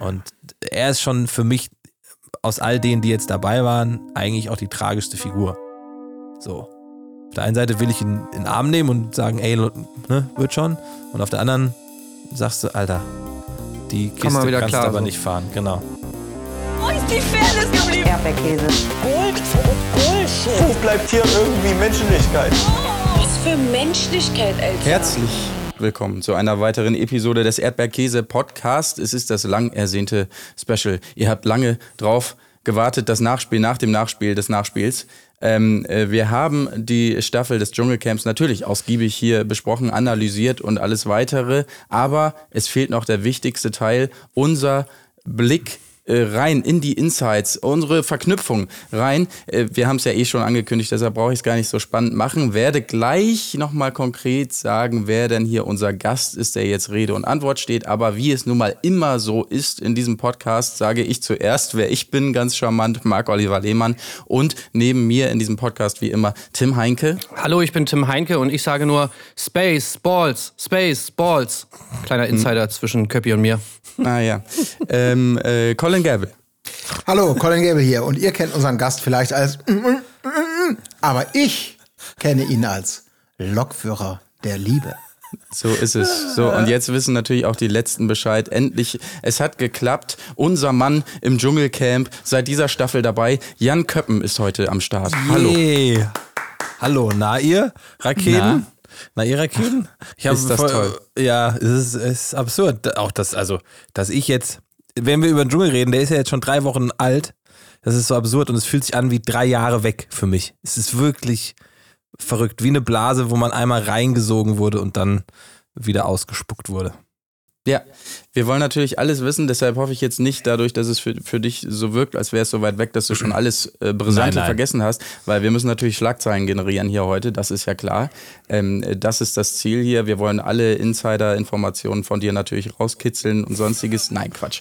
Und er ist schon für mich aus all denen, die jetzt dabei waren, eigentlich auch die tragischste Figur. So. Auf der einen Seite will ich ihn in den Arm nehmen und sagen, ey, ne, wird schon. Und auf der anderen sagst du, Alter, die Kiste wieder kannst klar du aber so. nicht fahren. Genau. Wo ist die Fairness geblieben? Erdbeerkäse. Wo bleibt hier irgendwie Menschlichkeit? Was für Menschlichkeit, Alter. Herzlich willkommen zu einer weiteren Episode des Erdbeerkäse Podcast. Es ist das lang ersehnte Special. Ihr habt lange drauf gewartet, das Nachspiel nach dem Nachspiel des Nachspiels. Ähm, äh, wir haben die Staffel des Dschungelcamps natürlich ausgiebig hier besprochen, analysiert und alles weitere. Aber es fehlt noch der wichtigste Teil, unser Blick äh, rein in die Insights, unsere Verknüpfung rein. Äh, Wir haben es ja eh schon angekündigt, deshalb brauche ich es gar nicht so spannend machen. Werde gleich nochmal konkret sagen, wer denn hier unser Gast ist, der jetzt Rede und Antwort steht. Aber wie es nun mal immer so ist in diesem Podcast, sage ich zuerst, wer ich bin, ganz charmant, Marc-Oliver Lehmann. Und neben mir in diesem Podcast wie immer Tim Heinke. Hallo, ich bin Tim Heinke und ich sage nur Space, Balls, Space, Balls. Kleiner Insider zwischen Köppi und mir. Ah ja. ähm, äh, Colin Gable. Hallo, Colin Gable hier. Und ihr kennt unseren Gast vielleicht als. Aber ich kenne ihn als Lokführer der Liebe. So ist es. So, und jetzt wissen natürlich auch die Letzten Bescheid. Endlich, es hat geklappt. Unser Mann im Dschungelcamp, seit dieser Staffel dabei. Jan Köppen ist heute am Start. Hallo. Yay. Hallo, na ihr Raketen? Na, ihr Raketen? Ich Ist das voll- toll. Ja, es ist, es ist absurd. Auch das, also, dass ich jetzt, wenn wir über den Dschungel reden, der ist ja jetzt schon drei Wochen alt. Das ist so absurd und es fühlt sich an wie drei Jahre weg für mich. Es ist wirklich verrückt, wie eine Blase, wo man einmal reingesogen wurde und dann wieder ausgespuckt wurde. Ja, wir wollen natürlich alles wissen, deshalb hoffe ich jetzt nicht dadurch, dass es für, für dich so wirkt, als wäre es so weit weg, dass du schon alles äh, Brisante Nein, nein. vergessen hast, weil wir müssen natürlich Schlagzeilen generieren hier heute, das ist ja klar. Ähm, das ist das Ziel hier. Wir wollen alle Insider-Informationen von dir natürlich rauskitzeln und sonstiges. Nein, Quatsch.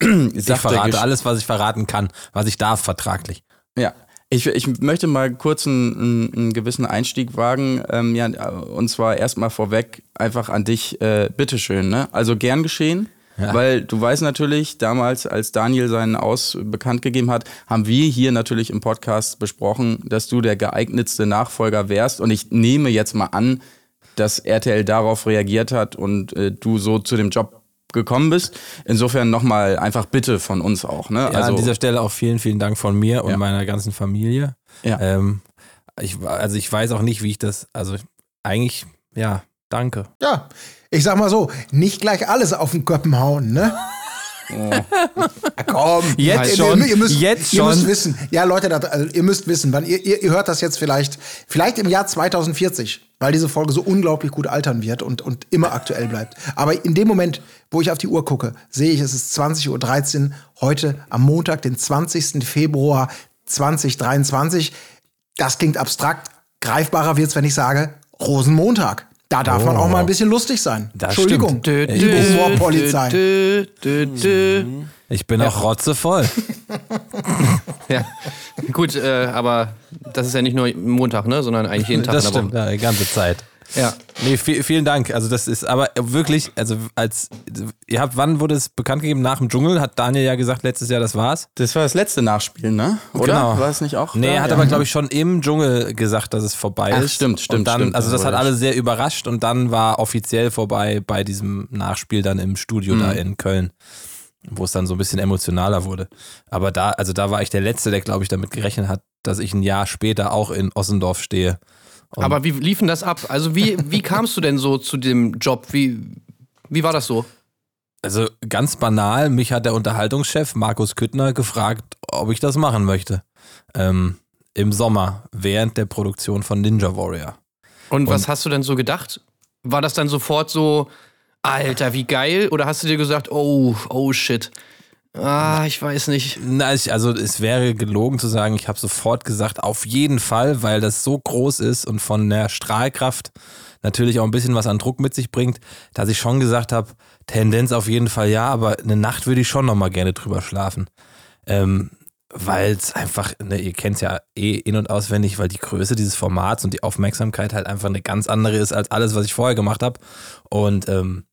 Ich verrate alles, was ich verraten kann, was ich darf, vertraglich. Ja. Ich, ich möchte mal kurz einen, einen, gewissen Einstieg wagen. Ähm, ja, und zwar erstmal vorweg einfach an dich. Äh, bitteschön. Ne? Also gern geschehen. Weil du weißt natürlich, damals, als Daniel seinen Aus bekannt gegeben hat, haben wir hier natürlich im Podcast besprochen, dass du der geeignetste Nachfolger wärst. Und ich nehme jetzt mal an, dass RTL darauf reagiert hat und äh, du so zu dem Job gekommen bist. Insofern nochmal einfach bitte von uns auch. Ne? Ja, an dieser Stelle auch vielen, vielen Dank von mir und Ja. meiner ganzen Familie. Ja. Ähm, ich, also ich weiß auch nicht, wie ich das, also eigentlich, ja, danke. Ja, ich sag mal so, nicht gleich alles auf den Köppen hauen, ne? Ja, komm, Jetzt ihr, schon, Ihr, ihr müsst, jetzt Ihr müsst schon. wissen, ja Leute, das, also, ihr müsst wissen, wann ihr, ihr, ihr hört das jetzt vielleicht, vielleicht im Jahr 2040, weil diese Folge so unglaublich gut altern wird und, und immer aktuell bleibt. Aber in dem Moment, wo ich auf die Uhr gucke, sehe ich, es ist 20.13 Uhr, heute am Montag, den 20. Februar 2023. Das klingt abstrakt, greifbarer wird's, wenn ich sage, Rosenmontag. Da darf man auch mal ein bisschen lustig sein. Das Entschuldigung, liebe Humorpolizei. Dö, dö, dö. Ich bin auch rotzevoll. Ja, gut, äh, aber das ist ja nicht nur Montag, ne, sondern eigentlich jeden Tag Das stimmt, ja, die ganze Zeit. Ja. Nee, vi- vielen Dank. Also das ist aber wirklich, also als, ihr habt, wann wurde es bekannt gegeben? Nach dem Dschungel hat Daniel ja gesagt, letztes Jahr, das war's. Das war das letzte Nachspiel, ne? Oder? Genau. War es nicht auch? Nee, er hat Ja. aber, glaube ich, schon im Dschungel gesagt, dass es vorbei Ach, ist. stimmt, stimmt, Und dann, stimmt. Also das hat alle sehr überrascht und dann war offiziell vorbei bei diesem Nachspiel dann im Studio Mhm. da in Köln, wo es dann so ein bisschen emotionaler wurde. Aber da, also da war ich der Letzte, der, glaube ich, damit gerechnet hat, dass ich ein Jahr später auch in Ossendorf stehe. Und Aber wie lief denn das ab? Also wie, wie kamst du denn so zu dem Job? Wie, wie war das so? Also ganz banal, mich hat der Unterhaltungschef Markus Küttner gefragt, ob ich das machen möchte. Ähm, Im Sommer, während der Produktion von Ninja Warrior. Und, was hast du denn so gedacht? War das dann sofort so, Alter, wie geil? Oder hast du dir gesagt, oh, oh shit. Ah, ich weiß nicht. Na, also es wäre gelogen zu sagen, ich habe sofort gesagt, auf jeden Fall, weil das so groß ist und von der Strahlkraft natürlich auch ein bisschen was an Druck mit sich bringt, dass ich schon gesagt habe, Tendenz auf jeden Fall ja, aber eine Nacht würde ich schon noch mal gerne drüber schlafen. Ähm, weil es einfach, ne, ihr kennt es ja eh in- und auswendig, weil die Größe dieses Formats und die Aufmerksamkeit halt einfach eine ganz andere ist als alles, was ich vorher gemacht habe. Und ähm,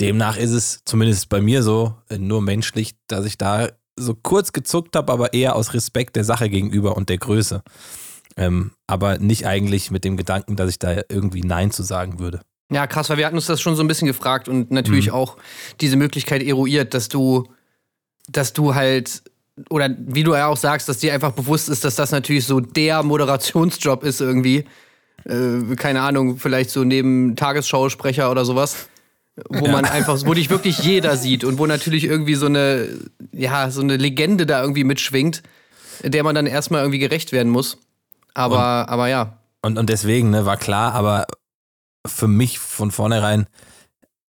demnach ist es zumindest bei mir so, nur menschlich, dass ich da so kurz gezuckt habe, aber eher aus Respekt der Sache gegenüber und der Größe. Ähm, aber nicht eigentlich mit dem Gedanken, dass ich da irgendwie Nein zu sagen würde. Ja, krass, weil wir hatten uns das schon so ein bisschen gefragt und natürlich Mhm. auch diese Möglichkeit eruiert, dass du, dass du halt, oder wie du ja auch sagst, dass dir einfach bewusst ist, dass das natürlich so der Moderationsjob ist irgendwie. Äh, keine Ahnung, vielleicht so neben Tagesschausprecher oder sowas. Wo man einfach, wo dich wirklich jeder sieht und wo natürlich irgendwie so eine, ja, so eine Legende da irgendwie mitschwingt, der man dann erstmal irgendwie gerecht werden muss. Aber, aber ja. Und, und deswegen, ne, war klar, aber für mich von vornherein,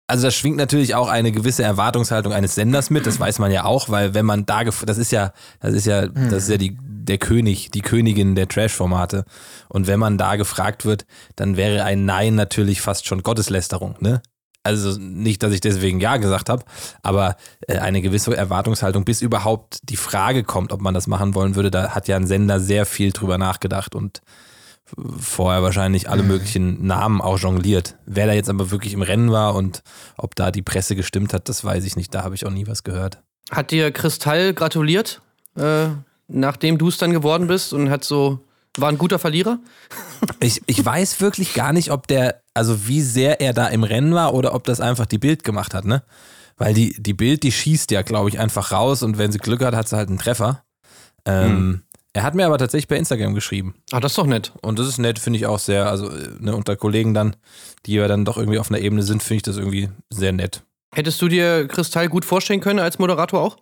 also da schwingt natürlich auch eine gewisse Erwartungshaltung eines Senders mit, das weiß man ja auch, weil wenn man da, das ist ja, das ist ja, das ist ja die, der König, die Königin der Trash-Formate. Und wenn man da gefragt wird, dann wäre ein Nein natürlich fast schon Gotteslästerung, ne? Also nicht, dass ich deswegen Ja gesagt habe, aber äh, eine gewisse Erwartungshaltung, bis überhaupt die Frage kommt, ob man das machen wollen würde, da hat ja ein Sender sehr viel drüber nachgedacht und vorher wahrscheinlich alle möglichen Namen auch jongliert. Wer da jetzt aber wirklich im Rennen war und ob da die Presse gestimmt hat, das weiß ich nicht. Da habe ich auch nie was gehört. Hat dir Kristall gratuliert, äh, nachdem du es dann geworden bist und hat so, war ein guter Verlierer? Ich, ich weiß wirklich gar nicht, ob der, also wie sehr er da im Rennen war oder ob das einfach die Bild gemacht hat, ne? Weil die, die Bild, die schießt ja, glaube ich, einfach raus und wenn sie Glück hat, hat sie halt einen Treffer. Ähm, Er hat mir aber tatsächlich per Instagram geschrieben. Ah, das ist doch nett. Und das ist nett, finde ich auch sehr, also äh, ne, unter Kollegen dann, die ja dann doch irgendwie auf einer Ebene sind, finde ich das irgendwie sehr nett. Hättest du dir Kristall gut vorstellen können als Moderator auch?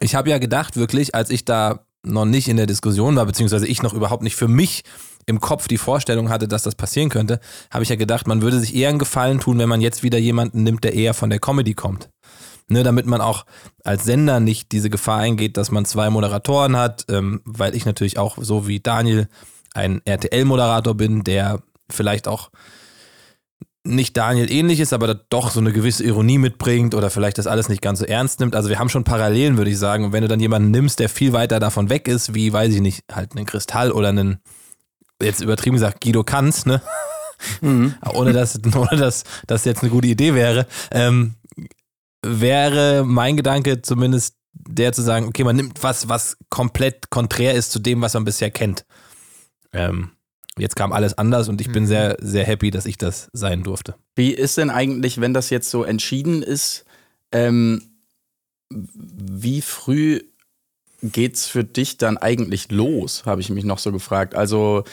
Ich habe ja gedacht, wirklich, als ich da noch nicht in der Diskussion war, beziehungsweise ich noch überhaupt nicht für mich im Kopf die Vorstellung hatte, dass das passieren könnte, habe ich ja gedacht, man würde sich eher einen Gefallen tun, wenn man jetzt wieder jemanden nimmt, der eher von der Comedy kommt. Ne, damit man auch als Sender nicht diese Gefahr eingeht, dass man zwei Moderatoren hat, ähm, weil ich natürlich auch so wie Daniel ein RTL-Moderator bin, der vielleicht auch nicht Daniel ähnlich ist, aber doch so eine gewisse Ironie mitbringt oder vielleicht das alles nicht ganz so ernst nimmt. Also wir haben schon Parallelen, würde ich sagen. Und wenn du dann jemanden nimmst, der viel weiter davon weg ist, wie, weiß ich nicht, halt einen Kristall oder einen, jetzt übertrieben gesagt, Guido Kanz, ne? ohne dass, ohne dass das jetzt eine gute Idee wäre, ähm, wäre mein Gedanke zumindest der zu sagen, okay, man nimmt was, was komplett konträr ist zu dem, was man bisher kennt. Ähm, jetzt kam alles anders und ich bin sehr, sehr happy, dass ich das sein durfte. Wie ist denn eigentlich, wenn das jetzt so entschieden ist, ähm, wie früh geht's für dich dann eigentlich los, habe ich mich noch so gefragt. Also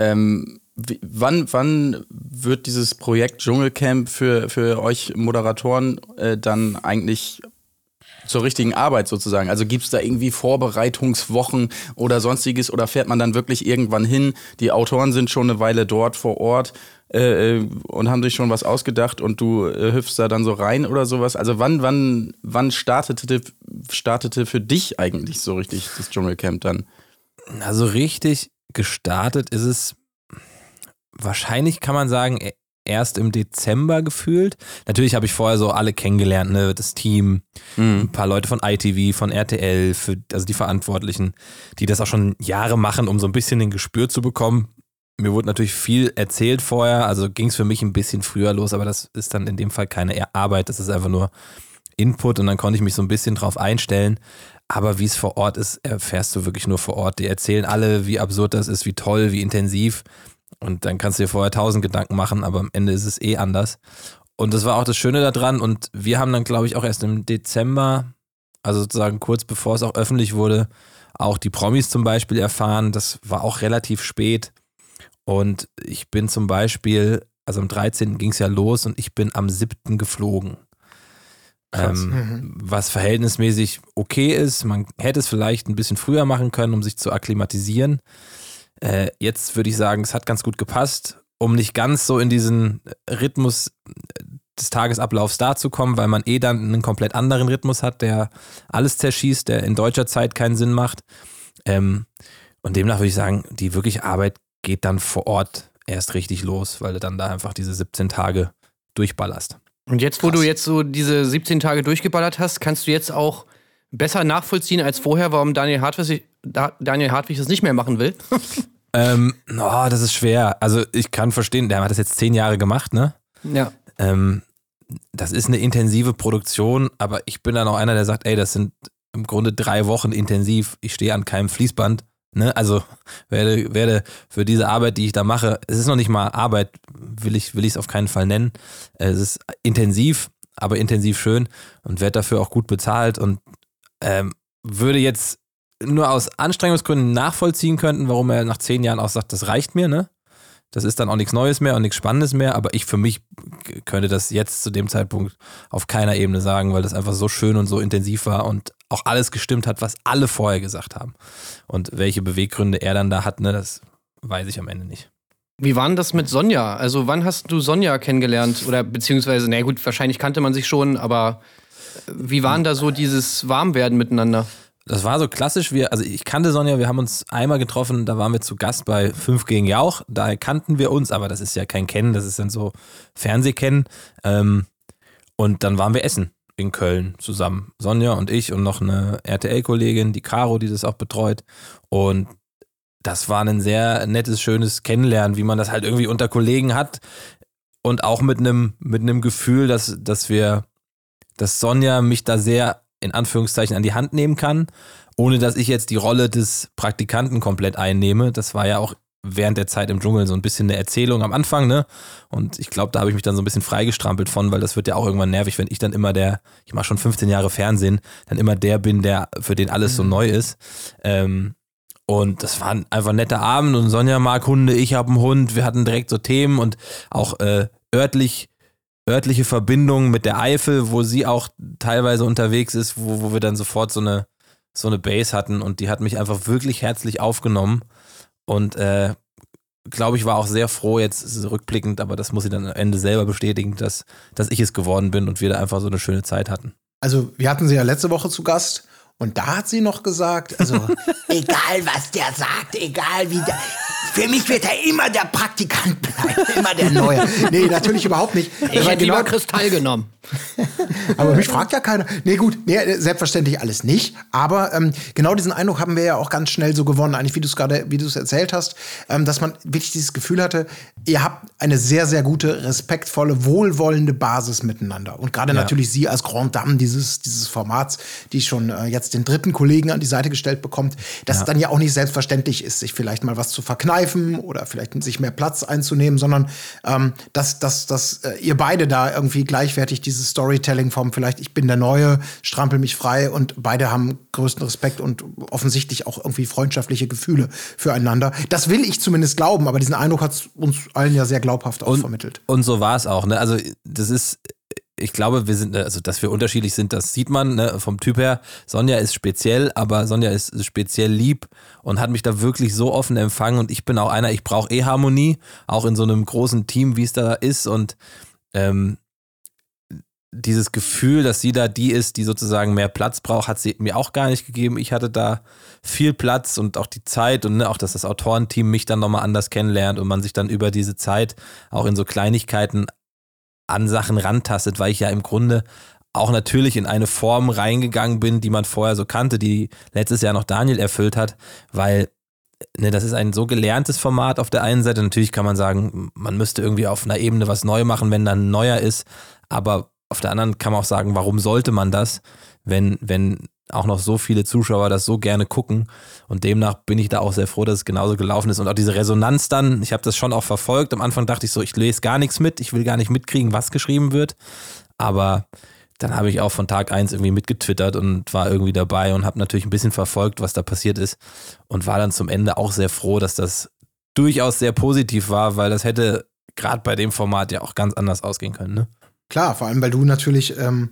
ähm, wie, wann, wann wird dieses Projekt Dschungelcamp für, für euch Moderatoren äh, dann eigentlich zur richtigen Arbeit sozusagen? Also gibt es da irgendwie Vorbereitungswochen oder sonstiges oder fährt man dann wirklich irgendwann hin? Die Autoren sind schon eine Weile dort vor Ort äh, äh, und haben sich schon was ausgedacht und du äh, hüpfst da dann so rein oder sowas. Also wann, wann, wann startete, startete für dich eigentlich so richtig das Dschungelcamp dann? Also richtig gestartet ist es wahrscheinlich, kann man sagen, e- erst im Dezember gefühlt. Natürlich habe ich vorher so alle kennengelernt, ne? das Team, ein paar Leute von ITV, von RTL, für, also die Verantwortlichen, die das auch schon Jahre machen, um so ein bisschen den Gespür zu bekommen. Mir wurde natürlich viel erzählt vorher, also ging es für mich ein bisschen früher los, aber das ist dann in dem Fall keine Arbeit, das ist einfach nur Input und dann konnte ich mich so ein bisschen drauf einstellen. Aber wie es vor Ort ist, erfährst du wirklich nur vor Ort. Die erzählen alle, wie absurd das ist, wie toll, wie intensiv. Und dann kannst du dir vorher tausend Gedanken machen, aber am Ende ist es eh anders. Und das war auch das Schöne daran. Und wir haben dann, glaube ich, auch erst im Dezember, also sozusagen kurz bevor es auch öffentlich wurde, auch die Promis zum Beispiel erfahren. Das war auch relativ spät. Und ich bin zum Beispiel, also am 13. ging es ja los und ich bin am 7. geflogen. Ähm, was verhältnismäßig okay ist. Man hätte es vielleicht ein bisschen früher machen können, um sich zu akklimatisieren. Äh, jetzt würde ich sagen, es hat ganz gut gepasst, um nicht ganz so in diesen Rhythmus des Tagesablaufs da zu kommen, weil man eh dann einen komplett anderen Rhythmus hat, der alles zerschießt, der in deutscher Zeit keinen Sinn macht. Ähm, und demnach würde ich sagen, die wirkliche Arbeit geht dann vor Ort erst richtig los, weil du dann da einfach diese 17 Tage durchballerst. Und jetzt, wo du jetzt so diese 17 Tage durchgeballert hast, kannst du jetzt auch besser nachvollziehen als vorher, warum Daniel Hartwig, Da- Daniel Hartwig das nicht mehr machen will. Ähm, oh, das ist schwer. Also ich kann verstehen, der hat das jetzt zehn Jahre gemacht, ne? ja. Ähm, das ist eine intensive Produktion, aber ich bin dann auch einer, der sagt, ey, das sind im Grunde drei Wochen intensiv. Ich stehe an keinem Fließband. Ne? Also werde, werde für diese Arbeit, die ich da mache, es ist noch nicht mal Arbeit, will ich will ich es auf keinen Fall nennen. Es ist intensiv, aber intensiv schön und werde dafür auch gut bezahlt und ähm, würde jetzt nur aus Anstrengungsgründen nachvollziehen könnten, warum er nach zehn Jahren auch sagt, das reicht mir, ne? Das ist dann auch nichts Neues mehr und nichts Spannendes mehr, aber ich für mich könnte das jetzt zu dem Zeitpunkt auf keiner Ebene sagen, weil das einfach so schön und so intensiv war und auch alles gestimmt hat, was alle vorher gesagt haben. Und welche Beweggründe er dann da hat, ne, das weiß ich am Ende nicht. Wie war denn das mit Sonja? Also, wann hast du Sonja kennengelernt? Oder beziehungsweise, na gut, wahrscheinlich kannte man sich schon, aber wie war denn da so dieses Warmwerden miteinander? Das war so klassisch, wir, also ich kannte Sonja, wir haben uns einmal getroffen, da waren wir zu Gast bei 5 gegen Jauch, da kannten wir uns, aber das ist ja kein Kennen, das ist dann so Fernsehkennen. Ähm, und dann waren wir essen in Köln zusammen. Sonja und ich und noch eine RTL-Kollegin, die Caro, die das auch betreut. Und das war ein sehr nettes, schönes Kennenlernen, wie man das halt irgendwie unter Kollegen hat. Und auch mit einem, mit einem Gefühl, dass, dass wir, dass Sonja mich da sehr in Anführungszeichen an die Hand nehmen kann, ohne dass ich jetzt die Rolle des Praktikanten komplett einnehme. Das war ja auch während der Zeit im Dschungel so ein bisschen eine Erzählung am Anfang, ne? Und ich glaube, da habe ich mich dann so ein bisschen freigestrampelt von, weil das wird ja auch irgendwann nervig, wenn ich dann immer der, ich mache schon 15 Jahre Fernsehen, dann immer der bin, der, für den alles so neu ist. Ähm, und das war einfach ein netter Abend und Sonja mag Hunde, ich habe einen Hund, wir hatten direkt so Themen und auch äh, örtlich örtliche Verbindungen mit der Eifel, wo sie auch teilweise unterwegs ist, wo, wo wir dann sofort so eine, so eine Base hatten und die hat mich einfach wirklich herzlich aufgenommen und äh, glaube ich, war auch sehr froh jetzt rückblickend, aber das muss sie dann am Ende selber bestätigen, dass, dass ich es geworden bin und wir da einfach so eine schöne Zeit hatten. Also, wir hatten sie ja letzte Woche zu Gast und da hat sie noch gesagt, also egal was der sagt, egal wie der, für mich wird er immer der Praktikant bleiben, immer der Neue. Nee, natürlich überhaupt nicht. Ich hätte lieber Kristall genommen. aber mich fragt ja keiner. Nee, gut, nee, selbstverständlich alles nicht. Aber ähm, genau diesen Eindruck haben wir ja auch ganz schnell so gewonnen, eigentlich wie du es gerade, wie du es erzählt hast, ähm, dass man wirklich dieses Gefühl hatte, ihr habt eine sehr, sehr gute, respektvolle, wohlwollende Basis miteinander. Und gerade Ja. natürlich sie als Grand Dame dieses, dieses Formats, die schon äh, jetzt den dritten Kollegen an die Seite gestellt bekommt, dass es dann ja auch nicht selbstverständlich ist, sich vielleicht mal was zu verkneifen oder vielleicht sich mehr Platz einzunehmen, sondern ähm, dass, dass, dass äh, ihr beide da irgendwie gleichwertig dieses Storytelling vom vielleicht ich bin der Neue, strampel mich frei und beide haben größten Respekt und offensichtlich auch irgendwie freundschaftliche Gefühle füreinander. Das will ich zumindest glauben, aber diesen Eindruck hat uns allen ja sehr glaubhaft auch vermittelt. Und so war es auch. Ne? Also das ist, ich glaube, wir sind, also dass wir unterschiedlich sind, das sieht man ne? vom Typ her. Sonja ist speziell, aber Sonja ist speziell lieb und hat mich da wirklich so offen empfangen. Und ich bin auch einer, ich brauche eh Harmonie, auch in so einem großen Team, wie es da ist. Und ähm, dieses Gefühl, dass sie da die ist, die sozusagen mehr Platz braucht, hat sie mir auch gar nicht gegeben. Ich hatte da viel Platz und auch die Zeit und ne, auch, dass das Autorenteam mich dann nochmal anders kennenlernt und man sich dann über diese Zeit auch in so Kleinigkeiten an Sachen rantastet, weil ich ja im Grunde auch natürlich in eine Form reingegangen bin, die man vorher so kannte, die letztes Jahr noch Daniel erfüllt hat, weil ne, das ist ein so gelerntes Format auf der einen Seite. Natürlich kann man sagen, man müsste irgendwie auf einer Ebene was neu machen, wenn dann neuer ist, aber auf der anderen kann man auch sagen, warum sollte man das, wenn, wenn auch noch so viele Zuschauer das so gerne gucken. Und demnach bin ich da auch sehr froh, dass es genauso gelaufen ist. Und auch diese Resonanz dann, ich habe das schon auch verfolgt. Am Anfang dachte ich so, ich lese gar nichts mit, ich will gar nicht mitkriegen, was geschrieben wird. Aber dann habe ich auch von Tag eins irgendwie mitgetwittert und war irgendwie dabei und habe natürlich ein bisschen verfolgt, was da passiert ist. Und war dann zum Ende auch sehr froh, dass das durchaus sehr positiv war, weil das hätte gerade bei dem Format ja auch ganz anders ausgehen können. Ne? Klar, vor allem, weil du natürlich ähm,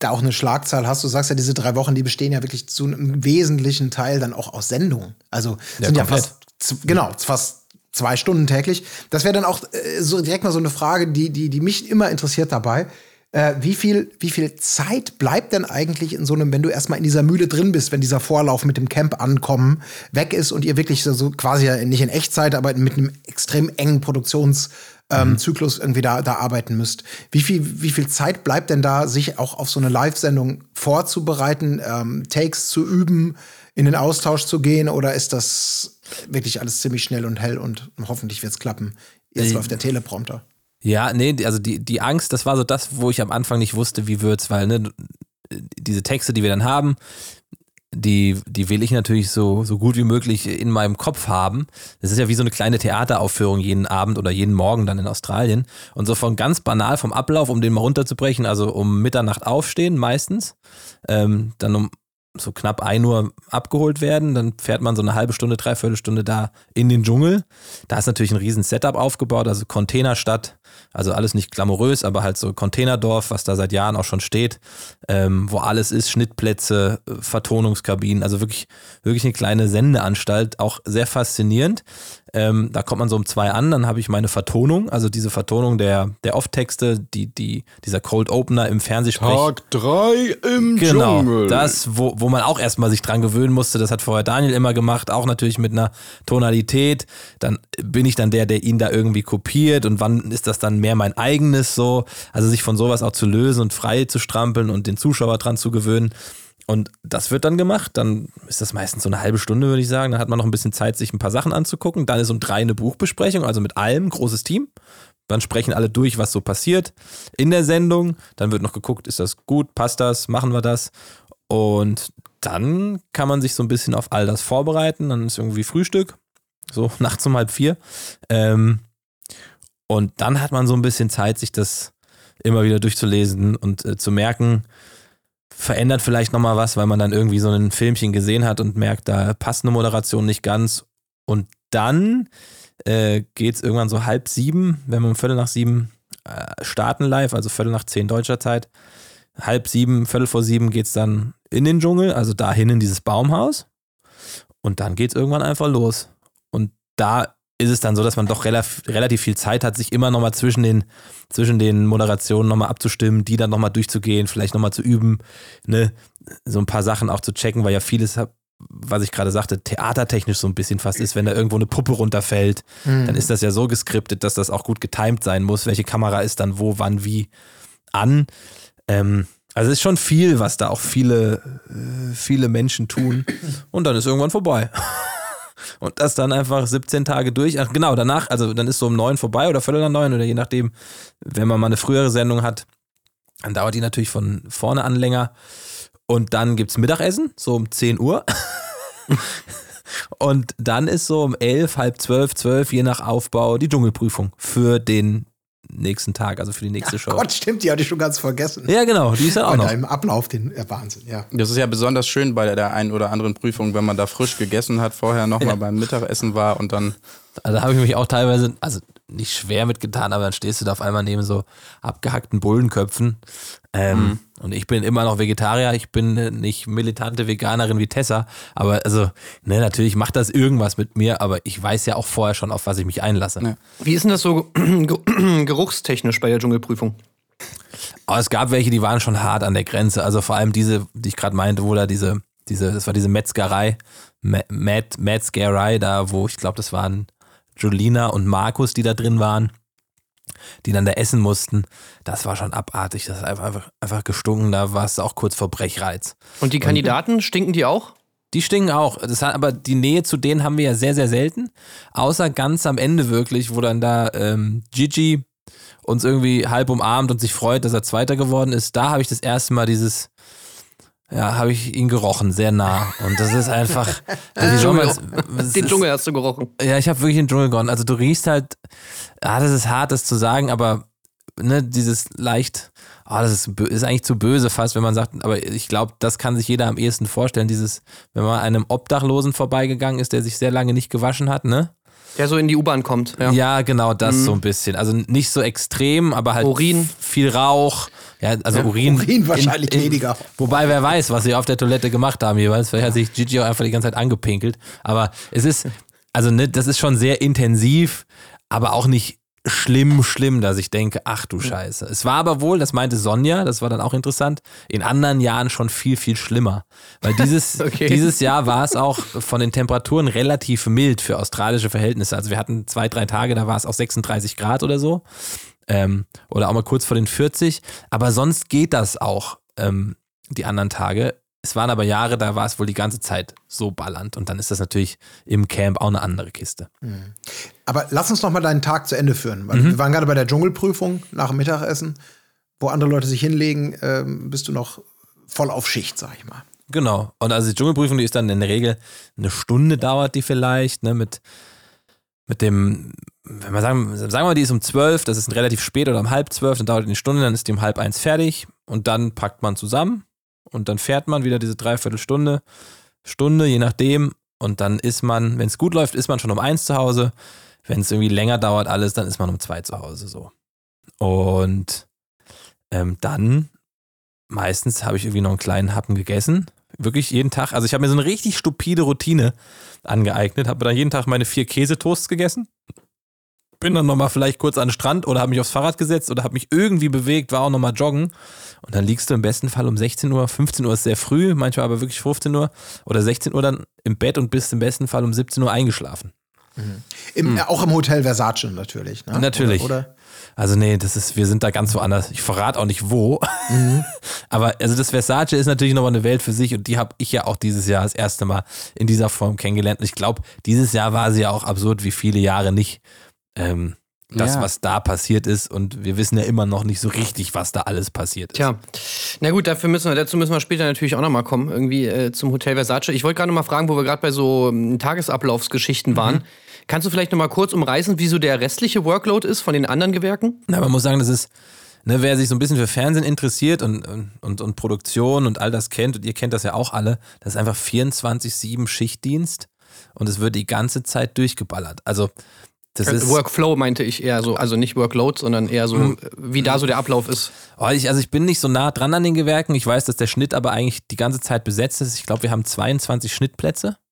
da auch eine Schlagzahl hast. Du sagst ja, diese drei Wochen, die bestehen ja wirklich zu einem wesentlichen Teil dann auch aus Sendungen. Also Ja, sind ja komplett. fast, z- genau, fast zwei Stunden täglich. Das wäre dann auch äh, so direkt mal so eine Frage, die, die, die mich immer interessiert dabei. Äh, wie, viel, wie viel Zeit bleibt denn eigentlich in so einem, wenn du erstmal in dieser Mühle drin bist, wenn dieser Vorlauf mit dem Camp ankommen weg ist und ihr wirklich so, so quasi ja nicht in Echtzeit, aber mit einem extrem engen Produktions ähm, Zyklus irgendwie da, da arbeiten müsst. Wie viel, wie viel Zeit bleibt denn da, sich auch auf so eine Live-Sendung vorzubereiten, ähm, Takes zu üben, in den Austausch zu gehen? Oder ist das wirklich alles ziemlich schnell und hell und hoffentlich wird's klappen? Jetzt Äh, läuft der Teleprompter. Ja, nee, also die, die Angst, das war so das, wo ich am Anfang nicht wusste, wie wird's, weil ne, diese Texte, die wir dann haben, die, die will ich natürlich so, so gut wie möglich in meinem Kopf haben. Das ist ja wie so eine kleine Theateraufführung jeden Abend oder jeden Morgen dann in Australien. Und so von ganz banal vom Ablauf, um den mal runterzubrechen, also um Mitternacht aufstehen meistens, ähm, dann um so knapp 1 Uhr abgeholt werden, dann fährt man so eine halbe Stunde, dreiviertel Stunde da in den Dschungel. Da ist natürlich ein riesen Setup aufgebaut, also Containerstadt, also alles nicht glamourös, aber halt so Containerdorf, was da seit Jahren auch schon steht, ähm, wo alles ist, Schnittplätze, äh, Vertonungskabinen, also wirklich, wirklich eine kleine Sendeanstalt, auch sehr faszinierend. Ähm, da kommt man so um zwei an, dann habe ich meine Vertonung, also diese Vertonung der, der Off-Texte, die, die, dieser Cold Opener im Fernsehsprech. drei im Genau, das, wo, wo man auch erstmal sich dran gewöhnen musste, das hat vorher Daniel immer gemacht, auch natürlich mit einer Tonalität. Dann bin ich dann der, der ihn da irgendwie kopiert und wann ist das dann mehr mein eigenes so? Also sich von sowas auch zu lösen und frei zu strampeln und den Zuschauer dran zu gewöhnen. Und das wird dann gemacht. Dann ist das meistens so eine halbe Stunde, würde ich sagen. Dann hat man noch ein bisschen Zeit, sich ein paar Sachen anzugucken. Dann ist um drei eine Buchbesprechung, also mit allem, großes Team. Dann sprechen alle durch, was so passiert in der Sendung. Dann wird noch geguckt, ist das gut, passt das, machen wir das. Und dann kann man sich so ein bisschen auf all das vorbereiten. Dann ist irgendwie Frühstück, so nachts um halb vier. Ähm, und dann hat man so ein bisschen Zeit, sich das immer wieder durchzulesen und äh, zu merken, verändert vielleicht nochmal was, weil man dann irgendwie so ein Filmchen gesehen hat und merkt, da passt eine Moderation nicht ganz. Und dann äh, geht es irgendwann so halb sieben, wenn wir um Viertel nach sieben äh, starten live, also Viertel nach zehn deutscher Zeit. Halb sieben, Viertel vor sieben geht es dann in den Dschungel, also dahin in dieses Baumhaus. Und dann geht es irgendwann einfach los. Und da ist es dann so, dass man doch relativ, relativ viel Zeit hat, sich immer nochmal zwischen den, zwischen den Moderationen nochmal abzustimmen, die dann nochmal durchzugehen, vielleicht nochmal zu üben, ne, so ein paar Sachen auch zu checken, weil ja vieles, was ich gerade sagte, theatertechnisch so ein bisschen fast ist, wenn da irgendwo eine Puppe runterfällt, dann ist das ja so geskriptet, dass das auch gut getimed sein muss, welche Kamera ist dann wo, wann, wie an. Ähm, also es ist schon viel, was da auch viele, äh, viele Menschen tun. Und dann ist irgendwann vorbei. Und das dann einfach 17 Tage durch. Ach, genau, danach, also dann ist so um neun vorbei oder viertel nach neun oder je nachdem, wenn man mal eine frühere Sendung hat, dann dauert die natürlich von vorne an länger. Und dann gibt's Mittagessen, so um 10 Uhr. Und dann ist so um 11, halb 12, 12, je nach Aufbau, die Dschungelprüfung für den nächsten Tag, also für die nächste Show. Gott, stimmt, die hatte ich schon ganz vergessen. Ja, genau, die ist ja auch Bei noch. deinem Ablauf, den äh, Wahnsinn, ja. Das ist ja besonders schön bei der, einen oder anderen Prüfung, wenn man da frisch gegessen hat, vorher nochmal beim Mittagessen war und dann. Also da habe ich mich auch teilweise, also nicht schwer mitgetan, aber dann stehst du da auf einmal neben so abgehackten Bullenköpfen. Ähm, Und ich bin immer noch Vegetarier, ich bin äh, nicht militante Veganerin wie Tessa, aber also, ne, natürlich macht das irgendwas mit mir, aber ich weiß ja auch vorher schon, auf was ich mich einlasse. Ja. Wie ist denn das so ge- geruchstechnisch bei der Dschungelprüfung? Aber es gab welche, die waren schon hart an der Grenze. Also vor allem diese, die ich gerade meinte, wo da diese, diese, das war diese Metzgerei, Met, Metzgerei, da wo ich glaube, das waren Julina und Markus, die da drin waren, die dann da essen mussten. Das war schon abartig. Das hat einfach, einfach, gestunken. Da war es auch kurz vor Brechreiz. Und die Kandidaten, stinken die auch? Die stinken auch. Das hat, aber die Nähe zu denen haben wir ja sehr, sehr selten. Außer ganz am Ende wirklich, wo dann da ähm, Gigi uns irgendwie halb umarmt und sich freut, dass er Zweiter geworden ist. Da habe ich das erste Mal dieses, ja, habe ich ihn gerochen, sehr nah. Und das ist einfach. soll man es- Den ist- Dschungel hast du gerochen. ja, ich habe wirklich den Dschungel gerochen. Also du riechst halt, ah, das ist hart, das zu sagen, aber ne, dieses leicht, ah, das ist, ist eigentlich zu böse fast, wenn man sagt, aber ich glaube, das kann sich jeder am ehesten vorstellen, dieses, wenn man einem Obdachlosen vorbeigegangen ist, der sich sehr lange nicht gewaschen hat, ne? Der so in die U-Bahn kommt. Ja. Ja, genau, das so ein bisschen. Also nicht so extrem, aber halt Urin. viel Rauch. Ja, also Urin. Urin wahrscheinlich weniger. Wobei, wer weiß, was sie auf der Toilette gemacht haben jeweils. Vielleicht hat sich Gigi auch einfach die ganze Zeit angepinkelt. Aber es ist, also ne, das ist schon sehr intensiv, aber auch nicht schlimm, schlimm, dass ich denke, ach du Scheiße. Es war aber wohl, das meinte Sonja, das war dann auch interessant, in anderen Jahren schon viel, viel schlimmer. Weil dieses, Okay. dieses Jahr war es auch von den Temperaturen relativ mild für australische Verhältnisse. Also wir hatten zwei, drei Tage, da war es auch 36 Grad oder so. Ähm, oder auch mal kurz vor den 40. Aber sonst geht das auch, ähm, die anderen Tage. Es waren aber Jahre, da war es wohl die ganze Zeit so ballernd. Und dann ist das natürlich im Camp auch eine andere Kiste. Aber lass uns noch mal deinen Tag zu Ende führen. Weil Wir waren gerade bei der Dschungelprüfung nach dem Mittagessen, wo andere Leute sich hinlegen, ähm, bist du noch voll auf Schicht, sag ich mal. Genau. Und also die Dschungelprüfung, die ist dann in der Regel eine Stunde dauert die vielleicht, ne, mit, mit dem, wenn wir sagen, sagen wir mal, die ist um zwölf, das ist relativ spät oder um halb zwölf, dann dauert die eine Stunde, dann ist die um halb eins fertig und dann packt man zusammen und dann fährt man wieder diese Dreiviertelstunde, Stunde, je nachdem. Und dann ist man, wenn es gut läuft, ist man schon um eins zu Hause. Wenn es irgendwie länger dauert alles, dann ist man um zwei zu Hause so. Und ähm, dann meistens habe ich irgendwie noch einen kleinen Happen gegessen. Wirklich jeden Tag. Also ich habe mir so eine richtig stupide Routine angeeignet. Habe dann jeden Tag meine vier Käsetoasts gegessen. Bin dann nochmal vielleicht kurz an den Strand oder habe mich aufs Fahrrad gesetzt oder habe mich irgendwie bewegt, war auch nochmal joggen. Und dann liegst du im besten Fall um 16 Uhr, 15 Uhr ist sehr früh, manchmal aber wirklich 15 Uhr oder 16 Uhr dann im Bett und bist im besten Fall um 17 Uhr eingeschlafen. Im, äh, Auch im Hotel Versace natürlich. Ne? Natürlich. Oder, oder? Also nee, das ist, wir sind da ganz woanders. Ich verrate auch nicht wo. Aber also das Versace ist natürlich nochmal eine Welt für sich und die habe ich ja auch dieses Jahr das erste Mal in dieser Form kennengelernt. Und ich glaube, dieses Jahr war sie ja auch absurd wie viele Jahre nicht. Ähm, das, Ja. was da passiert ist und wir wissen ja immer noch nicht so richtig, was da alles passiert ist. Tja, na gut, dafür müssen wir, dazu müssen wir später natürlich auch nochmal kommen, irgendwie äh, zum Hotel Versace. Ich wollte gerade noch mal fragen, wo wir gerade bei so ähm, Tagesablaufsgeschichten waren. Kannst du vielleicht noch mal kurz umreißen, wie so der restliche Workload ist von den anderen Gewerken? Na, man muss sagen, das ist, ne, wer sich so ein bisschen für Fernsehen interessiert und, und, und Produktion und all das kennt, und ihr kennt das ja auch alle, das ist einfach 24-7 Schichtdienst und es wird die ganze Zeit durchgeballert. Also, das Äh, ist. Workflow meinte ich eher so, also nicht Workload, sondern eher so, äh, wie da so der Ablauf ist. Oh, ich, also ich bin nicht so nah dran an den Gewerken. Ich weiß, dass der Schnitt aber eigentlich die ganze Zeit besetzt ist. Ich glaube, wir haben 22 Schnittplätze.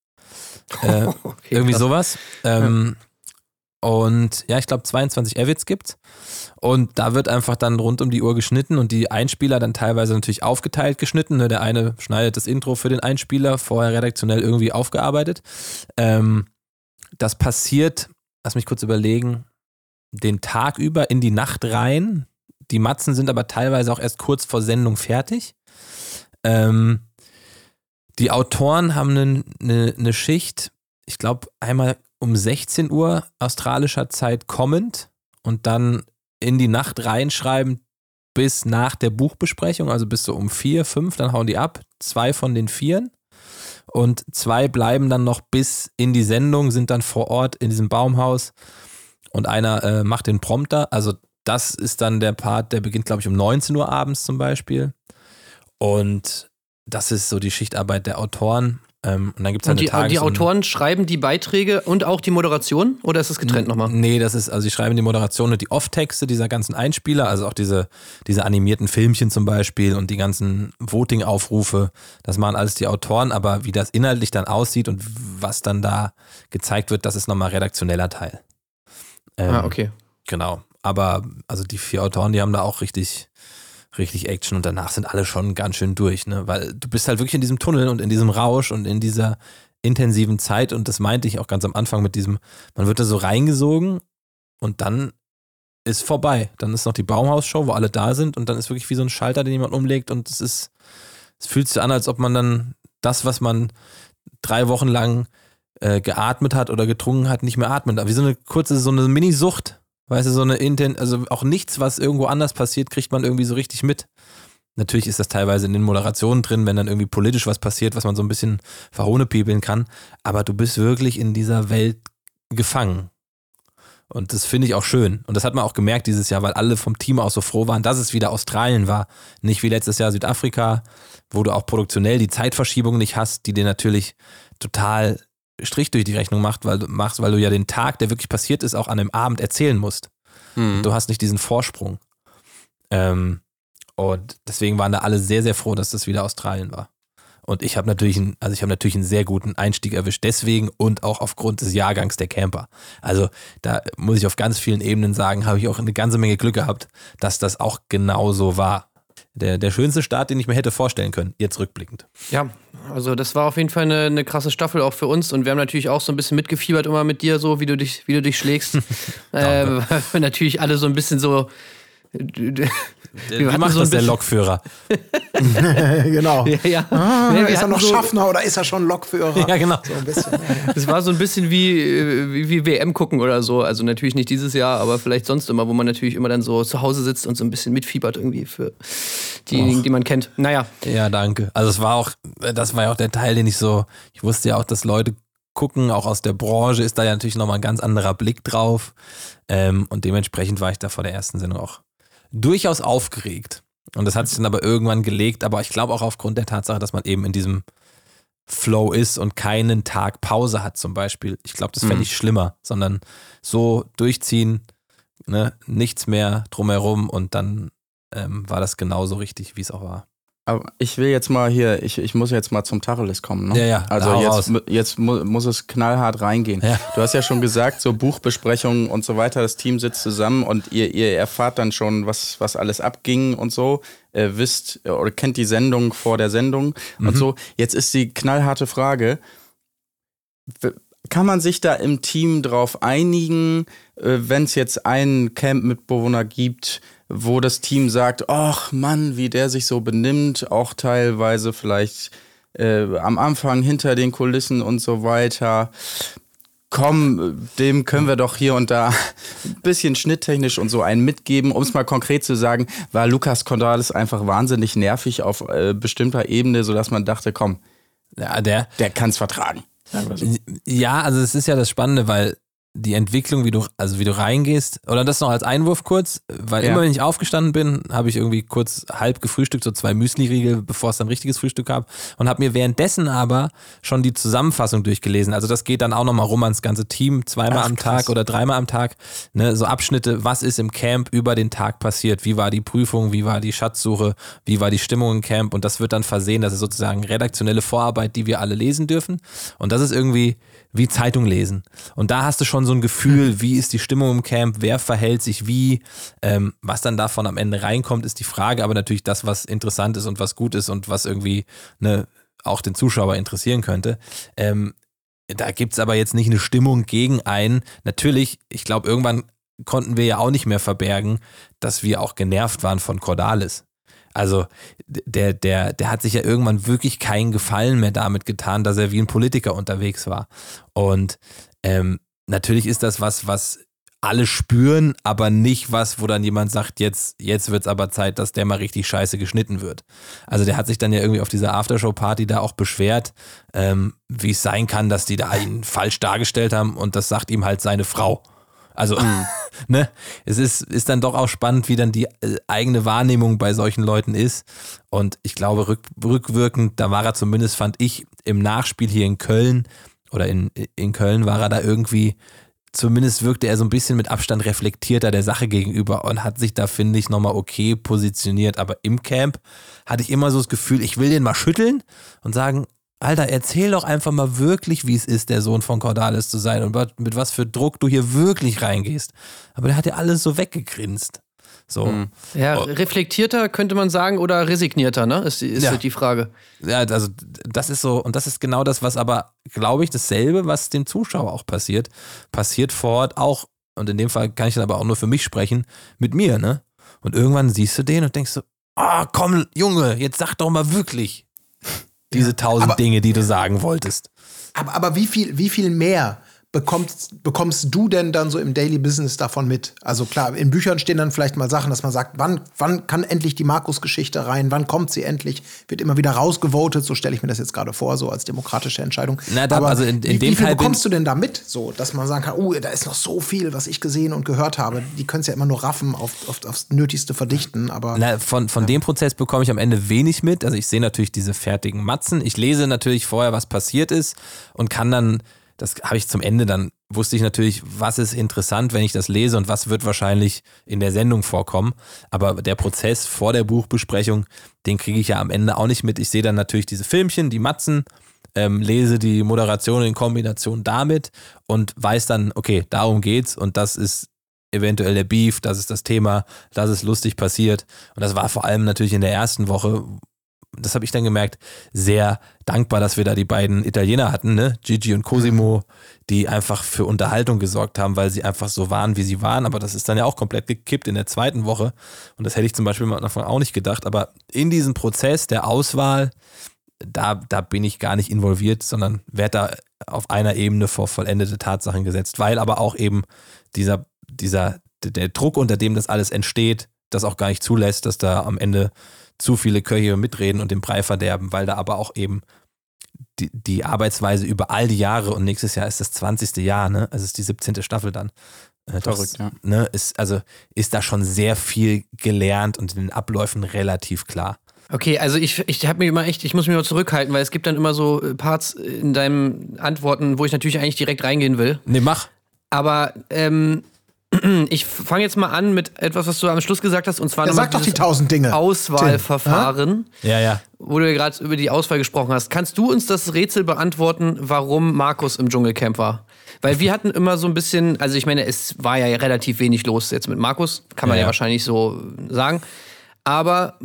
Äh, irgendwie krass. sowas. Ähm, Und ja, ich glaube 22 Evits gibt's. Und da wird einfach dann rund um die Uhr geschnitten und die Einspieler dann teilweise natürlich aufgeteilt geschnitten. Ne? Der eine schneidet das Intro für den Einspieler, vorher redaktionell irgendwie aufgearbeitet. Ähm, das passiert, lass mich kurz überlegen, den Tag über in die Nacht rein. Die Matzen sind aber teilweise auch erst kurz vor Sendung fertig. Ähm, die Autoren haben eine ne, ne Schicht, ich glaube, einmal um 16 Uhr australischer Zeit kommend und dann in die Nacht reinschreiben bis nach der Buchbesprechung, also bis so um vier, fünf, dann hauen die ab. Zwei von den Vieren. Und zwei bleiben dann noch bis in die Sendung, sind dann vor Ort in diesem Baumhaus und einer äh, macht den Prompter. Also das ist dann der Part, der beginnt, glaube ich, um 19 Uhr abends zum Beispiel. Und das ist so die Schichtarbeit der Autoren. Ähm, und dann gibt es halt Und die, Tages- die Autoren schreiben die Beiträge und auch die Moderation oder ist es getrennt nochmal? Nee, das ist, also sie schreiben die Moderation und die Off-Texte dieser ganzen Einspieler, also auch diese, diese animierten Filmchen zum Beispiel und die ganzen Voting-Aufrufe, das machen alles die Autoren, aber wie das inhaltlich dann aussieht und was dann da gezeigt wird, das ist nochmal redaktioneller Teil. Ähm, Ah, okay. Genau. Aber also die vier Autoren, die haben da auch richtig, richtig Action und danach sind alle schon ganz schön durch, ne? Weil du bist halt wirklich in diesem Tunnel und in diesem Rausch und in dieser intensiven Zeit und das meinte ich auch ganz am Anfang mit diesem, man wird da so reingesogen und dann ist vorbei. Dann ist noch die Baumhausshow, wo alle da sind und dann ist wirklich wie so ein Schalter, den jemand umlegt und es ist, es fühlt sich an, als ob man dann das, was man drei Wochen lang äh, geatmet hat oder getrunken hat, nicht mehr atmet. Wie so eine kurze, so eine Mini-Sucht. Weißt du, so eine Inten also auch nichts, was irgendwo anders passiert, kriegt man irgendwie so richtig mit. Natürlich ist das teilweise in den Moderationen drin, wenn dann irgendwie politisch was passiert, was man so ein bisschen verhohnepiebeln kann. Aber du bist wirklich in dieser Welt gefangen. Und das finde ich auch schön. Und das hat man auch gemerkt dieses Jahr, weil alle vom Team auch so froh waren, dass es wieder Australien war. Nicht wie letztes Jahr Südafrika, wo du auch produktionell die Zeitverschiebung nicht hast, die dir natürlich total Strich durch die Rechnung macht, weil du machst, weil du ja den Tag, der wirklich passiert ist, auch an dem Abend erzählen musst. Mhm. Du hast nicht diesen Vorsprung. Ähm, und deswegen waren da alle sehr, sehr froh, dass das wieder Australien war. Und ich habe natürlich, einen, also ich habe natürlich einen sehr guten Einstieg erwischt, deswegen und auch aufgrund des Jahrgangs der Camper. Also da muss ich auf ganz vielen Ebenen sagen, habe ich auch eine ganze Menge Glück gehabt, dass das auch genauso war. Der, der schönste Start, den ich mir hätte vorstellen können, jetzt rückblickend. Ja, also das war auf jeden Fall eine, eine krasse Staffel auch für uns und wir haben natürlich auch so ein bisschen mitgefiebert immer mit dir so, wie du dich, wie du dich schlägst. äh, weil wir natürlich alle so ein bisschen so Wie macht so das der bisschen- Lokführer? genau. Ja, ja. Ah, Nee, ist er noch so- Schaffner oder ist er schon Lokführer? Ja, genau. So. Es war so ein bisschen wie, äh, wie, wie WM gucken oder so. Also natürlich nicht dieses Jahr, aber vielleicht sonst immer, wo man natürlich immer dann so zu Hause sitzt und so ein bisschen mitfiebert irgendwie für diejenigen, die man kennt. Naja, Ja, danke. Also es war auch, das war ja auch der Teil, den ich so, ich wusste ja auch, dass Leute gucken, auch aus der Branche ist da ja natürlich nochmal ein ganz anderer Blick drauf. Ähm, und dementsprechend war ich da vor der ersten Sendung auch durchaus aufgeregt. Und das hat sich dann aber irgendwann gelegt, aber ich glaube auch aufgrund der Tatsache, dass man eben in diesem Flow ist und keinen Tag Pause hat zum Beispiel. Ich glaube, das fände ich schlimmer, sondern so durchziehen, ne, nichts mehr drumherum und dann ähm, war das genauso richtig, wie es auch war. Aber ich will jetzt mal hier, ich, ich muss jetzt mal zum Tacheles kommen. Ne? Ja, ja, Also jetzt, raus. jetzt mu muss es knallhart reingehen. Ja. Du hast ja schon gesagt, so Buchbesprechungen und so weiter, das Team sitzt zusammen und ihr, ihr erfahrt dann schon, was, was alles abging und so. Äh, wisst äh, oder kennt die Sendung vor der Sendung und Mhm. so. Jetzt ist die knallharte Frage, kann man sich da im Team drauf einigen, wenn es jetzt einen Camp-Mitbewohner gibt, wo das Team sagt, ach Mann, wie der sich so benimmt, auch teilweise vielleicht äh, am Anfang hinter den Kulissen und so weiter. Komm, dem können wir doch hier und da ein bisschen schnitttechnisch und so einen mitgeben. Um es mal konkret zu sagen, war Lukas Conrades einfach wahnsinnig nervig auf äh, bestimmter Ebene, sodass man dachte, komm, Ja, der, der kann es vertragen. Ja, also es ist ja das Spannende, weil die Entwicklung, wie du, also wie du reingehst, oder das noch als Einwurf kurz, weil Ja. immer wenn ich aufgestanden bin, habe ich irgendwie kurz halb gefrühstückt, so zwei Müsli-Riegel, bevor es dann richtiges Frühstück gab und habe mir währenddessen aber schon die Zusammenfassung durchgelesen. Also das geht dann auch nochmal rum ans ganze Team, zweimal Ach, am krass. Tag oder dreimal am Tag, ne, so Abschnitte, was ist im Camp über den Tag passiert, wie war die Prüfung, wie war die Schatzsuche, wie war die Stimmung im Camp und das wird dann versehen, das ist sozusagen redaktionelle Vorarbeit, die wir alle lesen dürfen und das ist irgendwie wie Zeitung lesen. Und da hast du schon so ein Gefühl, wie ist die Stimmung im Camp, wer verhält sich wie, ähm, was dann davon am Ende reinkommt, ist die Frage, aber natürlich das, was interessant ist und was gut ist und was irgendwie ne, auch den Zuschauer interessieren könnte. Ähm, da gibt's aber jetzt nicht eine Stimmung gegen einen. Natürlich, ich glaube, irgendwann konnten wir ja auch nicht mehr verbergen, dass wir auch genervt waren von Cordalis. Also der, der, der hat sich ja irgendwann wirklich keinen Gefallen mehr damit getan, dass er wie ein Politiker unterwegs war. Und ähm, natürlich ist das was, was alle spüren, aber nicht was, wo dann jemand sagt, jetzt, jetzt wird es aber Zeit, dass der mal richtig scheiße geschnitten wird. Also der hat sich dann ja irgendwie auf dieser Aftershow-Party da auch beschwert, ähm, wie es sein kann, dass die da ihn falsch dargestellt haben und das sagt ihm halt seine Frau. Also, ne, es ist, ist dann doch auch spannend, wie dann die äh, eigene Wahrnehmung bei solchen Leuten ist. Und ich glaube, rück, rückwirkend, da war er zumindest, fand ich, im Nachspiel hier in Köln oder in, in Köln war er da irgendwie, zumindest wirkte er so ein bisschen mit Abstand reflektierter der Sache gegenüber und hat sich da, finde ich, nochmal okay positioniert. Aber im Camp hatte ich immer so das Gefühl, ich will den mal schütteln und sagen, Alter, erzähl doch einfach mal wirklich, wie es ist, der Sohn von Cordalis zu sein und mit was für Druck du hier wirklich reingehst. Aber der hat ja alles so weggegrinst. So. ja, Oh. reflektierter könnte man sagen oder resignierter, ne? Ist, die- ist Ja. halt die Frage. Ja, also das ist so, und das ist genau das, was aber, glaube ich, dasselbe, was dem Zuschauer auch passiert, passiert vor Ort auch, und in dem Fall kann ich dann aber auch nur für mich sprechen, mit mir, ne? Und irgendwann siehst du den und denkst so, ah, komm, Junge, jetzt sag doch mal wirklich diese tausend aber- Dinge, die du sagen wolltest. Aber, aber wie, viel, wie viel mehr bekommst, bekommst du denn dann so im Daily Business davon mit? Also klar, in Büchern stehen dann vielleicht mal Sachen, dass man sagt, wann, wann kann endlich die Markus-Geschichte rein? Wann kommt sie endlich? Wird immer wieder rausgevotet, so stelle ich mir das jetzt gerade vor, so als demokratische Entscheidung. Na, da- also in- in wie, dem wie viel Fall bekommst du denn da mit? So, dass man sagen kann, oh, da ist noch so viel, was ich gesehen und gehört habe. Die können es ja immer nur raffen, auf, auf, aufs Nötigste verdichten, aber. Na, von von dem Prozess bekomme ich am Ende wenig mit. Also ich sehe natürlich diese fertigen Matzen. Ich lese natürlich vorher, was passiert ist und kann dann, das habe ich zum Ende dann, wusste ich natürlich, was ist interessant, wenn ich das lese und was wird wahrscheinlich in der Sendung vorkommen. Aber der Prozess vor der Buchbesprechung, den kriege ich ja am Ende auch nicht mit. Ich sehe dann natürlich diese Filmchen, die Matzen, ähm, lese die Moderation in Kombination damit und weiß dann, okay, darum geht's und das ist eventuell der Beef, das ist das Thema, das ist lustig passiert. Und das war vor allem natürlich in der ersten Woche, das habe ich dann gemerkt, sehr dankbar, dass wir da die beiden Italiener hatten, ne? Gigi und Cosimo, die einfach für Unterhaltung gesorgt haben, weil sie einfach so waren, wie sie waren. Aber das ist dann ja auch komplett gekippt in der zweiten Woche. Und das hätte ich zum Beispiel am Anfang auch nicht gedacht. Aber in diesem Prozess der Auswahl, da, da bin ich gar nicht involviert, sondern werde da auf einer Ebene vor vollendete Tatsachen gesetzt, weil aber auch eben dieser, dieser, der Druck, unter dem das alles entsteht, das auch gar nicht zulässt, dass da am Ende zu viele Köche mitreden und den Brei verderben, weil da aber auch eben die, die Arbeitsweise über all die Jahre und nächstes Jahr ist das 20. Jahr, ne? Also ist die 17. Staffel dann. Äh, das, Verrückt, ja. Ne, ist, also ist da schon sehr viel gelernt und in den Abläufen relativ klar. Okay, also ich, ich habe mir immer echt, ich muss mich mal zurückhalten, weil es gibt dann immer so äh, Parts in deinen Antworten, wo ich natürlich eigentlich direkt reingehen will. Nee, mach. Aber ähm, ich fange jetzt mal an mit etwas, was du am Schluss gesagt hast, und zwar Ja, sag doch die tausend Dinge. Auswahlverfahren, Ja, ja. wo du ja gerade über die Auswahl gesprochen hast. Kannst du uns das Rätsel beantworten, warum Markus im Dschungelcamp war? Weil wir hatten immer so ein bisschen, also ich meine, es war ja relativ wenig los jetzt mit Markus, kann man Ja, ja, ja. wahrscheinlich so sagen. Aber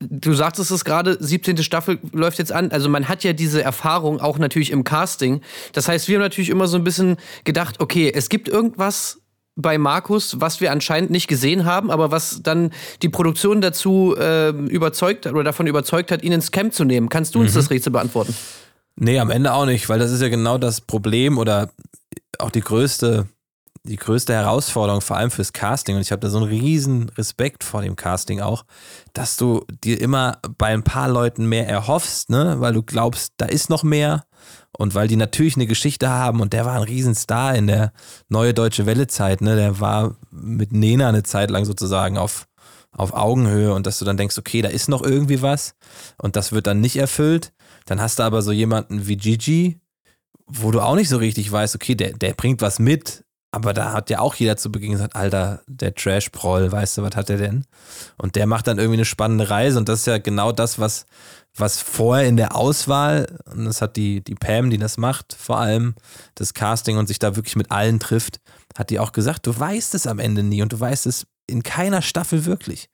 du sagtest es gerade, 17. Staffel läuft jetzt an. Also man hat ja diese Erfahrung auch natürlich im Casting. Das heißt, wir haben natürlich immer so ein bisschen gedacht, okay, es gibt irgendwas bei Markus, was wir anscheinend nicht gesehen haben, aber was dann die Produktion dazu äh, überzeugt hat oder davon überzeugt hat, ihn ins Camp zu nehmen. Kannst du uns Mhm. das Rätsel beantworten? Nee, am Ende auch nicht, weil das ist ja genau das Problem oder auch die größte, die größte Herausforderung, vor allem fürs Casting. Und ich habe da so einen riesen Respekt vor dem Casting auch, dass du dir immer bei ein paar Leuten mehr erhoffst, ne? weil du glaubst, da ist noch mehr. Und weil die natürlich eine Geschichte haben und der war ein Riesenstar in der neue deutsche Welle-Zeit, ne? Der war mit Nena eine Zeit lang sozusagen auf, auf Augenhöhe und dass du dann denkst, okay, da ist noch irgendwie was und das wird dann nicht erfüllt. Dann hast du aber so jemanden wie Gigi, wo du auch nicht so richtig weißt, okay, der, der bringt was mit, aber da hat ja auch jeder zu Beginn gesagt, Alter, der Trash-Proll, weißt du, was hat der denn? Und der macht dann irgendwie eine spannende Reise und das ist ja genau das, was, was vorher in der Auswahl, und das hat die, die Pam, die das macht, vor allem das Casting und sich da wirklich mit allen trifft, hat die auch gesagt, du weißt es am Ende nie und du weißt es in keiner Staffel wirklich.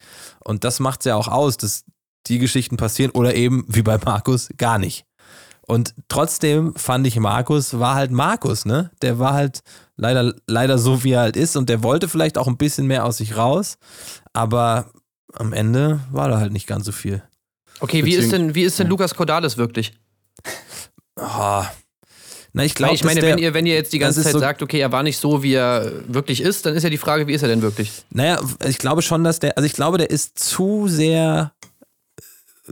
Und das macht es ja auch aus, dass die Geschichten passieren oder eben, wie bei Markus, gar nicht. Und trotzdem fand ich, Markus war halt Markus, ne? Der war halt leider, leider so, wie er halt ist und der wollte vielleicht auch ein bisschen mehr aus sich raus, aber am Ende war da halt nicht ganz so viel. Okay, wie ist denn, wie ist denn Lukas Cordalis wirklich? Oh. Na, ich glaube, ich meine, wenn ihr, wenn ihr jetzt die ganze Zeit so- sagt, okay, er war nicht so, wie er wirklich ist, dann ist ja die Frage, wie ist er denn wirklich? Naja, ich glaube schon, dass der, also ich glaube, der ist zu sehr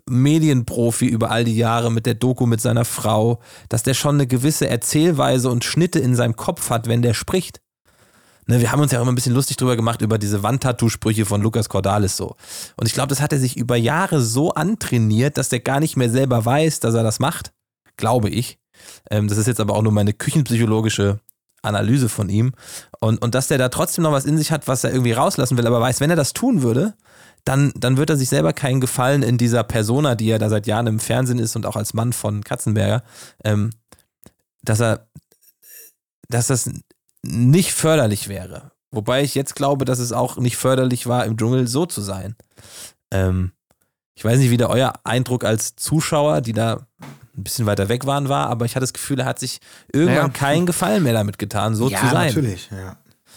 Medienprofi über all die Jahre mit der Doku mit seiner Frau, dass der schon eine gewisse Erzählweise und Schnitte in seinem Kopf hat, wenn der spricht. Ne, wir haben uns ja auch immer ein bisschen lustig drüber gemacht, über diese Wandtattoo-Sprüche von Lukas Cordalis so. Und ich glaube, das hat er sich über Jahre so antrainiert, dass der gar nicht mehr selber weiß, dass er das macht. Glaube ich. Ähm, das ist jetzt aber auch nur meine küchenpsychologische Analyse von ihm. Und, und dass der da trotzdem noch was in sich hat, was er irgendwie rauslassen will, aber weiß, wenn er das tun würde, dann, dann wird er sich selber keinen Gefallen in dieser Persona, die er da seit Jahren im Fernsehen ist und auch als Mann von Katzenberger, ähm, dass er, dass das nicht förderlich wäre. Wobei ich jetzt glaube, dass es auch nicht förderlich war, im Dschungel so zu sein. Ähm, ich weiß nicht, wie der euer Eindruck als Zuschauer, die da ein bisschen weiter weg waren, war, aber ich hatte das Gefühl, er hat sich irgendwann Naja. keinen Gefallen mehr damit getan, so zu sein. natürlich. Ja.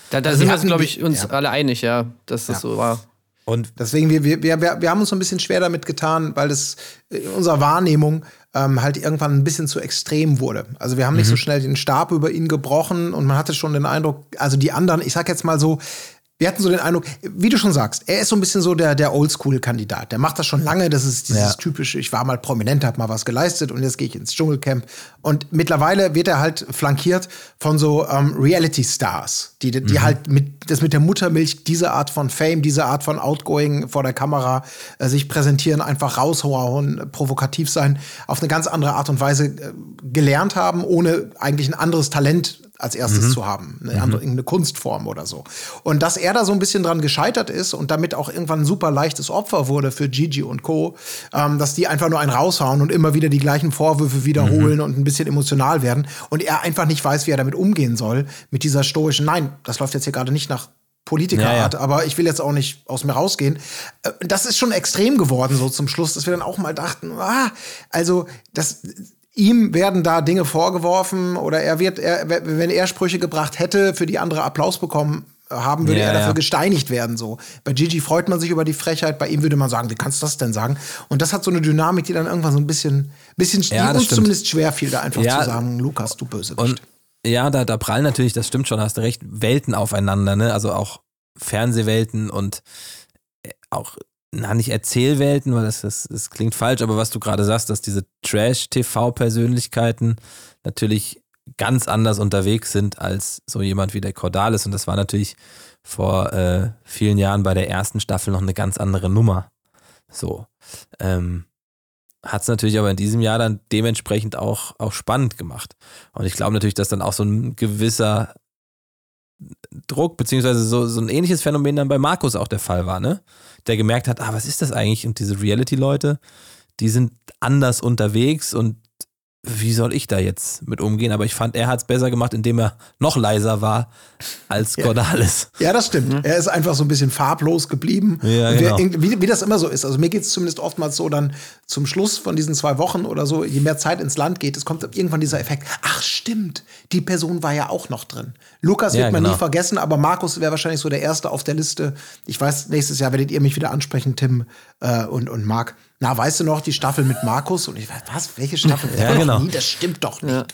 Da, da Also sind wir uns, glaube ich, uns ja. alle einig, ja, dass das Ja. so war. Und Deswegen, wir, wir, wir, wir haben uns so ein bisschen schwer damit getan, weil das in unserer Wahrnehmung ähm, halt irgendwann ein bisschen zu extrem wurde. Also wir haben nicht so schnell den Stab über ihn gebrochen und man hatte schon den Eindruck, also die anderen, ich sag jetzt mal so, wir hatten so den Eindruck, wie du schon sagst, er ist so ein bisschen so der, der Oldschool-Kandidat. Der macht das schon lange, das ist dieses Ja. typische, ich war mal prominent, hab mal was geleistet und jetzt gehe ich ins Dschungelcamp. Und mittlerweile wird er halt flankiert von so ähm, Reality-Stars, die, die halt mit, das mit der Muttermilch diese Art von Fame, diese Art von Outgoing vor der Kamera äh, sich präsentieren, einfach raushauen, provokativ sein, auf eine ganz andere Art und Weise äh, gelernt haben, ohne eigentlich ein anderes Talent als erstes zu haben, eine andere irgendeine Kunstform oder so. Und dass er da so ein bisschen dran gescheitert ist und damit auch irgendwann ein super leichtes Opfer wurde für Gigi und Co., ähm, dass die einfach nur einen raushauen und immer wieder die gleichen Vorwürfe wiederholen und ein bisschen emotional werden und er einfach nicht weiß, wie er damit umgehen soll, mit dieser stoischen, nein, das läuft jetzt hier gerade nicht nach Politikerart, Ja, ja. aber ich will jetzt auch nicht aus mir rausgehen. Äh, Das ist schon extrem geworden, so zum Schluss, dass wir dann auch mal dachten, ah, also das. Ihm werden da Dinge vorgeworfen oder er wird, er, wenn er Sprüche gebracht hätte, für die andere Applaus bekommen haben, würde Ja, er dafür ja. gesteinigt werden. So. Bei Gigi freut man sich über die Frechheit, bei ihm würde man sagen, wie kannst du das denn sagen? Und das hat so eine Dynamik, die dann irgendwann so ein bisschen, bisschen Ja, uns stimmt. zumindest schwer fiel, da einfach Ja. zu sagen, Lukas, du Bösewicht. Und ja, da, da prallen natürlich, das stimmt schon, hast du recht, Welten aufeinander, ne? Also auch Fernsehwelten und äh, auch, na, nicht Erzählwelten, weil das, das, das klingt falsch, aber was du gerade sagst, dass diese Trash-TV-Persönlichkeiten natürlich ganz anders unterwegs sind als so jemand wie der Cordalis. Und das war natürlich vor äh, vielen Jahren bei der ersten Staffel noch eine ganz andere Nummer. So. Ähm, hat es natürlich aber in diesem Jahr dann dementsprechend auch, auch spannend gemacht. Und ich glaube natürlich, dass dann auch so ein gewisser Druck, beziehungsweise so, so ein ähnliches Phänomen dann bei Markus auch der Fall war, ne? Der gemerkt hat, ah, was ist das eigentlich? Und diese Reality-Leute, die sind anders unterwegs und wie soll ich da jetzt mit umgehen? Aber ich fand, er hat es besser gemacht, indem er noch leiser war als Cordalis. Ja, das stimmt. Er ist einfach so ein bisschen farblos geblieben. Mhm. Ja, wir, genau. wie, wie das immer so ist. Also mir geht es zumindest oftmals so dann zum Schluss von diesen zwei Wochen oder so, je mehr Zeit ins Land geht, es kommt irgendwann dieser Effekt. Ach stimmt, die Person war ja auch noch drin. Lukas wird Ja, man genau. nie vergessen, aber Markus wäre wahrscheinlich so der Erste auf der Liste. Ich weiß, nächstes Jahr werdet ihr mich wieder ansprechen, Tim äh, und, und Marc. Na, weißt du noch, die Staffel mit Markus? Und ich weiß, was, welche Staffel? Das Ja, genau. Nie, das stimmt doch nicht.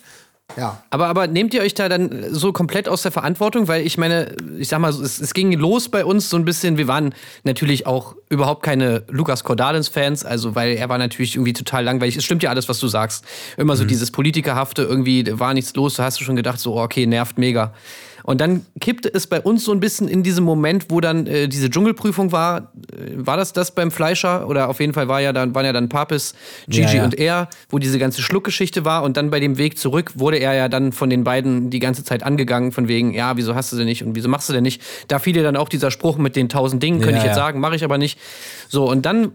Ja. Aber, aber nehmt ihr euch da dann so komplett aus der Verantwortung? Weil ich meine, ich sag mal, es, es ging los bei uns so ein bisschen. Wir waren natürlich auch überhaupt keine Lukas Cordalis-Fans, also weil er war natürlich irgendwie total langweilig. Es stimmt ja alles, was du sagst. Immer so dieses Politikerhafte, irgendwie da war nichts los. Da hast du schon gedacht, so, okay, nervt mega. Und dann kippte es bei uns so ein bisschen in diesem Moment, wo dann äh, diese Dschungelprüfung war. Äh, war das das beim Fleischer? Oder auf jeden Fall war ja dann, waren ja dann Papis, Gigi Ja, ja. und er, wo diese ganze Schluckgeschichte war. Und dann bei dem Weg zurück wurde er ja dann von den beiden die ganze Zeit angegangen, von wegen, ja, wieso hast du denn nicht und wieso machst du denn nicht? Da fiel ja dann auch dieser Spruch mit den tausend Dingen, könnte Ja, ich jetzt sagen, mache ich aber nicht. So, und dann,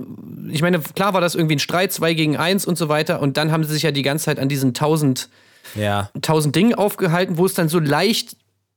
ich meine, klar war das irgendwie ein Streit, zwei gegen eins und so weiter. Und dann haben sie sich ja die ganze Zeit an diesen tausend Ja. tausend Dingen aufgehalten, wo es dann so leicht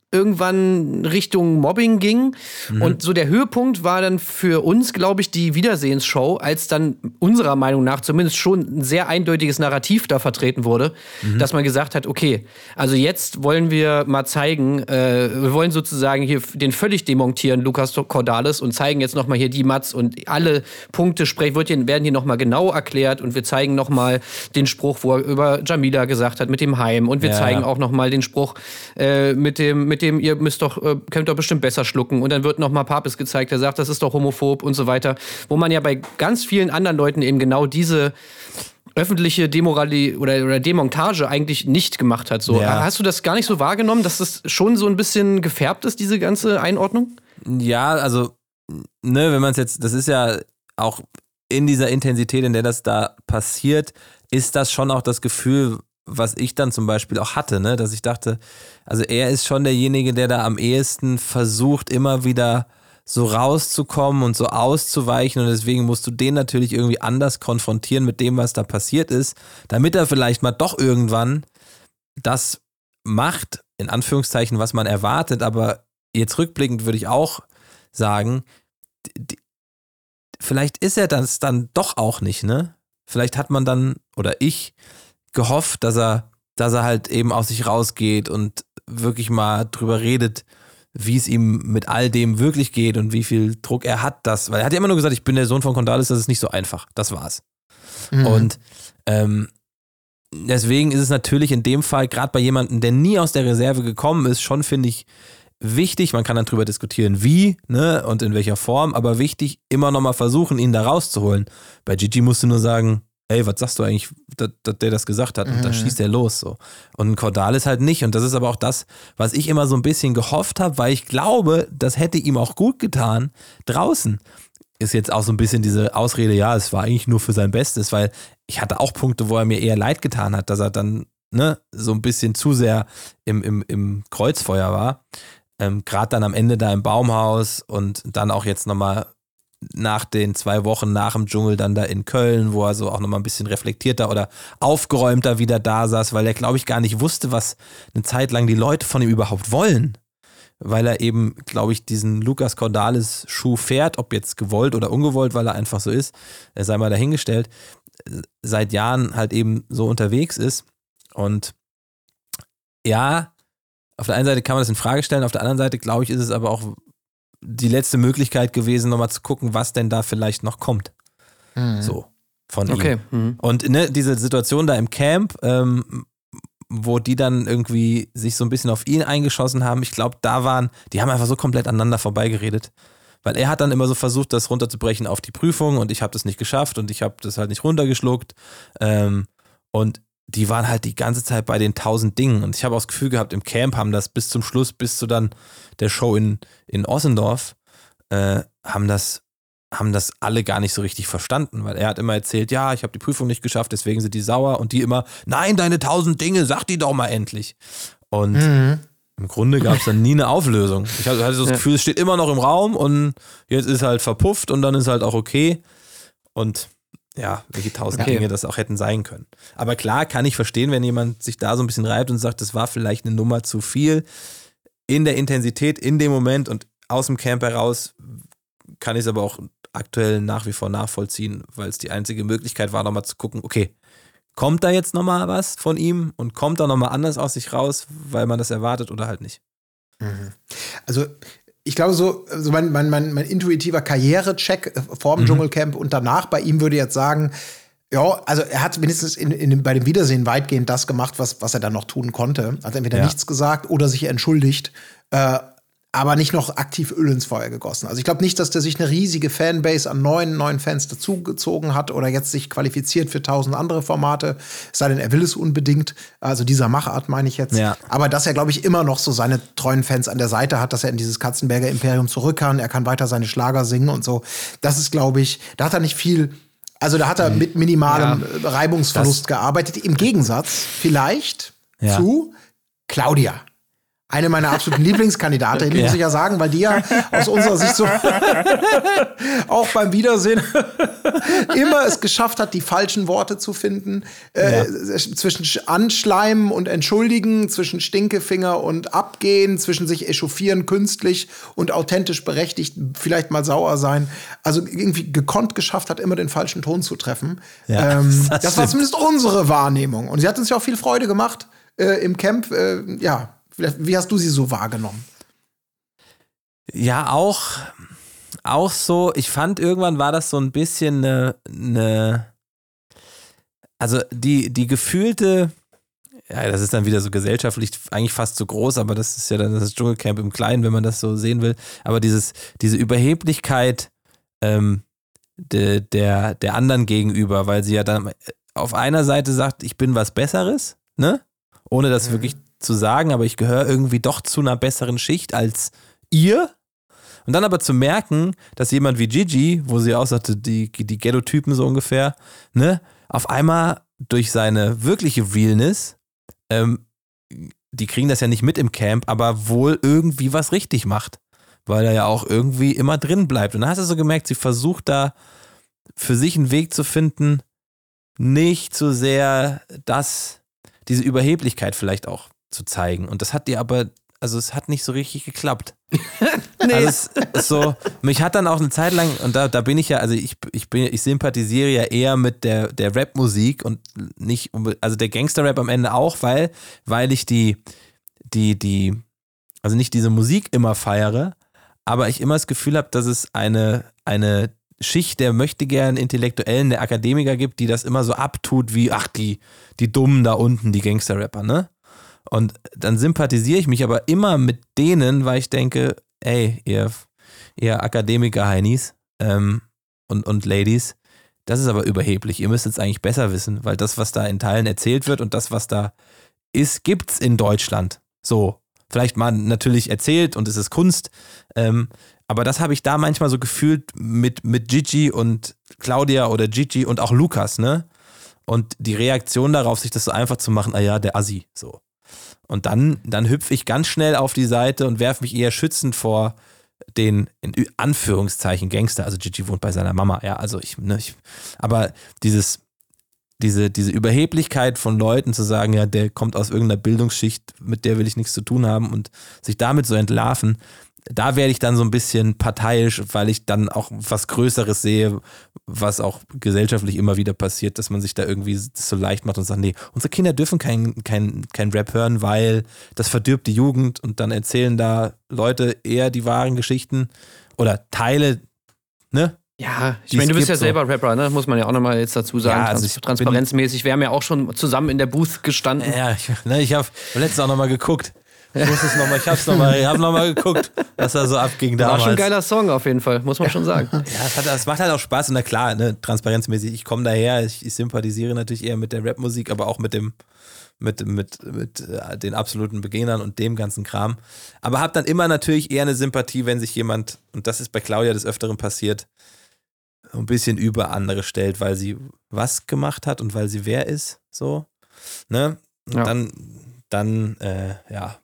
irgendwann Richtung Mobbing ging. Und so der Höhepunkt war dann für uns, glaube ich, die Wiedersehensshow, als dann unserer Meinung nach zumindest schon ein sehr eindeutiges Narrativ da vertreten wurde, dass man gesagt hat, okay, also jetzt wollen wir mal zeigen, äh, wir wollen sozusagen hier den völlig demontieren, Lukas Cordalis, und zeigen jetzt nochmal hier die Mats und alle Punkte sprech, wird hier, werden hier nochmal genau erklärt und wir zeigen nochmal den Spruch, wo er über Jamila gesagt hat mit dem Heim und wir Ja, zeigen auch noch mal den Spruch äh, mit dem mit dem ihr müsst doch äh, könnt doch bestimmt besser schlucken und dann wird noch mal Papis gezeigt, der sagt, das ist doch homophob und so weiter, wo man ja bei ganz vielen anderen Leuten eben genau diese öffentliche Demorali oder, oder Demontage eigentlich nicht gemacht hat. So Ja. hast du das gar nicht so wahrgenommen, dass das schon so ein bisschen gefärbt ist diese ganze Einordnung? Ja, also, ne, wenn man es jetzt, das ist ja auch in dieser Intensität, in der das da passiert, ist das schon auch das Gefühl, was ich dann zum Beispiel auch hatte, ne, dass ich dachte, also er ist schon derjenige, der da am ehesten versucht, immer wieder so rauszukommen und so auszuweichen und deswegen musst du den natürlich irgendwie anders konfrontieren mit dem, was da passiert ist, damit er vielleicht mal doch irgendwann das macht, in Anführungszeichen, was man erwartet, aber jetzt rückblickend würde ich auch sagen, d- d- vielleicht ist er das dann doch auch nicht, ne? Vielleicht hat man dann, oder ich, gehofft, dass er, dass er halt eben aus sich rausgeht und wirklich mal drüber redet, wie es ihm mit all dem wirklich geht und wie viel Druck er hat, das, weil er hat ja immer nur gesagt, ich bin der Sohn von Condalis, das ist nicht so einfach. Das war's. Und ähm, deswegen ist es natürlich in dem Fall, gerade bei jemandem, der nie aus der Reserve gekommen ist, schon, finde ich, wichtig. Man kann dann drüber diskutieren, wie ne, und in welcher Form, aber wichtig, immer nochmal versuchen, ihn da rauszuholen. Bei Gigi musst du nur sagen, ey, was sagst du eigentlich, dass, dass der das gesagt hat? Und dann schießt er los so. Und Cordalis halt nicht. Und das ist aber auch das, was ich immer so ein bisschen gehofft habe, weil ich glaube, das hätte ihm auch gut getan draußen ist jetzt auch so ein bisschen diese Ausrede, ja, es war eigentlich nur für sein Bestes, weil ich hatte auch Punkte, wo er mir eher leid getan hat, dass er dann ne, so ein bisschen zu sehr im, im, im Kreuzfeuer war. Ähm, Gerade dann am Ende da im Baumhaus und dann auch jetzt nochmal nach den zwei Wochen nach dem Dschungel dann da in Köln, wo er so auch nochmal ein bisschen reflektierter oder aufgeräumter wieder da saß, weil er, glaube ich, gar nicht wusste, was eine Zeit lang die Leute von ihm überhaupt wollen. weil er eben, glaube ich, diesen Lukas Cordalis Schuh fährt, ob jetzt gewollt oder ungewollt, weil er einfach so ist, sei mal dahingestellt, seit Jahren halt eben so unterwegs ist. Und ja, auf der einen Seite kann man das in Frage stellen, auf der anderen Seite, glaube ich, ist es aber auch die letzte Möglichkeit gewesen, nochmal zu gucken, was denn da vielleicht noch kommt. Mhm. So, von Okay. ihm. Mhm. Und ne, diese Situation da im Camp, ähm, wo die dann irgendwie sich so ein bisschen auf ihn eingeschossen haben, ich glaube, da waren, die haben einfach so komplett aneinander vorbeigeredet. Weil er hat dann immer so versucht, das runterzubrechen auf die Prüfung und ich habe das nicht geschafft und ich habe das halt nicht runtergeschluckt. Ähm, und die waren halt die ganze Zeit bei den tausend Dingen. Und ich habe auch das Gefühl gehabt, im Camp haben das bis zum Schluss, bis zu dann der Show in, in Ossendorf, äh, haben das haben das alle gar nicht so richtig verstanden, weil er hat immer erzählt, ja, ich habe die Prüfung nicht geschafft, deswegen sind die sauer und die immer, nein, deine tausend Dinge, sag die doch mal endlich. Und Mhm. im Grunde gab es dann nie eine Auflösung. Ich hatte so das Ja. Gefühl, es steht immer noch im Raum und jetzt ist halt verpufft und dann ist halt auch okay. Und ja, welche tausend Okay. Dinge das auch hätten sein können. Aber klar kann ich verstehen, wenn jemand sich da so ein bisschen reibt und sagt, das war vielleicht eine Nummer zu viel in der Intensität, in dem Moment und aus dem Camp heraus kann ich es aber auch aktuell nach wie vor nachvollziehen, weil es die einzige Möglichkeit war, nochmal zu gucken, okay, kommt da jetzt nochmal was von ihm und kommt da nochmal anders aus sich raus, weil man das erwartet oder halt nicht. Also ich glaube, so, so mein, mein, mein, mein intuitiver Karrierecheck äh, vor dem Dschungelcamp und danach bei ihm würde jetzt sagen, ja, also er hat mindestens in, in, bei dem Wiedersehen weitgehend das gemacht, was, was er dann noch tun konnte. Hat entweder Ja. nichts gesagt oder sich entschuldigt, äh, aber nicht noch aktiv Öl ins Feuer gegossen. Also ich glaube nicht, dass der sich eine riesige Fanbase an neuen, neuen Fans dazugezogen hat oder jetzt sich qualifiziert für tausend andere Formate. Es sei denn, er will es unbedingt. Also dieser Machart meine ich jetzt. Ja. Aber dass er, glaube ich, immer noch so seine treuen Fans an der Seite hat, dass er in dieses Katzenberger Imperium zurück kann, er kann weiter seine Schlager singen und so. Das ist, glaube ich, da hat er nicht viel, also da hat er mit minimalem äh, Reibungsverlust gearbeitet. Im Gegensatz vielleicht Ja. zu Claudia. Eine meiner absoluten Lieblingskandidatinnen, muss ich ja sagen, weil die ja aus unserer Sicht so auch beim Wiedersehen immer es geschafft hat, die falschen Worte zu finden. Äh, zwischen Sch- Anschleimen und Entschuldigen, zwischen Stinkefinger und Abgehen, zwischen sich echauffieren künstlich und authentisch berechtigt, vielleicht mal sauer sein. Also irgendwie gekonnt geschafft hat, immer den falschen Ton zu treffen. Ja, ähm, das das, war zumindest unsere Wahrnehmung. Und sie hat uns ja auch viel Freude gemacht äh, im Camp. Äh, ja, wie hast du sie so wahrgenommen? Ja, auch, auch so, ich fand irgendwann war das so ein bisschen eine, eine also die, die gefühlte, ja, das ist dann wieder so gesellschaftlich eigentlich fast zu groß, aber das ist ja dann das Dschungelcamp im Kleinen, wenn man das so sehen will. Aber dieses, diese Überheblichkeit ähm, de, der, der anderen gegenüber, weil sie ja dann auf einer Seite sagt, ich bin was Besseres, ne? Ohne das wirklich zu sagen, aber ich gehöre irgendwie doch zu einer besseren Schicht als ihr. Und dann aber zu merken, dass jemand wie Gigi, wo sie auch sagte, die, die Ghetto-Typen so ungefähr, ne, auf einmal durch seine wirkliche Realness, ähm, die kriegen das ja nicht mit im Camp, aber wohl irgendwie was richtig macht. Weil er ja auch irgendwie immer drin bleibt. Und dann hast du so gemerkt, sie versucht da für sich einen Weg zu finden, nicht so sehr das, diese Überheblichkeit vielleicht auch zu zeigen. Und das hat dir aber, also es hat nicht so richtig geklappt. Also es ist so, mich hat dann auch eine Zeit lang, und da, da bin ich ja, also ich, ich bin, ich sympathisiere ja eher mit der, der Rap-Musik und nicht, also der Gangster-Rap am Ende auch, weil, weil ich die, die, die, also nicht diese Musik immer feiere, aber ich immer das Gefühl habe, dass es eine, eine Schicht der möchte gern Intellektuellen, der Akademiker gibt, die das immer so abtut wie, ach, die, die Dummen da unten, die Gangster-Rapper, ne? Und dann sympathisiere ich mich aber immer mit denen, weil ich denke, ey, ihr, ihr Akademiker-Heinis ähm, und, und Ladies, das ist aber überheblich. Ihr müsst es eigentlich besser wissen, weil das, was da in Teilen erzählt wird und das, was da ist, gibt's in Deutschland. So. Vielleicht mal natürlich erzählt und es ist Kunst. Ähm, aber das habe ich da manchmal so gefühlt mit, mit Gigi und Claudia oder Gigi und auch Lukas, ne? Und die Reaktion darauf, sich das so einfach zu machen, ah ja, der Assi, so. Und dann, dann hüpfe ich ganz schnell auf die Seite und werfe mich eher schützend vor den, in Anführungszeichen, Gangster. Also Gigi wohnt bei seiner Mama, ja, also ich, ne, ich aber dieses, diese, diese Überheblichkeit von Leuten zu sagen, ja, der kommt aus irgendeiner Bildungsschicht, mit der will ich nichts zu tun haben und sich damit so entlarven, da werde ich dann so ein bisschen parteiisch, weil ich dann auch was Größeres sehe, was auch gesellschaftlich immer wieder passiert, dass man sich da irgendwie so leicht macht und sagt, nee, unsere Kinder dürfen kein, kein, kein Rap hören, weil das verdirbt die Jugend und dann erzählen da Leute eher die wahren Geschichten oder Teile, ne? Ja, ich meine, du bist ja selber Rapper, ne? Muss man ja auch nochmal jetzt dazu sagen. Ja, also Trans transparenzmäßig. Wir haben ja auch schon zusammen in der Booth gestanden. Ja, ich, ne, ich habe letztens auch nochmal geguckt. Ich muss es noch mal, ich hab's noch mal, ich hab noch mal geguckt, was da so abging War damals. schon ein geiler Song auf jeden Fall, muss man schon sagen. Ja, es, hat, es macht halt auch Spaß und na klar, ne, transparenzmäßig, ich komme daher, ich, ich sympathisiere natürlich eher mit der Rapmusik, aber auch mit dem, mit, mit, mit äh, den absoluten Beginnern und dem ganzen Kram. Aber habe dann immer natürlich eher eine Sympathie, wenn sich jemand, und das ist bei Claudia des Öfteren passiert, ein bisschen über andere stellt, weil sie was gemacht hat und weil sie wer ist, so. Ne? Und Ja. dann, dann, äh, ja,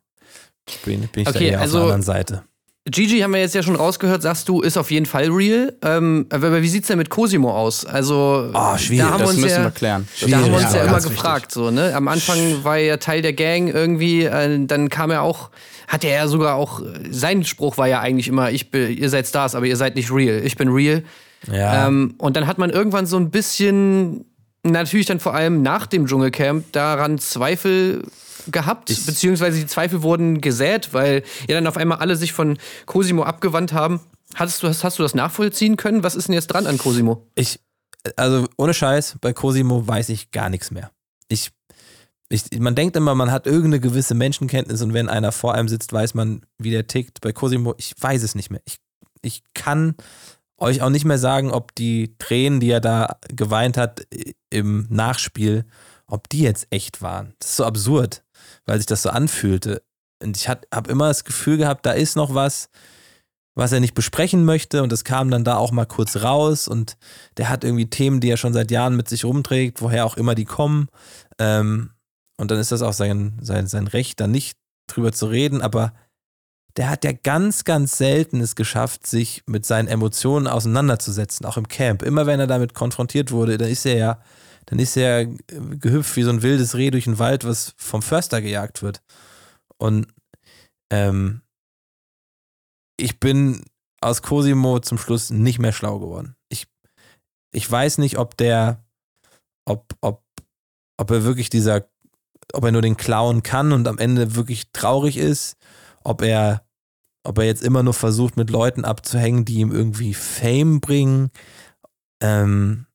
bin, bin ich Okay, da eher also- auf der anderen Seite. Gigi haben wir jetzt ja schon rausgehört, sagst du, ist auf jeden Fall real. Ähm, aber wie sieht's denn mit Cosimo aus? Also, Oh, schwierig. da haben wir Das uns müssen ja, wir klären. Das Da haben wir uns ja, ja, immer gefragt, so, ne? Am Anfang war er ja Teil der Gang irgendwie, äh, dann kam er auch, hat er ja sogar auch, sein Spruch war ja eigentlich immer, ich bin, ihr seid Stars, aber ihr seid nicht real. Ich bin real. Ja. Ähm, und dann hat man irgendwann so ein bisschen, natürlich dann vor allem nach dem Dschungelcamp, daran Zweifel gehabt, beziehungsweise die Zweifel wurden gesät, weil ja dann auf einmal alle sich von Cosimo abgewandt haben. Hattest du, hast, hast du das nachvollziehen können? Was ist denn jetzt dran an Cosimo? Ich, also ohne Scheiß, bei Cosimo weiß ich gar nichts mehr. Ich, ich, man denkt immer, man hat irgendeine gewisse Menschenkenntnis und wenn einer vor einem sitzt, weiß man, wie der tickt. Bei Cosimo, ich weiß es nicht mehr. Ich, ich kann euch auch nicht mehr sagen, ob die Tränen, die er da geweint hat im Nachspiel, ob die jetzt echt waren. Das ist so absurd, weil sich das so anfühlte. Und ich habe immer das Gefühl gehabt, da ist noch was, was er nicht besprechen möchte und das kam dann da auch mal kurz raus und der hat irgendwie Themen, die er schon seit Jahren mit sich rumträgt, woher auch immer die kommen. Ähm, und dann ist das auch sein, sein, sein Recht, da nicht drüber zu reden, aber der hat ja ganz, ganz selten es geschafft, sich mit seinen Emotionen auseinanderzusetzen, auch im Camp. Immer wenn er damit konfrontiert wurde, dann ist er ja, dann ist er gehüpft wie so ein wildes Reh durch den Wald, was vom Förster gejagt wird. Und ähm, ich bin aus Cosimo zum Schluss nicht mehr schlau geworden. Ich, ich weiß nicht, ob der, ob, ob, ob er wirklich dieser, ob er nur den Clown kann und am Ende wirklich traurig ist, ob er, ob er jetzt immer nur versucht, mit Leuten abzuhängen, die ihm irgendwie Fame bringen, ähm,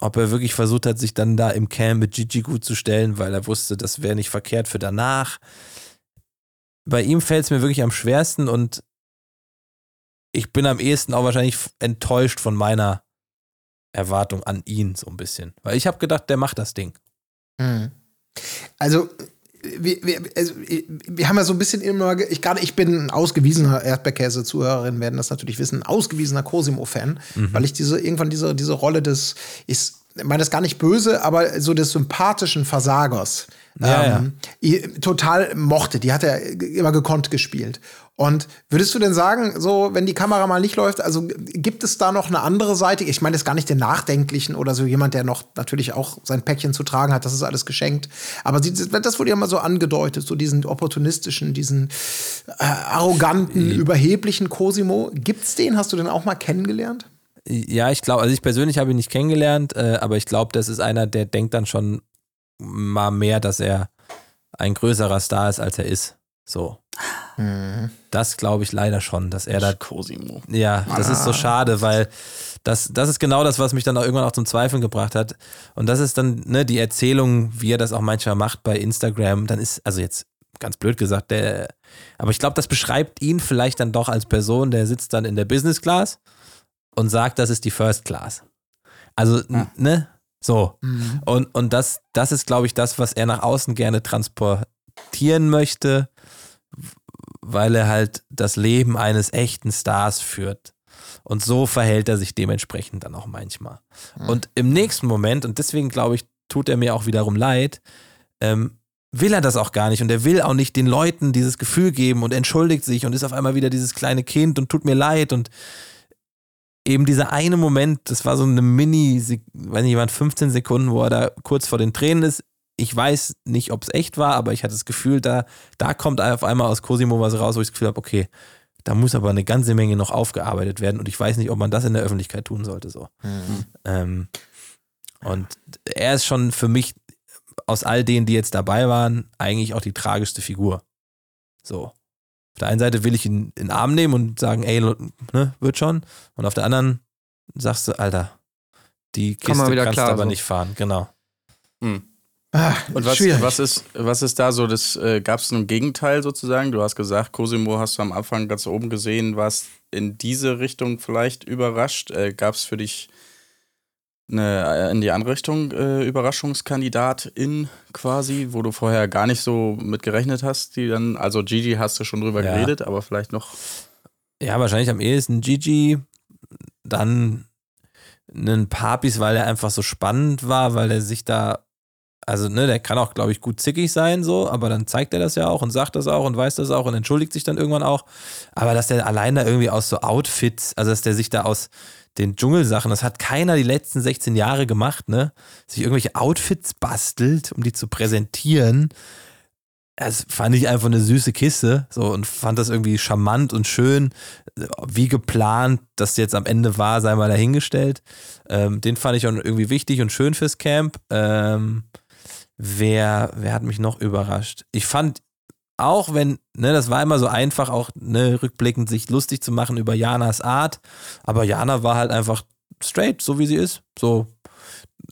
ob er wirklich versucht hat, sich dann da im Camp mit Gigi gut zu stellen, weil er wusste, das wäre nicht verkehrt für danach. Bei ihm fällt es mir wirklich am schwersten und ich bin am ehesten auch wahrscheinlich enttäuscht von meiner Erwartung an ihn so ein bisschen. Weil ich habe gedacht, der macht das Ding. Also, wir, wir, also, wir haben ja so ein bisschen immer, ich gerade, ich bin ein ausgewiesener Erdbeerkäse-Zuhörerin, werden das natürlich wissen, ein ausgewiesener Cosimo-Fan, weil ich diese, irgendwann diese, diese Rolle des, ich meine das gar nicht böse, aber so des sympathischen Versagers Ja, ähm, i- total mochte. Die hat er immer gekonnt gespielt. Und würdest du denn sagen, so, wenn die Kamera mal nicht läuft, also gibt es da noch eine andere Seite? Ich meine, das ist gar nicht den Nachdenklichen oder so jemand, der noch natürlich auch sein Päckchen zu tragen hat, das ist alles geschenkt. Aber das wurde ja mal so angedeutet, so diesen opportunistischen, diesen äh, arroganten, überheblichen Cosimo. Gibt's den? Hast du den auch mal kennengelernt? Ja, ich glaube, also ich persönlich habe ihn nicht kennengelernt, äh, aber ich glaube, das ist einer, der denkt dann schon mal mehr, dass er ein größerer Star ist, als er ist. So. Das glaube ich leider schon, dass er da Cosimo. Ja, das ist so schade, weil das, das ist genau das, was mich dann auch irgendwann auch zum Zweifeln gebracht hat. Und das ist dann ne, die Erzählung, wie er das auch manchmal macht bei Instagram. Dann ist, also jetzt ganz blöd gesagt, der, aber ich glaube, das beschreibt ihn vielleicht dann doch als Person, der sitzt dann in der Business Class und sagt, das ist die First Class. Also, n- ne? So. Und, und das, das ist, glaube ich, das, was er nach außen gerne transportieren möchte weil er halt das Leben eines echten Stars führt. Und so verhält er sich dementsprechend dann auch manchmal. Und im nächsten Moment, und deswegen glaube ich, tut er mir auch wiederum leid, ähm, will er das auch gar nicht. Und er will auch nicht den Leuten dieses Gefühl geben und entschuldigt sich und ist auf einmal wieder dieses kleine Kind und tut mir leid. Und eben dieser eine Moment, das war so eine Mini, weiß nicht, waren 15 Sekunden, wo er da kurz vor den Tränen ist. Ich weiß nicht, ob es echt war, aber ich hatte das Gefühl, da, da kommt auf einmal aus Cosimo was raus, wo ich das Gefühl habe, okay, da muss aber eine ganze Menge noch aufgearbeitet werden und ich weiß nicht, ob man das in der Öffentlichkeit tun sollte. So. Mhm. Ähm, und er ist schon für mich aus all denen, die jetzt dabei waren, eigentlich auch die tragischste Figur. So. Auf der einen Seite will ich ihn in den Arm nehmen und sagen, ey, ne, wird schon. Und auf der anderen sagst du, Alter, die Kiste kannst du aber so. nicht fahren. Genau. Hm. Ah, und was, was, ist, was ist da so, das äh, gab es ein Gegenteil sozusagen? Du hast gesagt, Cosimo hast du am Anfang ganz oben gesehen, warst in diese Richtung vielleicht überrascht. Äh, gab es für dich eine äh, in die andere Richtung äh, Überraschungskandidatin quasi, wo du vorher gar nicht so mit gerechnet hast, die dann, also Gigi hast du schon drüber ja. geredet, aber vielleicht noch. Ja, wahrscheinlich am ehesten Gigi, dann einen Papis, weil er einfach so spannend war, weil er sich da also, ne, der kann auch, glaube ich, gut zickig sein, so, aber dann zeigt er das ja auch und sagt das auch und weiß das auch und entschuldigt sich dann irgendwann auch. Aber dass der allein da irgendwie aus so Outfits, also dass der sich da aus den Dschungelsachen, das hat keiner die letzten 16 Jahre gemacht, ne? Sich irgendwelche Outfits bastelt, um die zu präsentieren. Das fand ich einfach eine süße Kiste, so und fand das irgendwie charmant und schön. Wie geplant, das jetzt am Ende war, sei mal dahingestellt. Ähm, den fand ich auch irgendwie wichtig und schön fürs Camp. Ähm, Wer, wer hat mich noch überrascht? Ich fand, auch wenn, ne, das war immer so einfach, auch ne, rückblickend sich lustig zu machen über Janas Art, aber Jana war halt einfach straight, so wie sie ist. So,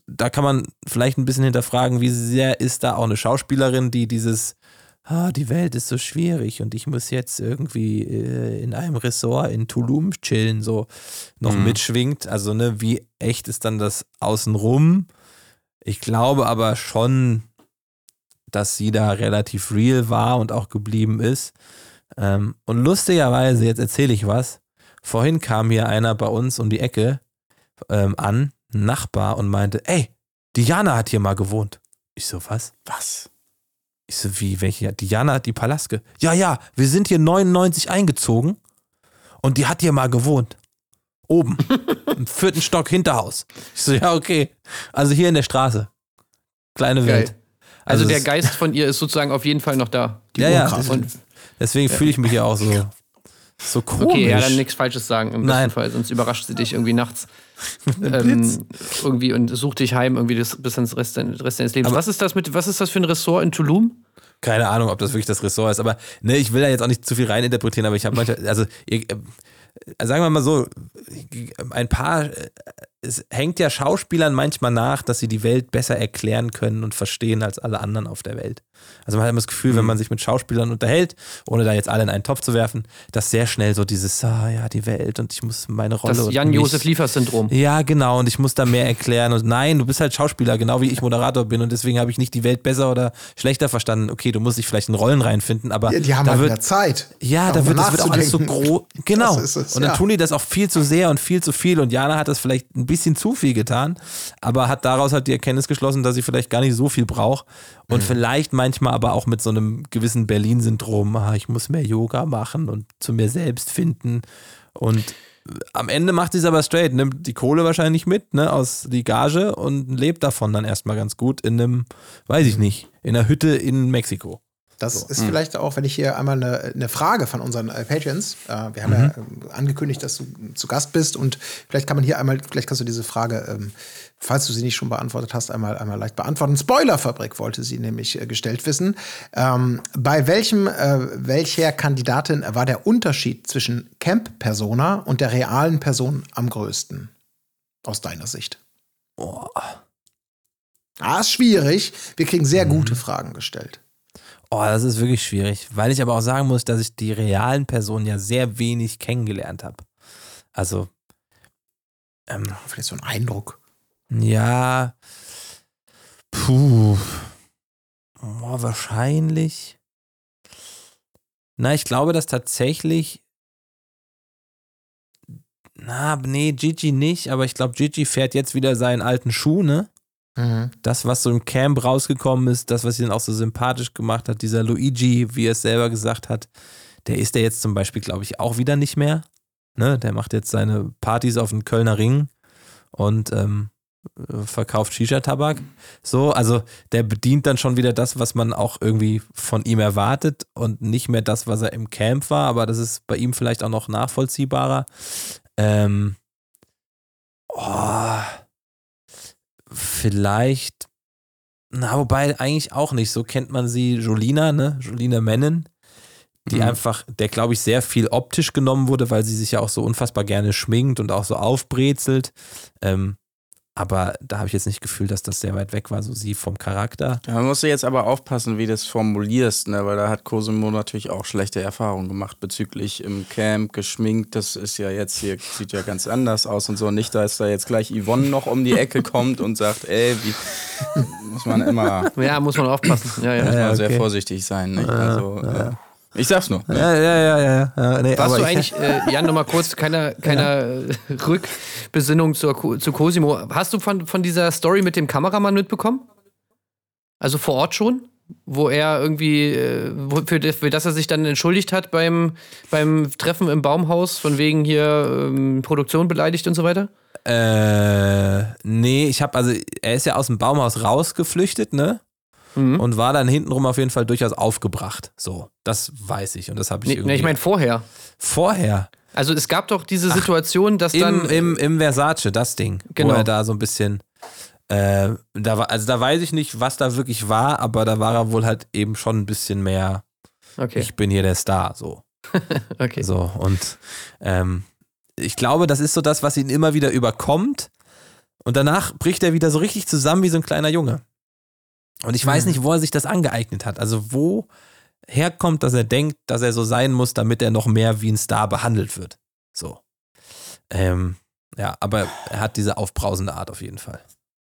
da kann man vielleicht ein bisschen hinterfragen, wie sehr ist da auch eine Schauspielerin, die dieses, ah, die Welt ist so schwierig und ich muss jetzt irgendwie äh, in einem Ressort in Tulum chillen, so noch mhm. mitschwingt. Also, ne, wie echt ist dann das außenrum? Ich glaube aber schon, dass sie da relativ real war und auch geblieben ist. Ähm, und lustigerweise, jetzt erzähle ich was. Vorhin kam hier einer bei uns um die Ecke ähm, an, ein Nachbar, und meinte: Ey, Diana hat hier mal gewohnt. Ich so, was? Was? Ich so, wie, welche? Diana hat die Palaske. Ja, ja, wir sind hier 99 eingezogen und die hat hier mal gewohnt. Oben. Im vierten Stock Hinterhaus. Ich so, ja, okay. Also hier in der Straße. Kleine Geil. Welt. Also, also der Geist von ihr ist sozusagen auf jeden Fall noch da. ja, ja. Und deswegen fühle ich mich ja auch so, so komisch. Okay, ja, dann nichts Falsches sagen im Nein. besten Fall, sonst überrascht sie dich irgendwie nachts. ähm, irgendwie und sucht dich heim irgendwie das, bis ins Rest, Rest deines Lebens. Aber was ist das mit, was ist das für ein Ressort in Tulum? Keine Ahnung, ob das wirklich das Ressort ist, aber ne, ich will da jetzt auch nicht zu viel reininterpretieren, aber ich habe manchmal, also ihr, sagen wir mal so, ein paar, es hängt ja Schauspielern manchmal nach, dass sie die Welt besser erklären können und verstehen als alle anderen auf der Welt. Also man hat immer das Gefühl, mhm. wenn man sich mit Schauspielern unterhält, ohne da jetzt alle in einen Topf zu werfen, dass sehr schnell so dieses, ah ja, die Welt und ich muss meine Rolle. Das Jan-Josef-Liefer-Syndrom. Ja, genau, und ich muss da mehr erklären. Und nein, du bist halt Schauspieler, genau wie ich Moderator bin und deswegen habe ich nicht die Welt besser oder schlechter verstanden. Okay, du musst dich vielleicht in Rollen reinfinden, aber. Ja, die haben da halt wird, mehr Zeit. Ja, da wird, das wird auch alles so groß. Genau. Es, und dann ja. tun die das auch viel zu sehr und viel zu viel. Und Jana hat das vielleicht ein bisschen zu viel getan, aber hat daraus halt die Erkenntnis geschlossen, dass sie vielleicht gar nicht so viel braucht. Und mhm. vielleicht manchmal aber auch mit so einem gewissen Berlin-Syndrom, ah, ich muss mehr Yoga machen und zu mir selbst finden. Und am Ende macht sie es aber straight, nimmt die Kohle wahrscheinlich mit, ne, aus die Gage und lebt davon dann erstmal ganz gut in einem, weiß ich nicht, in einer Hütte in Mexiko. Das so. ist mhm. vielleicht auch, wenn ich hier einmal eine, eine Frage von unseren äh, Patrons, äh, wir haben mhm. ja äh, angekündigt, dass du zu Gast bist und vielleicht kann man hier einmal, vielleicht kannst du diese Frage, ähm, falls du sie nicht schon beantwortet hast, einmal, einmal leicht beantworten. Spoilerfabrik wollte sie nämlich äh, gestellt wissen. Ähm, bei welchem, äh, welcher Kandidatin war der Unterschied zwischen Camp-Persona und der realen Person am größten? Aus deiner Sicht. Boah. Ah, ist schwierig. Wir kriegen sehr mhm. gute Fragen gestellt. Oh, das ist wirklich schwierig, weil ich aber auch sagen muss, dass ich die realen Personen ja sehr wenig kennengelernt habe. Also, ähm, vielleicht so ein Eindruck. Ja, puh, oh, wahrscheinlich. Na, ich glaube, dass tatsächlich. Na, nee, Gigi nicht, aber ich glaube, Gigi fährt jetzt wieder seinen alten Schuh, ne? Mhm. Das, was so im Camp rausgekommen ist, das, was ihn auch so sympathisch gemacht hat, dieser Luigi, wie er es selber gesagt hat, der ist der jetzt zum Beispiel, glaube ich, auch wieder nicht mehr. Ne? Der macht jetzt seine Partys auf dem Kölner Ring und ähm, verkauft Shisha-Tabak. So, also der bedient dann schon wieder das, was man auch irgendwie von ihm erwartet und nicht mehr das, was er im Camp war, aber das ist bei ihm vielleicht auch noch nachvollziehbarer. Ähm, oh, vielleicht, na, wobei eigentlich auch nicht. So kennt man sie, Jolina, ne? Jolina Mennen, die Mhm. einfach, der glaube ich sehr viel optisch genommen wurde, weil sie sich ja auch so unfassbar gerne schminkt und auch so aufbrezelt. Ähm, aber da habe ich jetzt nicht gefühlt, dass das sehr weit weg war, so sie vom Charakter. Da musst du jetzt aber aufpassen, wie du das formulierst, ne? weil da hat Cosimo natürlich auch schlechte Erfahrungen gemacht bezüglich im Camp geschminkt. Das ist ja jetzt hier, sieht ja ganz anders aus und so. Nicht, dass da jetzt gleich Yvonne noch um die Ecke kommt und sagt, ey, wie muss man immer Ja, muss man aufpassen. Ja, ja. muss man Ja, sehr okay. vorsichtig sein. Nicht? Also, äh, ich sag's nur. Ja, ja, ja, ja. ja nee, Warst aber du ich- eigentlich, äh, Jan, nochmal kurz, keiner, keiner äh, Rückbesinnung zur, zu Cosimo. Hast du von, von dieser Story mit dem Kameramann mitbekommen? Also vor Ort schon? Wo er irgendwie, äh, wo- für, das- für das er sich dann entschuldigt hat beim, beim Treffen im Baumhaus, von wegen hier ähm, Produktion beleidigt und so weiter? Äh, nee, ich habe also, er ist ja aus dem Baumhaus rausgeflüchtet, ne? Mhm. Und war dann hintenrum auf jeden Fall durchaus aufgebracht. So, das weiß ich und das habe ich Nee, irgendwie. nee, ich meine vorher. vorher Also es gab doch diese Situation, dass dann. im, im, im Versace, das Ding, Genau. wo er da so ein bisschen. Äh, da war, also da weiß ich nicht, was da wirklich war, aber da war er wohl halt eben schon ein bisschen mehr. okay, Ich bin hier der Star, so. okay. So, und ähm, ich glaube, das ist so das, was ihn immer wieder überkommt. Und danach bricht er wieder so richtig zusammen wie so ein kleiner Junge. Und ich weiß nicht, wo er sich das angeeignet hat. Also, wo herkommt, dass er denkt, dass er so sein muss, damit er noch mehr wie ein Star behandelt wird. So. Ähm, ja, aber er hat diese aufbrausende Art auf jeden Fall.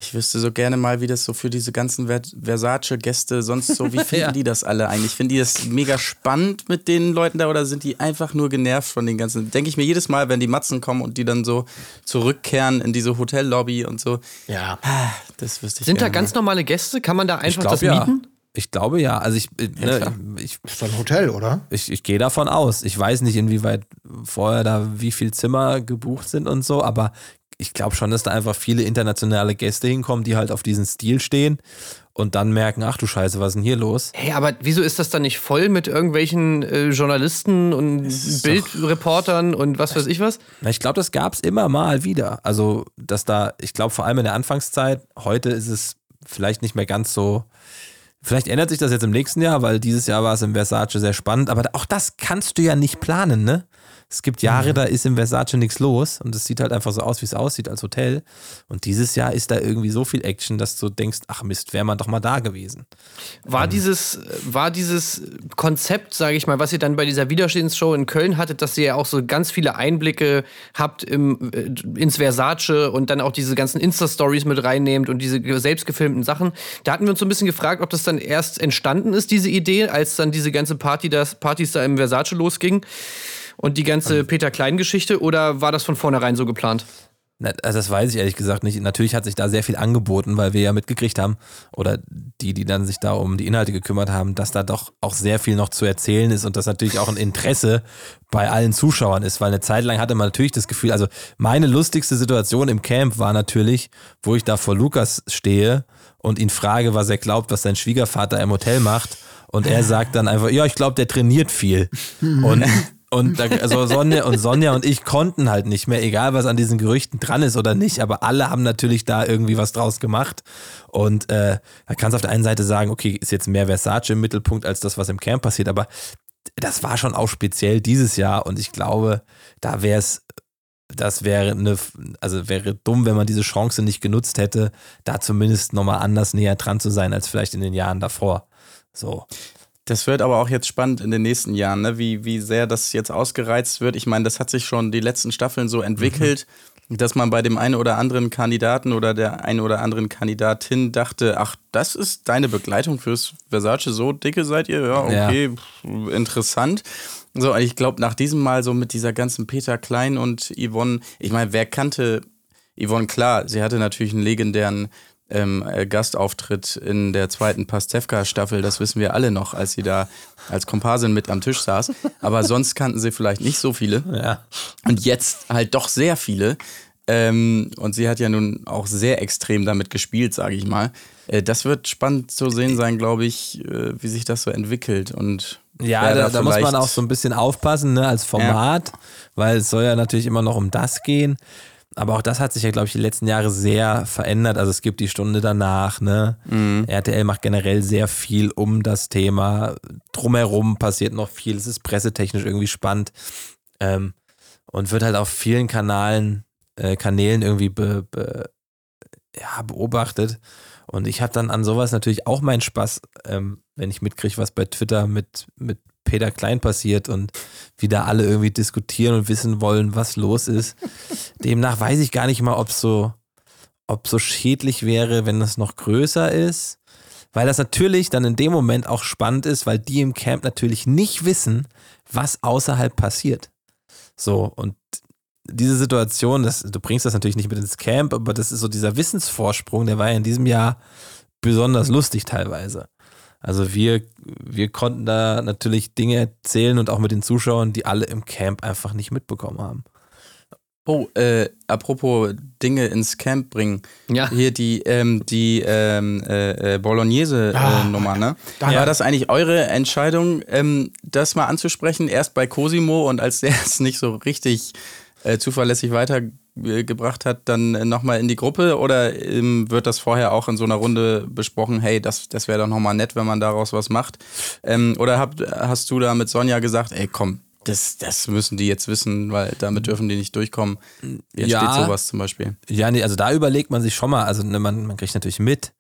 Ich wüsste so gerne mal, wie das so für diese ganzen Ver- Versace-Gäste sonst so, wie finden Ja. die das alle eigentlich? Finden die das mega spannend mit den Leuten da oder sind die einfach nur genervt von den ganzen? Denke ich mir jedes Mal, wenn die Matzen kommen und die dann so zurückkehren in diese Hotellobby und so. Ja. Das wüsste ich Sind da ganz mal. normale Gäste? Kann man da einfach glaub, das ja. mieten? Ich glaube ja. Also ich, äh, ne, ich, Ist doch ein Hotel, oder? ich, ich gehe davon aus. Ich weiß nicht, inwieweit vorher da wie viel Zimmer gebucht sind und so, aber ich glaube schon, dass da einfach viele internationale Gäste hinkommen, die halt auf diesen Stil stehen und dann merken, ach du Scheiße, was ist denn hier los? Hey, aber wieso ist das dann nicht voll mit irgendwelchen äh, Journalisten und Bildreportern und was weiß ich was? Na, ich glaube, das gab es immer mal wieder. Also, dass da, ich glaube vor allem in der Anfangszeit, heute ist es vielleicht nicht mehr ganz so. Vielleicht ändert sich das jetzt im nächsten Jahr, weil dieses Jahr war es im Versace sehr spannend, aber auch das kannst du ja nicht planen, ne? Es gibt Jahre, da ist im Versace nichts los und es sieht halt einfach so aus, wie es aussieht als Hotel. Und dieses Jahr ist da irgendwie so viel Action, dass du denkst, ach Mist, wäre man doch mal da gewesen. War dieses, war dieses Konzept, sage ich mal, was ihr dann bei dieser Widerstehensshow in Köln hattet, dass ihr ja auch so ganz viele Einblicke habt im, äh, ins Versace und dann auch diese ganzen Insta-Stories mit reinnehmt und diese selbst gefilmten Sachen. Da hatten wir uns so ein bisschen gefragt, ob das dann erst entstanden ist, diese Idee, als dann diese ganze Party, das, Partys da im Versace losging und die ganze Peter Klein-Geschichte oder war das von vornherein so geplant? Also das weiß ich ehrlich gesagt nicht. Natürlich hat sich da sehr viel angeboten, weil wir ja mitgekriegt haben, oder die, die dann sich da um die Inhalte gekümmert haben, dass da doch auch sehr viel noch zu erzählen ist und das natürlich auch ein Interesse bei allen Zuschauern ist, weil eine Zeit lang hatte man natürlich das Gefühl, also meine lustigste Situation im Camp war natürlich, wo ich da vor Lukas stehe und ihn frage, was er glaubt, was sein Schwiegervater im Hotel macht und er sagt dann einfach, ja, ich glaube, der trainiert viel. Und und da, also Sonja und Sonja und ich konnten halt nicht mehr, egal was an diesen Gerüchten dran ist oder nicht, aber alle haben natürlich da irgendwie was draus gemacht. Und äh, da kannst du auf der einen Seite sagen, okay, ist jetzt mehr Versace im Mittelpunkt als das, was im Camp passiert, aber das war schon auch speziell dieses Jahr und ich glaube, da wäre es, das wäre eine, also wäre dumm, wenn man diese Chance nicht genutzt hätte, da zumindest nochmal anders näher dran zu sein als vielleicht in den Jahren davor. So. Das wird aber auch jetzt spannend in den nächsten Jahren, ne? wie, wie sehr das jetzt ausgereizt wird. Ich meine, das hat sich schon die letzten Staffeln so entwickelt, dass man bei dem einen oder anderen Kandidaten oder der einen oder anderen Kandidatin dachte, ach, das ist deine Begleitung fürs Versace, so dicke seid ihr? Ja, okay, pff, interessant. So, ich glaube, nach diesem Mal so mit dieser ganzen Peter Klein und Yvonne, ich meine, wer kannte Yvonne klar, sie hatte natürlich einen legendären ähm, äh, Gastauftritt in der zweiten Pastewka-Staffel, das wissen wir alle noch, als sie da als Komparsin mit am Tisch saß. Aber sonst kannten sie vielleicht nicht so viele. Ja. Und jetzt halt doch sehr viele. Ähm, und sie hat ja nun auch sehr extrem damit gespielt, sage ich mal. Äh, das wird spannend zu sehen sein, glaube ich, äh, wie sich das so entwickelt. Und Ja, da, da muss man auch so ein bisschen aufpassen, ne, als Format, weil es soll ja natürlich immer noch um das gehen. Aber auch das hat sich ja, glaube ich, die letzten Jahre sehr verändert. Also es gibt die Stunde danach, ne? RTL macht generell sehr viel um das Thema. Drumherum passiert noch viel. Es ist pressetechnisch irgendwie spannend. Ähm, und wird halt auf vielen Kanalen, äh, Kanälen irgendwie be, be, ja, beobachtet. Und ich habe dann an sowas natürlich auch meinen Spaß, ähm, wenn ich mitkriege, was bei Twitter mit, mit Peter Klein passiert und wie da alle irgendwie diskutieren und wissen wollen, was los ist. Demnach weiß ich gar nicht mal, ob so, ob so schädlich wäre, wenn das noch größer ist. Weil das natürlich dann in dem Moment auch spannend ist, weil die im Camp natürlich nicht wissen, was außerhalb passiert. So, und diese Situation, das, du bringst das natürlich nicht mit ins Camp, aber das ist so dieser Wissensvorsprung, der war ja in diesem Jahr besonders lustig teilweise. Also wir, wir konnten da natürlich Dinge erzählen und auch mit den Zuschauern, die alle im Camp einfach nicht mitbekommen haben. Oh, äh, apropos Dinge ins Camp bringen. Ja. Hier die, ähm, die ähm, äh, äh, Ah, Bolognese-Nummer, ne? danke. War das eigentlich eure Entscheidung, ähm, das mal anzusprechen? Erst bei Cosimo und als der es nicht so richtig äh, zuverlässig weitergebracht hat, dann nochmal in die Gruppe? Oder ähm, wird das vorher auch in so einer Runde besprochen, hey, das, das wäre doch nochmal nett, wenn man daraus was macht? Ähm, oder habt, hast du da mit Sonja gesagt, ey, komm, das, das müssen die jetzt wissen, weil damit dürfen die nicht durchkommen. Entsteht Ja. sowas zum Beispiel? Ja, nee, also da überlegt man sich schon mal, also ne, man, man kriegt natürlich mit,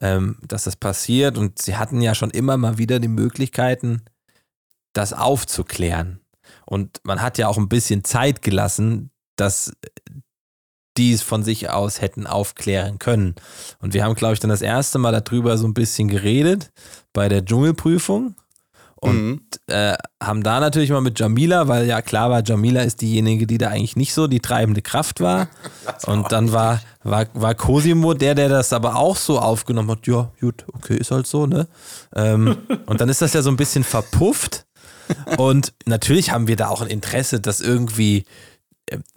ähm, dass das passiert und sie hatten ja schon immer mal wieder die Möglichkeiten, das aufzuklären. Und man hat ja auch ein bisschen Zeit gelassen, dass die es von sich aus hätten aufklären können. Und wir haben, glaube ich, dann das erste Mal darüber so ein bisschen geredet bei der Dschungelprüfung. Und äh, haben da natürlich mal mit Jamila, weil ja klar war, Jamila ist diejenige, die da eigentlich nicht so die treibende Kraft war. Und dann war, war, war Cosimo der, der das aber auch so aufgenommen hat. Ja, gut, okay, ist halt so, ne? Ähm, und dann ist das ja so ein bisschen verpufft. Und natürlich haben wir da auch ein Interesse, das irgendwie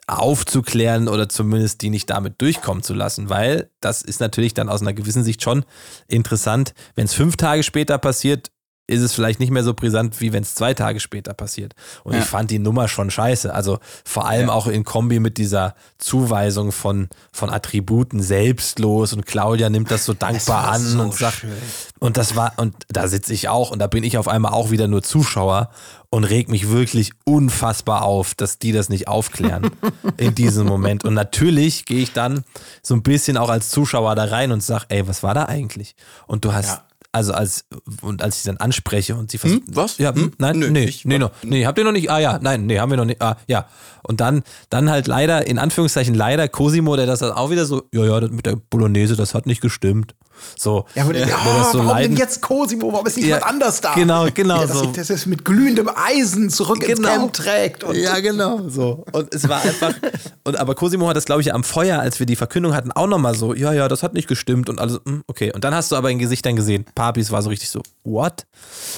aufzuklären oder zumindest die nicht damit durchkommen zu lassen, weil das ist natürlich dann aus einer gewissen Sicht schon interessant. Wenn es fünf Tage später passiert, ist es vielleicht nicht mehr so brisant, wie wenn es zwei Tage später passiert. Und ich fand die Nummer schon scheiße. Also vor allem auch in Kombi mit dieser Zuweisung von, von Attributen selbstlos und Claudia nimmt das so dankbar war an so und sagt, schön. und das war, und da sitze ich auch und da bin ich auf einmal auch wieder nur Zuschauer und reg mich wirklich unfassbar auf, dass die das nicht aufklären in diesem Moment. Und natürlich gehe ich dann so ein bisschen auch als Zuschauer da rein und sag, ey, was war da eigentlich? Und du hast, also als, und als ich dann anspreche und sie versucht, was? Ja, Hm? nein, Nö, nee, ich nee, no, nee, habt ihr noch nicht? Ah ja, nein, nee, haben wir noch nicht. Ah, ja. Und dann, dann halt leider, in Anführungszeichen leider, Cosimo, der das dann auch wieder so, ja, ja, das mit der Bolognese, das hat nicht gestimmt. So. Ja, aber, der ja, das so warum leiden- denn jetzt Cosimo? Warum ist nicht Ja, jemand anders da? genau, genau Ja, das, so. das ist mit glühendem Eisen zurück ins Genau. Camp trägt. Und Ja, genau. So. Und es war einfach. Und aber Cosimo hat das, glaube ich, am Feuer, als wir die Verkündung hatten, auch nochmal so, ja, ja, das hat nicht gestimmt und alles, hm, okay. Und dann hast du aber in Gesichtern gesehen, Papis war so richtig so, what?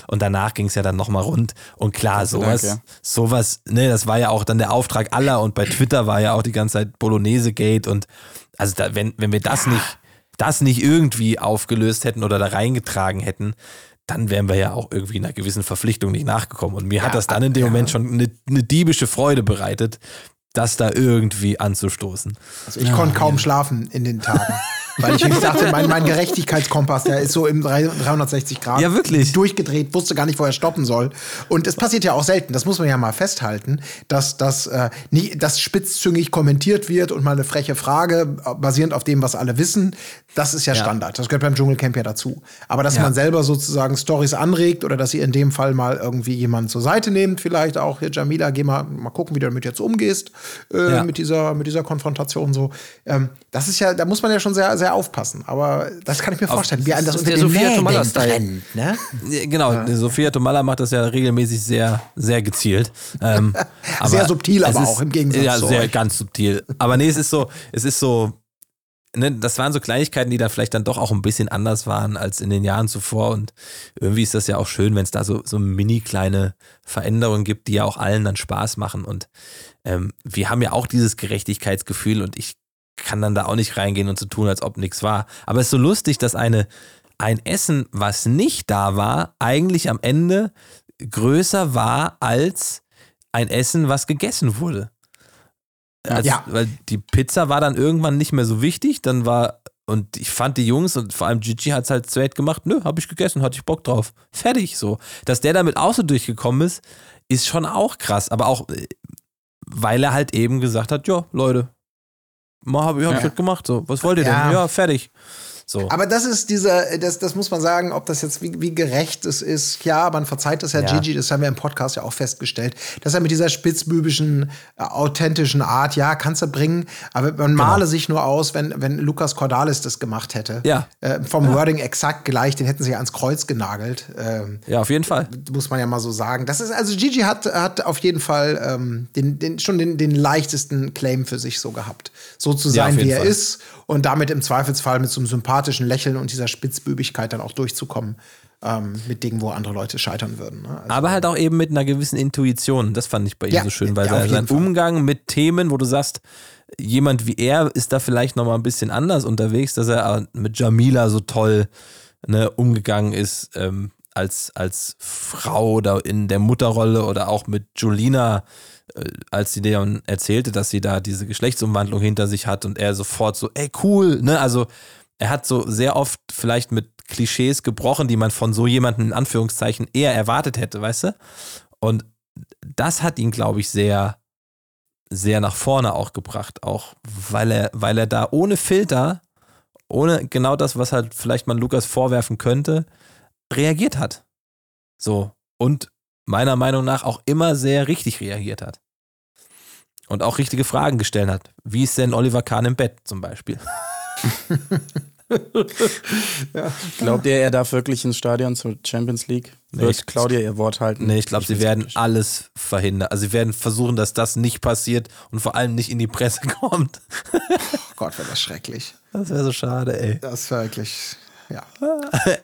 Und danach ging es ja dann nochmal rund. Und klar, sowas, Dank, ja. sowas, ne, das war ja auch dann der Auftrag aller und bei Twitter war ja auch die ganze Zeit Bolognese-Gate und also da, wenn, wenn wir das nicht, das nicht irgendwie aufgelöst hätten oder da reingetragen hätten, dann wären wir ja auch irgendwie einer gewissen Verpflichtung nicht nachgekommen. Und mir hat das dann in dem Moment schon eine, eine diebische Freude bereitet, das da irgendwie anzustoßen. Also ich konnte kaum schlafen in den Tagen. Weil ich wirklich dachte, mein, mein Gerechtigkeitskompass, der ist so im 360 Grad Ja, wirklich. durchgedreht, wusste gar nicht, wo er stoppen soll. Und es passiert ja auch selten, das muss man ja mal festhalten, dass das äh, nie, dass spitzzüngig kommentiert wird und mal eine freche Frage äh, basierend auf dem, was alle wissen, das ist ja, Standard. Das gehört beim Dschungelcamp ja dazu. Aber dass Ja. man selber sozusagen Stories anregt oder dass ihr in dem Fall mal irgendwie jemanden zur Seite nehmt, vielleicht auch hier Jamila, geh mal, mal gucken, wie du damit jetzt umgehst, äh, Ja. mit dieser, mit dieser Konfrontation so. Ähm, das ist ja, da muss man ja schon sehr, sehr aufpassen. Aber das kann ich mir vorstellen, wie ein das unter der den Sophia Tomalla-Style. brennt, ne? Ja, Genau, die Sophia Tomalla macht das ja regelmäßig sehr, sehr gezielt. Ähm, Sehr subtil, aber ist- auch im Gegensatz Ja, sehr euch. ganz subtil. Aber nee, es ist so, es ist so, ne, das waren so Kleinigkeiten, die da vielleicht dann doch auch ein bisschen anders waren als in den Jahren zuvor. Und irgendwie ist das ja auch schön, wenn es da so, so mini kleine Veränderungen gibt, die ja auch allen dann Spaß machen. Und ähm, wir haben ja auch dieses Gerechtigkeitsgefühl und ich kann dann da auch nicht reingehen und so tun, als ob nichts war. Aber es ist so lustig, dass eine, ein Essen, was nicht da war, eigentlich am Ende größer war als ein Essen, was gegessen wurde. Also, Ja. Weil die Pizza war dann irgendwann nicht mehr so wichtig. Dann war, und ich fand die Jungs und vor allem Gigi hat es halt straight gemacht. Nö, hab ich gegessen, hatte ich Bock drauf. Fertig so. Dass der damit auch so durchgekommen ist, ist schon auch krass. Aber auch, äh, weil er halt eben gesagt hat: Ja, Leute, mal hab, hab ich Ja. das gemacht. So, was wollt ihr denn? Ja, fertig. So. Aber das ist dieser, das, das muss man sagen, ob das jetzt wie, wie gerecht es ist. Ja, man verzeiht das ja, Ja. Gigi, das haben wir im Podcast ja auch festgestellt, dass er mit dieser spitzbübischen, äh, authentischen Art, ja, kannst du bringen, aber man male sich nur aus, wenn, wenn Lukas Cordalis das gemacht hätte. Ja. Äh, vom Wording exakt gleich, den hätten sie ja ans Kreuz genagelt. Ähm, ja, auf jeden Fall. muss man ja mal so sagen. Das ist, also Gigi hat, hat auf jeden Fall ähm, den, den, schon den, den leichtesten Claim für sich so gehabt. So zu Ja, sein, wie jeden er Fall. ist und damit im Zweifelsfall mit so einem sympathischen Lächeln und dieser Spitzbübigkeit dann auch durchzukommen. Ähm, mit Dingen, wo andere Leute scheitern würden. Ne? Also, Aber halt auch eben mit einer gewissen Intuition. Das fand ich bei ihm Ja, so schön, weil ja, sein, Fall. Umgang mit Themen, wo du sagst, jemand wie er ist da vielleicht noch mal ein bisschen anders unterwegs, dass er mit Jamila so toll ne, umgegangen ist ähm, als, als Frau oder in der Mutterrolle oder auch mit Julina, als sie dann erzählte, dass sie da diese Geschlechtsumwandlung hinter sich hat und er sofort so, ey cool, ne, also er hat so sehr oft vielleicht mit Klischees gebrochen, die man von so jemandem in Anführungszeichen eher erwartet hätte, weißt du? Und das hat ihn, glaube ich, sehr, sehr nach vorne auch gebracht, auch weil er, weil er da ohne Filter, ohne genau das, was halt vielleicht man Lukas vorwerfen könnte, reagiert hat. So. Und meiner Meinung nach auch immer sehr richtig reagiert hat. Und auch richtige Fragen gestellt hat. Wie ist denn Oliver Kahn im Bett zum Beispiel? Glaubt ihr, er darf wirklich ins Stadion zur Champions League? Nee, Wird ich- Claudia ihr Wort halten? Nee, ich glaube, sie werden kritisch. alles verhindern. Also sie werden versuchen, dass das nicht passiert und vor allem nicht in die Presse kommt. oh Gott, wäre das schrecklich. Das wäre so schade, ey. Das wäre wirklich, ja.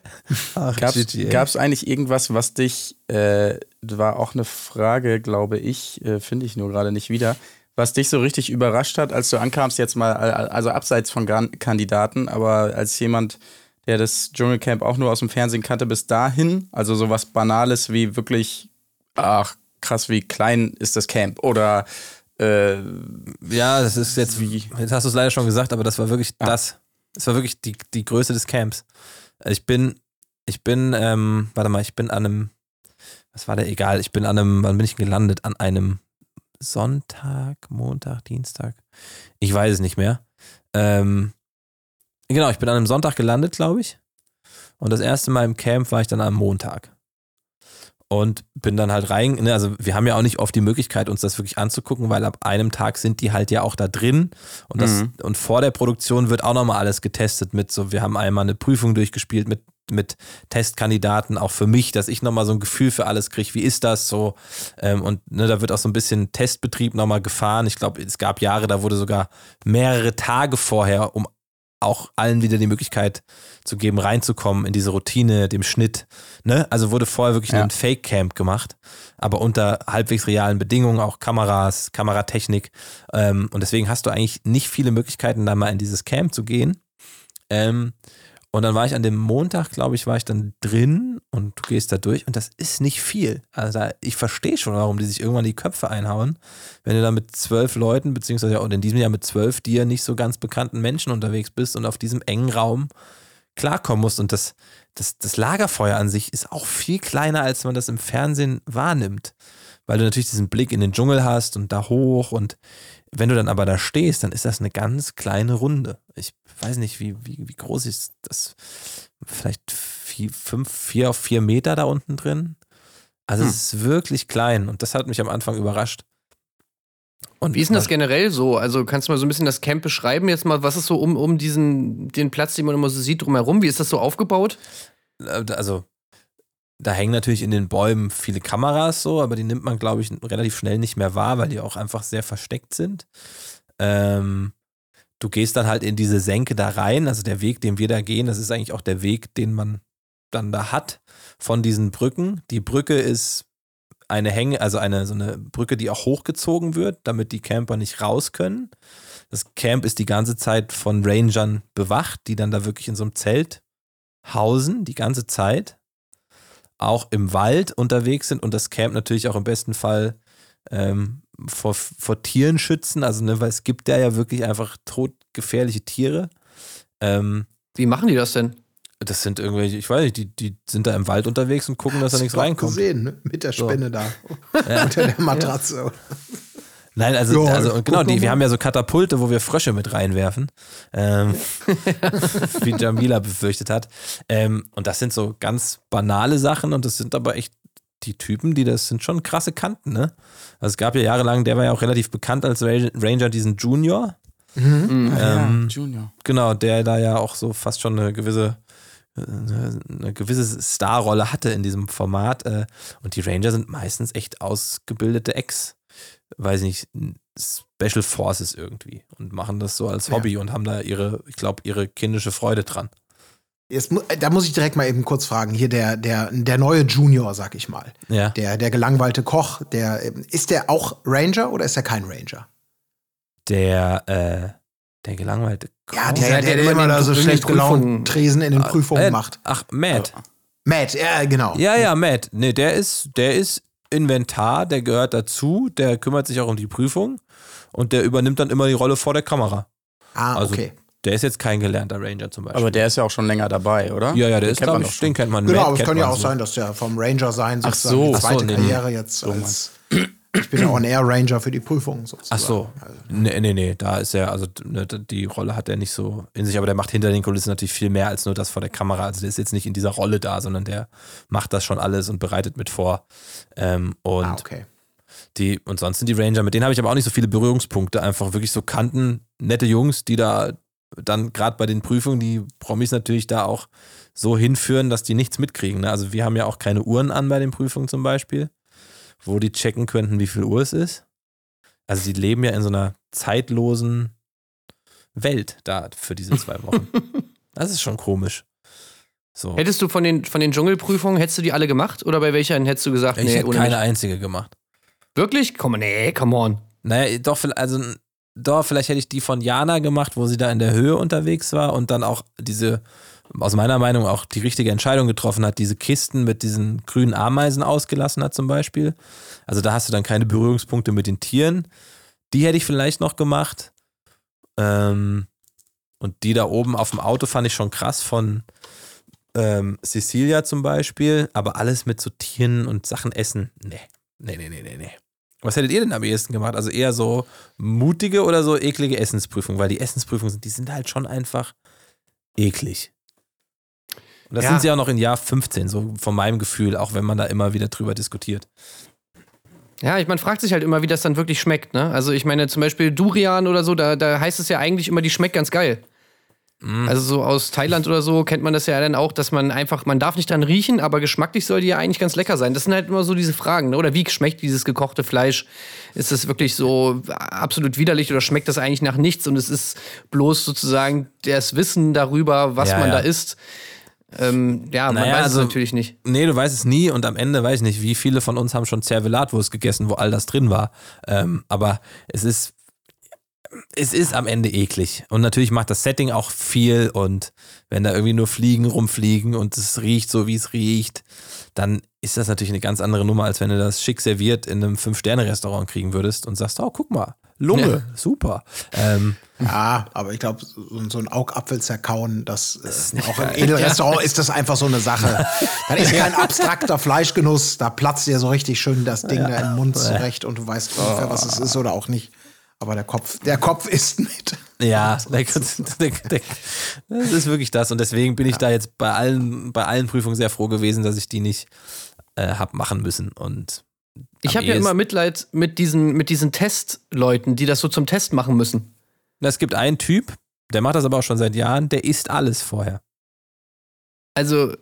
Ey. gab's eigentlich irgendwas, was dich, äh, war auch eine Frage, glaube ich, äh, finde ich nur gerade nicht wieder, was dich so richtig überrascht hat, als du ankamst, jetzt mal, al- also abseits von Kandidaten, aber als jemand, der das Dschungelcamp auch nur aus dem Fernsehen kannte bis dahin, also sowas Banales wie wirklich, ach krass, wie klein ist das Camp oder äh, Ja, das ist jetzt Wie? Jetzt hast du es leider schon gesagt, aber das war wirklich Ah. das. Das war wirklich die, die Größe des Camps. Ich bin, ich bin, ähm, warte mal, ich bin an einem, was war der? Egal, ich bin an einem, wann bin ich gelandet? An einem Sonntag, Montag, Dienstag. Ich weiß es nicht mehr. Ähm, genau, ich bin an einem Sonntag gelandet, glaube ich. Und das erste Mal im Camp war ich dann am Montag. Und bin dann halt rein, ne, also wir haben ja auch nicht oft die Möglichkeit, uns das wirklich anzugucken, weil ab einem Tag sind die halt ja auch da drin. Und, das, Mhm. und vor der Produktion wird auch nochmal alles getestet mit so, wir haben einmal eine Prüfung durchgespielt mit, mit Testkandidaten, auch für mich, dass ich nochmal so ein Gefühl für alles kriege, wie ist das so? Ähm, und ne, da wird auch so ein bisschen Testbetrieb nochmal gefahren. Ich glaube, es gab Jahre, da wurde sogar mehrere Tage vorher, um auch allen wieder die Möglichkeit zu geben, reinzukommen in diese Routine, dem Schnitt. Ne? Also wurde vorher wirklich Ja. ein Fake-Camp gemacht, aber unter halbwegs realen Bedingungen, auch Kameras, Kameratechnik. Ähm, und deswegen hast du eigentlich nicht viele Möglichkeiten, da mal in dieses Camp zu gehen. Ähm, und dann war ich an dem Montag, glaube ich, war ich dann drin und du gehst da durch und das ist nicht viel. Also da, ich verstehe schon, warum die sich irgendwann die Köpfe einhauen, wenn du da mit zwölf Leuten, beziehungsweise auch in diesem Jahr mit zwölf dir nicht so ganz bekannten Menschen unterwegs bist und auf diesem engen Raum klarkommen musst. Und das, das, das Lagerfeuer an sich ist auch viel kleiner, als man das im Fernsehen wahrnimmt. Weil du natürlich diesen Blick in den Dschungel hast und da hoch und wenn du dann aber da stehst, dann ist das eine ganz kleine Runde. Ich weiß nicht, wie, wie, wie groß ist das? Vielleicht vier, fünf, vier auf vier Meter da unten drin. Also es ist wirklich klein und das hat mich am Anfang überrascht. Und Wie ist denn das generell so? Also kannst du mal so ein bisschen das Camp beschreiben jetzt mal, was ist so um, um diesen, den Platz, den man immer so sieht, drumherum? Wie ist das so aufgebaut? Äh, also da hängen natürlich in den Bäumen viele Kameras so, aber die nimmt man, glaube ich, relativ schnell nicht mehr wahr, weil die auch einfach sehr versteckt sind. Ähm, du gehst dann halt in diese Senke da rein. Also der Weg, den wir da gehen, das ist eigentlich auch der Weg, den man dann da hat von diesen Brücken. Die Brücke ist eine Hänge, also eine so eine Brücke, die auch hochgezogen wird, damit die Camper nicht raus können. Das Camp ist die ganze Zeit von Rangern bewacht, die dann da wirklich in so einem Zelt hausen, die ganze Zeit. Auch im Wald unterwegs sind und das Camp natürlich auch im besten Fall ähm, vor, vor Tieren schützen. Also, ne, weil es gibt da ja wirklich einfach todgefährliche Tiere. Ähm, Wie machen die das denn? das sind irgendwelche, ich weiß nicht, die, die sind da im Wald unterwegs und gucken, dass da nichts reinkommt. gesehen, ne? mit der Spinne da unter der Matratze. Nein, also, Ja, also guck genau, die, wir haben ja so Katapulte, wo wir Frösche mit reinwerfen, ähm, wie Jamila befürchtet hat. Ähm, und das sind so ganz banale Sachen und das sind aber echt die Typen, die das sind schon krasse Kanten, ne? Also es gab ja jahrelang, der war ja auch relativ bekannt als Ra- Ranger, diesen Junior. Ah, ja, Ähm, Junior. Genau, der da ja auch so fast schon eine gewisse eine gewisse Starrolle hatte in diesem Format. äh, Und die Ranger sind meistens echt ausgebildete Ex, weiß nicht, Special Forces irgendwie und machen das so als Hobby und haben da ihre, ich glaube, ihre kindische Freude dran. Jetzt, da muss ich direkt mal eben kurz fragen. Hier der, der, der neue Junior, sag ich mal. Ja. Der, der gelangweilte Koch, der, ähm, ist der auch Ranger oder ist er kein Ranger? Der, äh, der gelangweilte Ja, Koch. ja, der, der der immer immer da so in den schlecht gelaunt Prüfungen- Tresen in den Prüfungen äh, macht. Ach, Matt. Matt, ja, genau. Ja, ja, Matt. Nee, der ist, der ist Inventar, der gehört dazu, der kümmert sich auch um die Prüfung und der übernimmt dann immer die Rolle vor der Kamera. Ah, Also, okay. Der ist jetzt kein gelernter Ranger zum Beispiel. Aber der ist ja auch schon länger dabei, oder? ja, ja, der Den ist, glaube man ich, den kennt man. Genau, Matt aber es kann ja auch so. sein, dass der vom Ranger sein Ach sozusagen so. die Ach so, zweite nee, nee. Karriere jetzt als ich bin auch ein Air Ranger für die Prüfung sozusagen. Ach so. Nee, nee, nee, da ist er, also ne, die Rolle hat er nicht so in sich, aber der macht hinter den Kulissen natürlich viel mehr als nur das vor der Kamera. Also der ist jetzt nicht in dieser Rolle da, sondern der macht das schon alles und bereitet mit vor. Ähm, und Ah, okay. die, und sonst sind die Ranger, mit denen habe ich aber auch nicht so viele Berührungspunkte. Einfach wirklich so Kanten, nette Jungs, die da dann gerade bei den Prüfungen die Promis natürlich da auch so hinführen, dass die nichts mitkriegen. Ne? Also wir haben ja auch keine Uhren an bei den Prüfungen zum Beispiel, wo die checken könnten, wie viel Uhr es ist. Also die leben ja in so einer zeitlosen Welt da für diese zwei Wochen. das ist schon komisch. So. Hättest du von den, von den Dschungelprüfungen, hättest du die alle gemacht? Oder bei welcher hättest du gesagt, ich nee, hätte keine mich? einzige gemacht. Wirklich? Komm, nee, come on. Naja, doch, also, doch, vielleicht hätte ich die von Jana gemacht, wo sie da in der Höhe unterwegs war und dann auch diese, aus meiner Meinung, auch die richtige Entscheidung getroffen hat, diese Kisten mit diesen grünen Ameisen ausgelassen hat, zum Beispiel. Also da hast du dann keine Berührungspunkte mit den Tieren. Die hätte ich vielleicht noch gemacht. Ähm, und die da oben auf dem Auto fand ich schon krass von ähm, Cecilia zum Beispiel, aber alles mit so Tieren und Sachen essen. Nee, nee, nee, nee, nee, nee. Was hättet ihr denn am ehesten gemacht? Also eher so mutige oder so eklige Essensprüfungen? Weil die Essensprüfungen sind, die sind halt schon einfach eklig. Und das Ja. sind sie auch noch in Jahr 15, so von meinem Gefühl, auch wenn man da immer wieder drüber diskutiert. Ja, ich, man fragt sich halt immer, wie das dann wirklich schmeckt, ne? Also ich meine, zum Beispiel Durian oder so, da, da heißt es ja eigentlich immer, die schmeckt ganz geil. Also so aus Thailand oder so kennt man das ja dann auch, dass man einfach, man darf nicht dran riechen, aber geschmacklich soll die ja eigentlich ganz lecker sein. Das sind halt immer so diese Fragen, ne? Oder wie schmeckt dieses gekochte Fleisch? Ist es wirklich so absolut widerlich oder schmeckt das eigentlich nach nichts und es ist bloß sozusagen das Wissen darüber, was Ja, man ja. da isst? Ähm, ja, man Naja, weiß also- es natürlich nicht. Nee, du weißt es nie und am Ende weiß ich nicht, wie viele von uns haben schon Zervelatwurst gegessen, wo all das drin war. Ähm, aber es ist, es ist am Ende eklig. Und natürlich macht das Setting auch viel und wenn da irgendwie nur Fliegen rumfliegen und es riecht so, wie es riecht, dann ist das natürlich eine ganz andere Nummer, als wenn du das schick serviert in einem Fünf-Sterne-Restaurant kriegen würdest und sagst, oh, guck mal, Lunge, super. Ähm, Ja, aber ich glaube, so, ein Augapfel zerkauen, das, ist auch im Edelrestaurant ist das einfach so eine Sache. Das ist kein abstrakter Fleischgenuss, da platzt dir so richtig schön das Ding da im Mund zurecht und du weißt ungefähr, was es ist oder auch nicht. Aber der Kopf, der Kopf isst mit. Ja, der, der, der, das ist wirklich das. Und deswegen bin ich da jetzt bei allen, bei allen Prüfungen sehr froh gewesen, dass ich die nicht äh, hab machen müssen. Und Ich habe ja immer Mitleid mit diesen, mit diesen Testleuten, die das so zum Test machen müssen. Es gibt einen Typ, der macht das aber auch schon seit Jahren, der isst alles vorher. Also,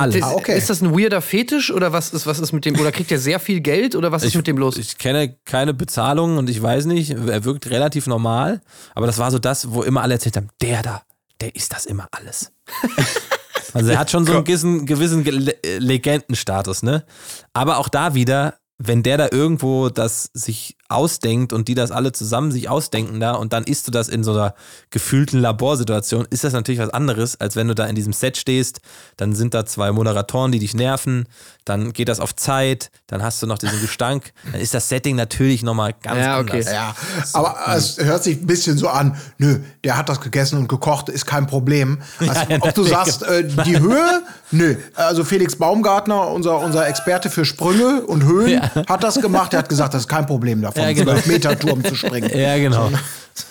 alles. Ah, okay. Ist das ein weirder Fetisch oder was ist, was ist mit dem, oder kriegt er sehr viel Geld oder was ist mit dem los? Ich kenne keine Bezahlung und ich weiß nicht, er wirkt relativ normal, aber das war so das, wo immer alle erzählt haben, der da, der ist das immer alles. also er hat schon so einen gewissen, gewissen Ge- Legendenstatus, ne? Aber auch da wieder, wenn der da irgendwo das sich ausdenkt und die das alle zusammen sich ausdenken da und dann isst du das in so einer gefühlten Laborsituation, ist das natürlich was anderes, als wenn du da in diesem Set stehst, dann sind da zwei Moderatoren, die dich nerven, dann geht das auf Zeit, dann hast du noch diesen Gestank, dann ist das Setting natürlich nochmal ganz Ja, okay. anders. Ja, aber es hört sich ein bisschen so an, nö, der hat das gegessen und gekocht, ist kein Problem. Also, ja, ob du sagst, äh, die Höhe, nö. Also Felix Baumgartner, unser, unser Experte für Sprünge und Höhen, hat das gemacht. Der hat gesagt, das ist kein Problem Ja, genau. 12 Meter Turm zu springen. Ja, genau.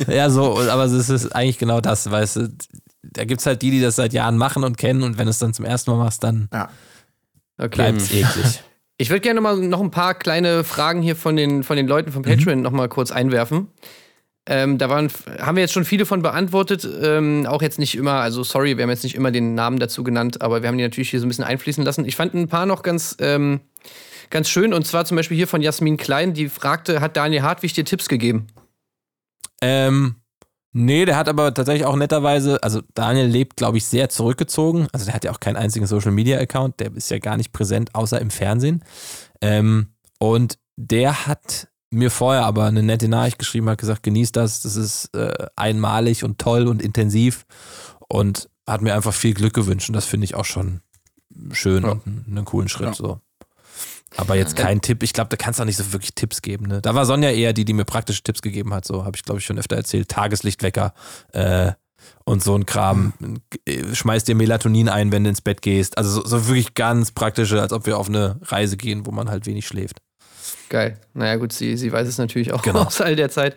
Ja, so, aber es ist eigentlich genau das, weißt du. Da gibt es halt die, die das seit Jahren machen und kennen und wenn du es dann zum ersten Mal machst, dann Ja. Okay. bleibt es eklig. Ich würde gerne mal noch ein paar kleine Fragen hier von den, von den Leuten von Patreon noch mal kurz einwerfen. Ähm, da waren, haben wir jetzt schon viele von beantwortet. Ähm, auch jetzt nicht immer, also sorry, wir haben jetzt nicht immer den Namen dazu genannt, aber wir haben die natürlich hier so ein bisschen einfließen lassen. Ich fand ein paar noch ganz, ähm, ganz schön und zwar zum Beispiel hier von Jasmin Klein, die fragte, hat Daniel Hartwig dir Tipps gegeben? Ähm, nee, der hat aber tatsächlich auch netterweise, also Daniel lebt, glaube ich, sehr zurückgezogen. Also der hat ja auch keinen einzigen Social Media Account, der ist ja gar nicht präsent, außer im Fernsehen. Ähm, und der hat mir vorher aber eine nette Nachricht geschrieben, hat gesagt, genieß das, das ist äh, einmalig und toll und intensiv und hat mir einfach viel Glück gewünscht und das finde ich auch schon schön und einen, einen coolen Schritt so. Aber jetzt kein Tipp. Ich glaube, da kannst du auch nicht so wirklich Tipps geben. Ne? Da war Sonja eher die, die mir praktische Tipps gegeben hat. So habe ich, glaube ich, schon öfter erzählt. Tageslichtwecker äh, und so ein Kram. Äh, Schmeiß dir Melatonin ein, wenn du ins Bett gehst. Also so, so wirklich ganz praktische, als ob wir auf eine Reise gehen, wo man halt wenig schläft. Geil. Naja, gut, sie, sie weiß es natürlich auch Genau. aus all der Zeit.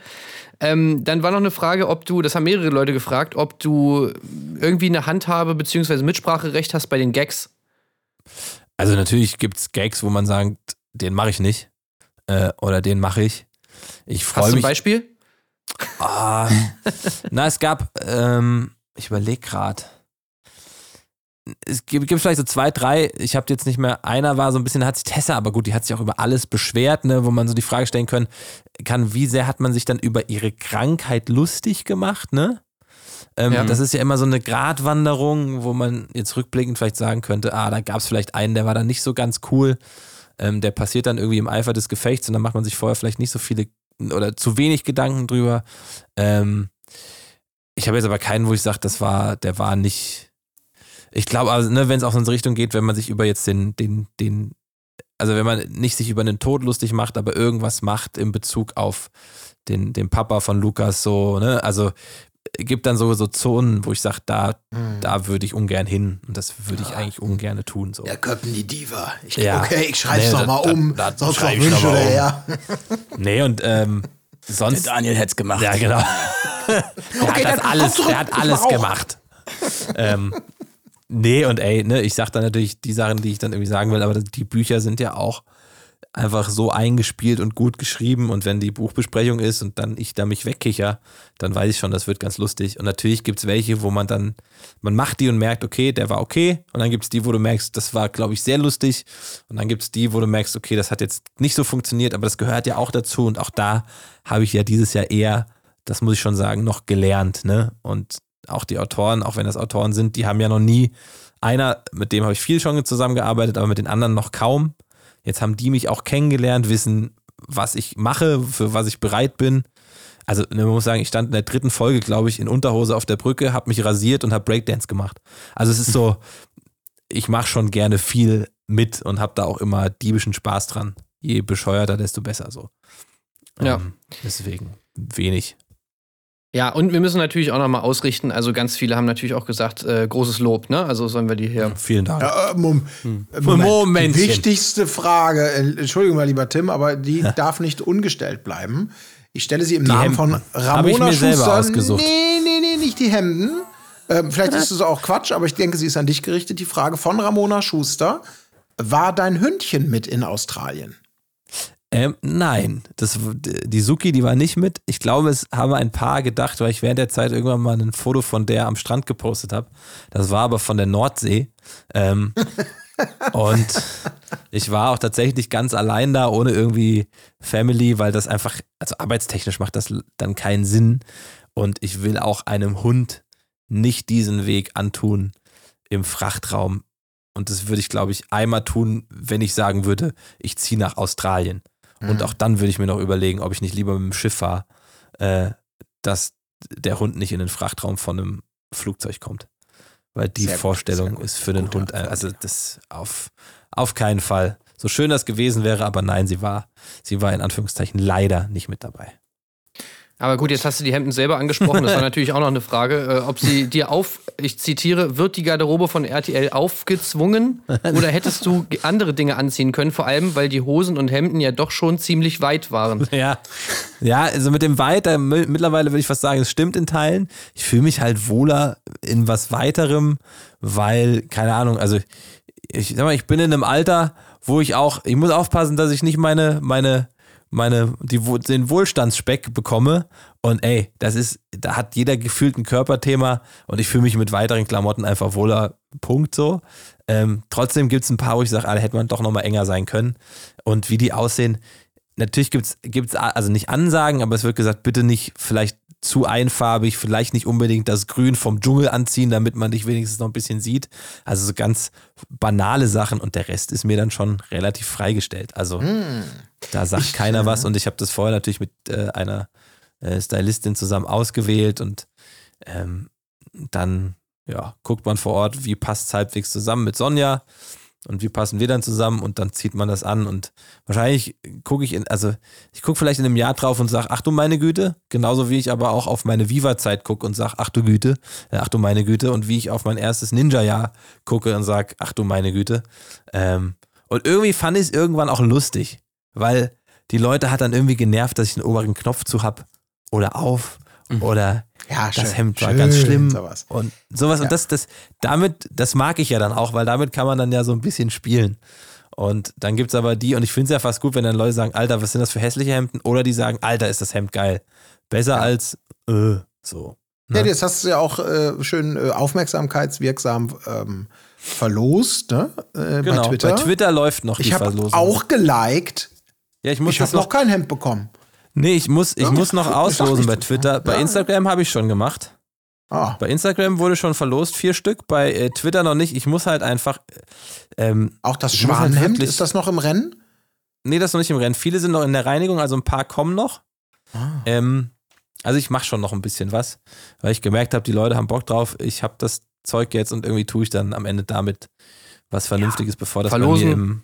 Ähm, dann war noch eine Frage, ob du, das haben mehrere Leute gefragt, ob du irgendwie eine Handhabe bzw. Mitspracherecht hast bei den Gags. Also natürlich gibt es Gags, wo man sagt, den mache ich nicht. Äh, oder den mache ich. Ich Hast freue du ein mich. Beispiel? Ah, na, es gab, ähm, ich überlege gerade. Es gibt, gibt vielleicht so zwei, drei, ich habe jetzt nicht mehr, einer war so ein bisschen, hat sich Tessa, aber gut, die hat sich auch über alles beschwert, ne, wo man so die Frage stellen können, kann, wie sehr hat man sich dann über ihre Krankheit lustig gemacht, ne? Ähm, Ja. Das ist ja immer so eine Gratwanderung, wo man jetzt rückblickend vielleicht sagen könnte, ah, da gab es vielleicht einen, der war dann nicht so ganz cool. Ähm, der passiert dann irgendwie im Eifer des Gefechts und dann macht man sich vorher vielleicht nicht so viele oder zu wenig Gedanken drüber. Ähm, ich habe jetzt aber keinen, wo ich sage, das war, der war nicht. Ich glaube, also, ne, wenn es auch so in Richtung geht, wenn man sich über jetzt den, den, den, also wenn man nicht sich über den Tod lustig macht, aber irgendwas macht in Bezug auf den, den Papa von Lukas, so, ne, also gibt dann so, so Zonen, wo ich sage, da, da würde ich ungern hin und das würde ich eigentlich ungern tun. So. Der Köppen die Diva. Ich, Ja. Okay, ich schreib's Nee, noch da- mal da- um. da sonst noch schreib ich noch Wünsche mal um. daher. Nee, und ähm, sonst. Daniel hätte es gemacht. Ja, genau. der Okay, hat das dann alles, zurück, der hat alles gemacht. ähm, nee, und ey, ne, ich sag dann natürlich die Sachen, die ich dann irgendwie sagen will, aber die Bücher sind ja auch einfach so eingespielt und gut geschrieben und wenn die Buchbesprechung ist und dann ich da mich wegkicher, dann weiß ich schon, das wird ganz lustig. Und natürlich gibt es welche, wo man dann, man macht die und merkt, okay, der war okay. Und dann gibt es die, wo du merkst, das war, glaube ich, sehr lustig. Und dann gibt es die, wo du merkst, okay, das hat jetzt nicht so funktioniert, aber das gehört ja auch dazu. Und auch da habe ich ja dieses Jahr eher, das muss ich schon sagen, noch gelernt. Ne? Und auch die Autoren, auch wenn das Autoren sind, die haben ja noch nie, einer, mit dem habe ich viel schon zusammengearbeitet, aber mit den anderen noch kaum. Jetzt haben die mich auch kennengelernt, wissen, was ich mache, für was ich bereit bin. Also ne, man muss sagen, ich stand in der dritten Folge, glaube ich, in Unterhose auf der Brücke, habe mich rasiert und habe Breakdance gemacht. Also es ist so, ich mache schon gerne viel mit und habe da auch immer diebischen Spaß dran. Je bescheuerter, desto besser so. Ja. Ähm, deswegen wenig. Ja, und wir müssen natürlich auch nochmal ausrichten. Also ganz viele haben natürlich auch gesagt, äh, großes Lob, ne? Also sollen wir die hier. Vielen Dank. Ja, äh, Mom Hm. Moment. Die wichtigste Frage, äh, Entschuldigung mal, lieber Tim, aber die darf nicht ungestellt bleiben. Ich stelle sie im Namen Hemden. von Ramona mir selber Schuster. ausgesucht. Nee, nee, nee, nicht die Hemden. Ähm, vielleicht ist es auch Quatsch, aber ich denke, sie ist an dich gerichtet. Die Frage von Ramona Schuster. War dein Hündchen mit in Australien? Ähm, nein, das, die Suki, die war nicht mit. Ich glaube, es haben ein paar gedacht, weil ich während der Zeit irgendwann mal ein Foto von der am Strand gepostet habe. Das war aber von der Nordsee. Ähm, und ich war auch tatsächlich ganz allein da, ohne irgendwie Family, weil das einfach, also arbeitstechnisch macht das dann keinen Sinn. Und ich will auch einem Hund nicht diesen Weg antun im Frachtraum. Und das würde ich, glaube ich, einmal tun, wenn ich sagen würde, ich ziehe nach Australien. Und Mhm. auch dann würde ich mir noch überlegen, ob ich nicht lieber mit dem Schiff fahre, äh, dass der Hund nicht in den Frachtraum von einem Flugzeug kommt. Weil die Sehr gut, Vorstellung sehr gut. ist für den Gute Hund, äh, Antwort, also das auf, auf keinen Fall. So schön das gewesen wäre, aber nein, sie war, sie war in Anführungszeichen leider nicht mit dabei. Aber gut, jetzt hast du die Hemden selber angesprochen. Das war natürlich auch noch eine Frage, äh, ob sie dir auf, ich zitiere, wird die Garderobe von RTL aufgezwungen oder hättest du andere Dinge anziehen können, vor allem, weil die Hosen und Hemden ja doch schon ziemlich weit waren. Ja. Ja, also mit dem Weiter, mi- mittlerweile würde ich fast sagen, es stimmt in Teilen. Ich fühle mich halt wohler in was weiterem, weil, keine Ahnung, also ich sag mal, ich bin in einem Alter, wo ich auch, ich muss aufpassen, dass ich nicht meine, meine, meine, die, den Wohlstandsspeck bekomme. Und ey, das ist, da hat jeder gefühlt ein Körperthema und ich fühle mich mit weiteren Klamotten einfach wohler. Punkt so. Ähm, trotzdem gibt es ein paar, wo ich sage, da hätte man doch nochmal enger sein können. Und wie die aussehen, natürlich gibt es, also nicht Ansagen, aber es wird gesagt, bitte nicht vielleicht zu einfarbig, vielleicht nicht unbedingt das Grün vom Dschungel anziehen, damit man dich wenigstens noch ein bisschen sieht. Also so ganz banale Sachen und der Rest ist mir dann schon relativ freigestellt. Also da sagt keiner was und ich habe das vorher natürlich mit äh, einer äh, Stylistin zusammen ausgewählt und ähm, dann ja, guckt man vor Ort, wie passt es halbwegs zusammen mit Sonja und wie passen wir dann zusammen und dann zieht man das an und wahrscheinlich gucke ich in, also ich gucke vielleicht in einem Jahr drauf und sage, ach du meine Güte, genauso wie ich aber auch auf meine Viva-Zeit gucke und sage, ach du Güte, äh, ach du meine Güte und wie ich auf mein erstes Ninja-Jahr gucke und sage, ach du meine Güte. Ähm, und irgendwie fand ich es irgendwann auch lustig, weil die Leute hat dann irgendwie genervt, dass ich einen oberen Knopf zu hab oder auf oder Ja, das schön, Hemd war schön, ganz schlimm sowas. und sowas Ja. und das das damit das mag ich ja dann auch, weil damit kann man dann ja so ein bisschen spielen. Und dann gibt es aber die, und ich finde es ja fast gut, wenn dann Leute sagen, Alter, was sind das für hässliche Hemden? Oder die sagen, Alter, ist das Hemd geil. Besser als äh, so. Ja, Ne? jetzt hast du ja auch äh, schön äh, aufmerksamkeitswirksam ähm, verlost, ne? Äh, genau. bei Twitter. Bei Twitter läuft noch ich die habe Verlosung. auch geliked. Ja, ich muss Ich habe noch kein Hemd bekommen. Nee, ich muss, ich Ja. muss noch auslosen bei Twitter. Bei Ja. Instagram habe ich schon gemacht. Ah, Bei Instagram wurde schon verlost, vier Stück. Bei äh, Twitter noch nicht. Ich muss halt einfach. Ähm, auch das halt Schwanenhemd, wirklich- ist das noch im Rennen? nee, das ist noch nicht im Rennen. Viele sind noch in der Reinigung, also ein paar kommen noch. Ah. Ähm, also ich mache schon noch ein bisschen was, weil ich gemerkt habe, die Leute haben Bock drauf. Ich habe das Zeug jetzt und irgendwie tue ich dann am Ende damit was Vernünftiges, bevor das Verlosen. bei mir im.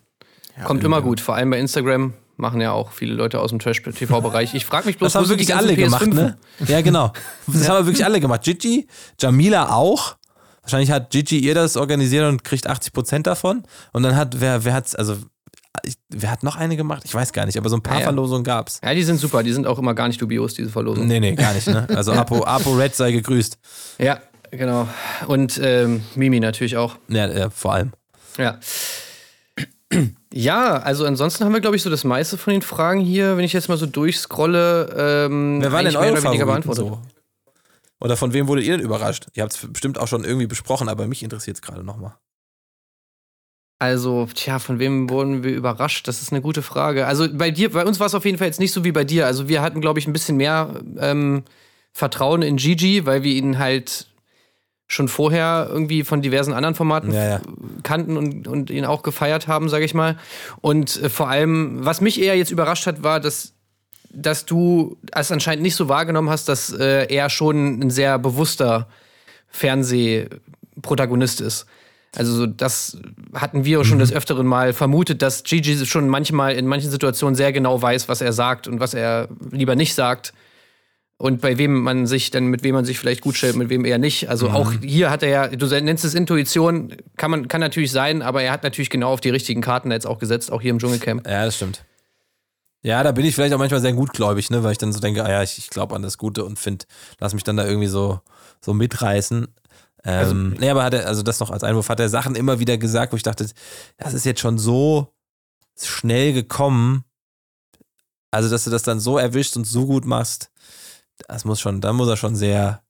Kommt immer gut, vor allem bei Instagram machen ja auch viele Leute aus dem Trash-TV-Bereich. Ich frage mich bloß, Das haben wo sind die wirklich alle gemacht, PS5? ne? Ja, genau. Das haben wirklich alle gemacht. Gigi, Jamila auch. Wahrscheinlich hat Gigi ihr das organisiert und kriegt 80% davon. Und dann hat, wer, wer hat's, also, ich, wer hat noch eine gemacht? Ich weiß gar nicht, aber so ein paar Ja, ja. Verlosungen gab's. Ja, die sind super, die sind auch immer gar nicht dubios, diese Verlosung. Nee, nee, gar nicht, ne? Also Apo, Apo Red sei gegrüßt. Ja, genau. Und ähm, Mimi natürlich auch. Ja, ja, vor allem. Ja. Ja, also ansonsten haben wir, glaube ich, so das meiste von den Fragen hier, wenn ich jetzt mal so durchscrolle. Ähm, Wer war denn eure Favoriten beantwortet. so? Oder von wem wurdet ihr denn überrascht? Ihr habt es bestimmt auch schon irgendwie besprochen, aber mich interessiert es gerade nochmal. Also, tja, von wem wurden wir überrascht? Das ist eine gute Frage. Also bei dir, bei uns war es auf jeden Fall jetzt nicht so wie bei dir. Also wir hatten, glaube ich, ein bisschen mehr ähm, Vertrauen in Gigi, weil wir ihn halt schon vorher irgendwie von diversen anderen Formaten Ja, ja. kannten und, und ihn auch gefeiert haben, sage ich mal. Und äh, vor allem, was mich eher jetzt überrascht hat, war, dass, dass du es anscheinend nicht so wahrgenommen hast, dass äh, er schon ein sehr bewusster Fernsehprotagonist ist. Also so, das hatten wir schon des Öfteren mal vermutet, dass Gigi schon manchmal in manchen Situationen sehr genau weiß, was er sagt und was er lieber nicht sagt. Und bei wem man sich dann, mit wem man sich vielleicht gut stellt, mit wem eher nicht. Also auch hier hat er ja, du nennst es Intuition, kann man, kann natürlich sein, aber er hat natürlich genau auf die richtigen Karten jetzt auch gesetzt, auch hier im Dschungelcamp. Ja, das stimmt. Ja, da bin ich vielleicht auch manchmal sehr gutgläubig, ne, weil ich dann so denke, ah ja, ich, ich glaube an das Gute und finde, lass mich dann da irgendwie so, so mitreißen. Ähm, nee, aber hat er, also das noch als Einwurf, hat er Sachen immer wieder gesagt, wo ich dachte, das ist jetzt schon so schnell gekommen. Also, dass du das dann so erwischst und so gut machst, das muss schon, da muss er schon sehr,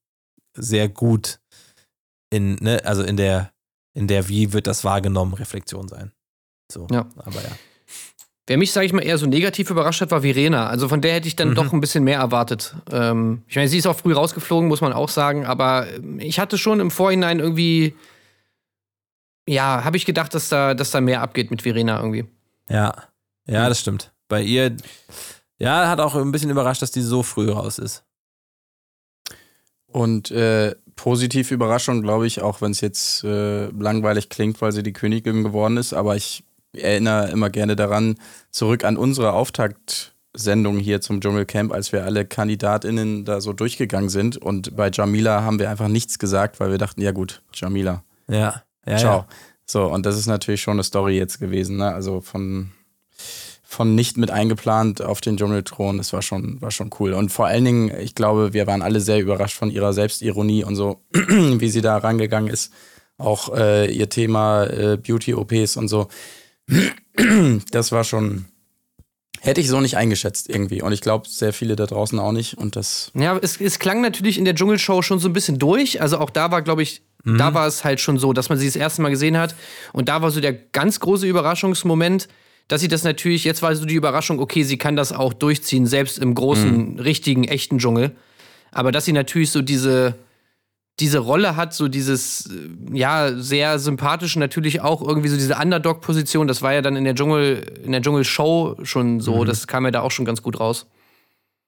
sehr gut in, ne, also in der, in der, wie wird das wahrgenommen, Reflexion sein. So, Ja. aber ja. Wer mich, sage ich mal, eher so negativ überrascht hat, war Verena. Also von der hätte ich dann Mhm. doch ein bisschen mehr erwartet. Ähm, ich meine, sie ist auch früh rausgeflogen, muss man auch sagen, aber ähm, ich hatte schon im Vorhinein irgendwie, ja, habe ich gedacht, dass da, dass da mehr abgeht mit Verena irgendwie. Ja, ja, das stimmt. Bei ihr, ja, hat auch ein bisschen überrascht, dass die so früh raus ist. Und äh, positiv Überraschung, glaube ich, auch wenn es jetzt äh, langweilig klingt, weil sie die Königin geworden ist, aber ich erinnere immer gerne daran, zurück an unsere Auftaktsendung hier zum Dschungelcamp, als wir alle KandidatInnen da so durchgegangen sind. Und bei Jamila haben wir einfach nichts gesagt, weil wir dachten, ja gut, Jamila, Ja, ja, ciao. ja. So, und das ist natürlich schon eine Story jetzt gewesen, ne? Also von, von nicht mit eingeplant auf den Dschungelthron, das war schon, war schon cool. Und vor allen Dingen, ich glaube, wir waren alle sehr überrascht von ihrer Selbstironie und so, wie sie da rangegangen ist. Auch äh, ihr Thema äh, Beauty-OPs und so. Das war schon, hätte ich so nicht eingeschätzt irgendwie. Und ich glaube, sehr viele da draußen auch nicht. Und das, Ja, es, es klang natürlich in der Dschungelshow schon so ein bisschen durch. Also auch da war, glaube ich, da war es halt schon so, dass man sie das erste Mal gesehen hat. Und da war so der ganz große Überraschungsmoment, dass sie das natürlich, jetzt war so die Überraschung, okay, sie kann das auch durchziehen, selbst im großen, richtigen, echten Dschungel. Aber dass sie natürlich so diese, diese Rolle hat, so dieses, äh, ja, sehr sympathisch, natürlich auch irgendwie so diese Underdog-Position, das war ja dann in der Dschungel, in der Dschungelshow schon so, das kam ja da auch schon ganz gut raus.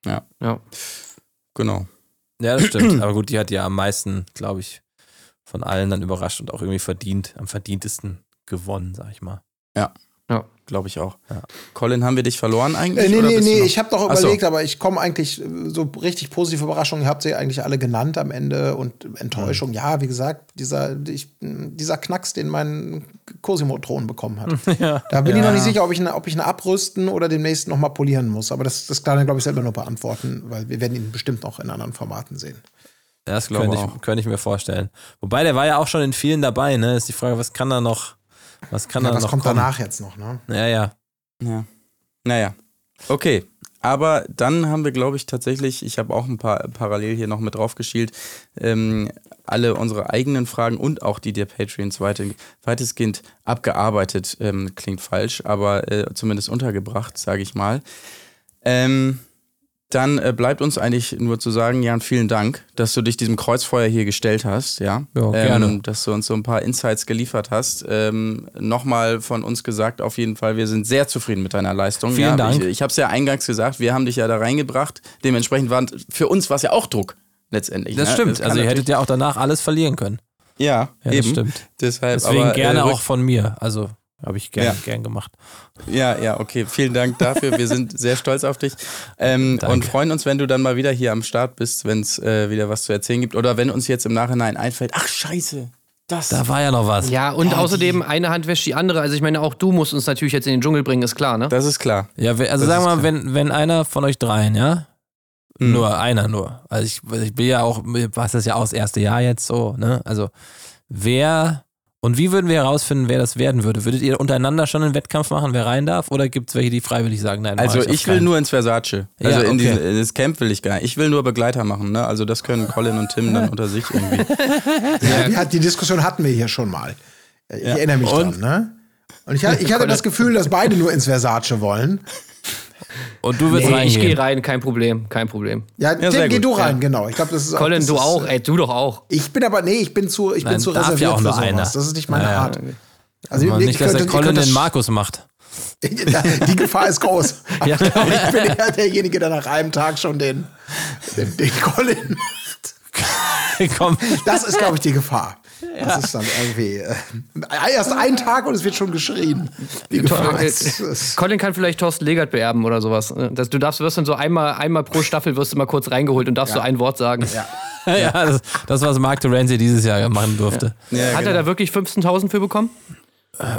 ja, Ja. genau. Ja, das stimmt. Aber gut, die hat ja am meisten, glaube ich, von allen dann überrascht und auch irgendwie verdient, am verdientesten gewonnen, sag ich mal. Glaube ich auch. Ja. Colin, haben wir dich verloren eigentlich? Äh, nee, oder nee, nee, ich habe doch Ach so. überlegt, aber ich komme eigentlich äh, so richtig positive Überraschungen, ihr habt sie eigentlich alle genannt am Ende und Enttäuschung. Ja, wie gesagt, dieser, ich, dieser Knacks, den mein Cosimo-Thron bekommen hat. Da bin ich noch nicht sicher, ob ich, ihn- ob ich ihn abrüsten oder demnächst noch mal polieren muss. Aber das, das kann er, glaube ich, selber nur beantworten, weil wir werden ihn bestimmt noch in anderen Formaten sehen. Ja, das glaube könnte ich, könnte ich mir vorstellen. Wobei, der war ja auch schon in vielen dabei, ne? Ist die Frage, was kann da noch, was kann Ja, da was noch kommt kommen? danach jetzt noch, ne? Ja, ja. Ja. Naja. Okay. Aber dann haben wir, glaube ich, tatsächlich, ich habe auch ein paar parallel hier noch mit drauf geschielt, ähm, alle unsere eigenen Fragen und auch die der Patreons weite, weitestgehend abgearbeitet. Ähm, klingt falsch, aber äh, zumindest untergebracht, sage ich mal. Ähm, dann äh, bleibt uns eigentlich nur zu sagen, Jan, vielen Dank, dass du dich diesem Kreuzfeuer hier gestellt hast, ja. Ja, gerne. Ähm, dass du uns so ein paar Insights geliefert hast. Ähm, Nochmal von uns gesagt, auf jeden Fall, wir sind sehr zufrieden mit deiner Leistung. Vielen ja, Dank. Ich, ich habe es ja eingangs gesagt, wir haben dich ja da reingebracht. Dementsprechend war für uns war es ja auch Druck letztendlich. Das ne? stimmt. kann also ihr hättet ja auch danach alles verlieren können. ja, Ja, eben. das stimmt. Deshalb, Deswegen aber, gerne äh, auch von mir. Also habe ich gern, Ja. gern gemacht. Ja, ja, okay. Vielen Dank dafür. Wir sind sehr stolz auf dich ähm, und freuen uns, wenn du dann mal wieder hier am Start bist, wenn es äh, wieder was zu erzählen gibt. Oder wenn uns jetzt im Nachhinein einfällt, ach scheiße, das. Da war ja noch was. Ja, und Ja, außerdem eine Hand wäscht die andere. Also ich meine, auch du musst uns natürlich jetzt in den Dschungel bringen, ist klar, ne? Das ist klar. Ja, also Das sagen wir mal, wenn, wenn einer von euch dreien, ja? Mhm. Nur, einer nur. Also ich, ich bin ja auch, was das ja auch das erste Jahr jetzt so, ne? Also wer und wie würden wir herausfinden, wer das werden würde? Würdet ihr untereinander schon einen Wettkampf machen, wer rein darf? Oder gibt es welche, die freiwillig sagen, nein, Also auf ich will keinen? nur ins Versace. Also Ja, in, okay. diesen, in das Camp will ich gar nicht. Ich will nur Begleiter machen. Ne? Also das können Colin und Tim dann unter sich irgendwie. Ja, die, Diskussion hatten wir hier schon mal. Ich erinnere mich Und? dran, ne? Und ich, hatte- ich hatte das Gefühl, dass beide nur ins Versace wollen. Und du willst Nee, ich reingehen. gehe rein, kein Problem, kein Problem. Ja, Ja, Tim, geh gut, du ja. rein, genau. Ich glaube, das ist auch, Colin, das du ist, auch, äh, ey, du doch auch. Ich bin aber, nee, ich bin zu, ich bin Nein, zu darf ja reserviert auch für nur sowas. einer. Das ist nicht meine Ja, ja. Art. Also, ich nicht, dass könnte- der Colin den Markus macht. Die Gefahr ist groß. Ja. ich bin eher derjenige, der nach einem Tag schon den, den, den Colin macht. Komm. Das ist, glaube ich, die Gefahr. Das ist dann irgendwie äh, erst ein Tag und es wird schon geschrien. Ist Colin kann vielleicht Thorsten Legert beerben oder sowas. Das, du darfst, wirst dann so einmal, einmal pro Staffel wirst du mal kurz reingeholt und darfst so ein Wort sagen. Ja, das, das, was Mark Terenzi dieses Jahr machen durfte. Ja, Hat genau. er da wirklich 15.000 für bekommen?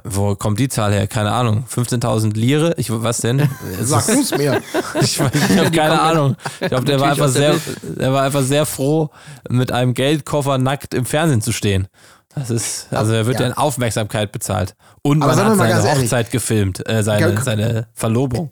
Wo kommt die Zahl her? Keine Ahnung. 15.000 Lire? Ich, was denn? Sag du's mir. Ich, ich habe keine Ahnung. Ich glaube, der war einfach sehr, der war einfach sehr froh, mit einem Geldkoffer nackt im Fernsehen zu stehen. Das ist, also er wird Ja. ja in Aufmerksamkeit bezahlt. Und Aber man hat wir mal seine ganz ehrlich. Hochzeit gefilmt, äh, seine, Ja, seine Verlobung.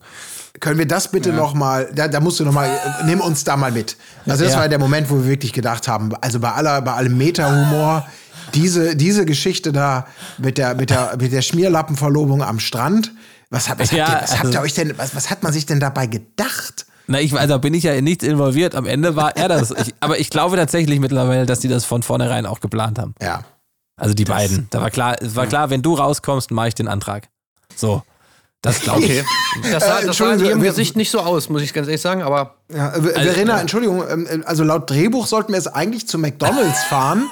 können wir das bitte noch mal, da, da musst du noch mal, äh, nimm uns da mal mit. Also das Ja. war der Moment, wo wir wirklich gedacht haben, also bei aller, bei allem Meta-Humor, diese, diese Geschichte da mit der, mit der, mit der Schmierlappenverlobung am Strand, was, habt- was, Ja, habt, ihr, was habt also- ihr euch denn, was, was hat man sich denn dabei gedacht? Na, ich weiß, da bin ich ja in nichts involviert. Am Ende war er das. Ich, aber ich glaube tatsächlich mittlerweile, dass die das von vornherein auch geplant haben. Ja. Also die beiden. Da war klar, es war klar, wenn du rauskommst, mache ich den Antrag. So. Das glaube ich. Das sah, das sah in Entschuldigung, ihrem wir- Gesicht nicht so aus, muss ich ganz ehrlich sagen, aber Ja, äh, Verena, Entschuldigung, ähm, also laut Drehbuch sollten wir jetzt eigentlich zu McDonalds fahren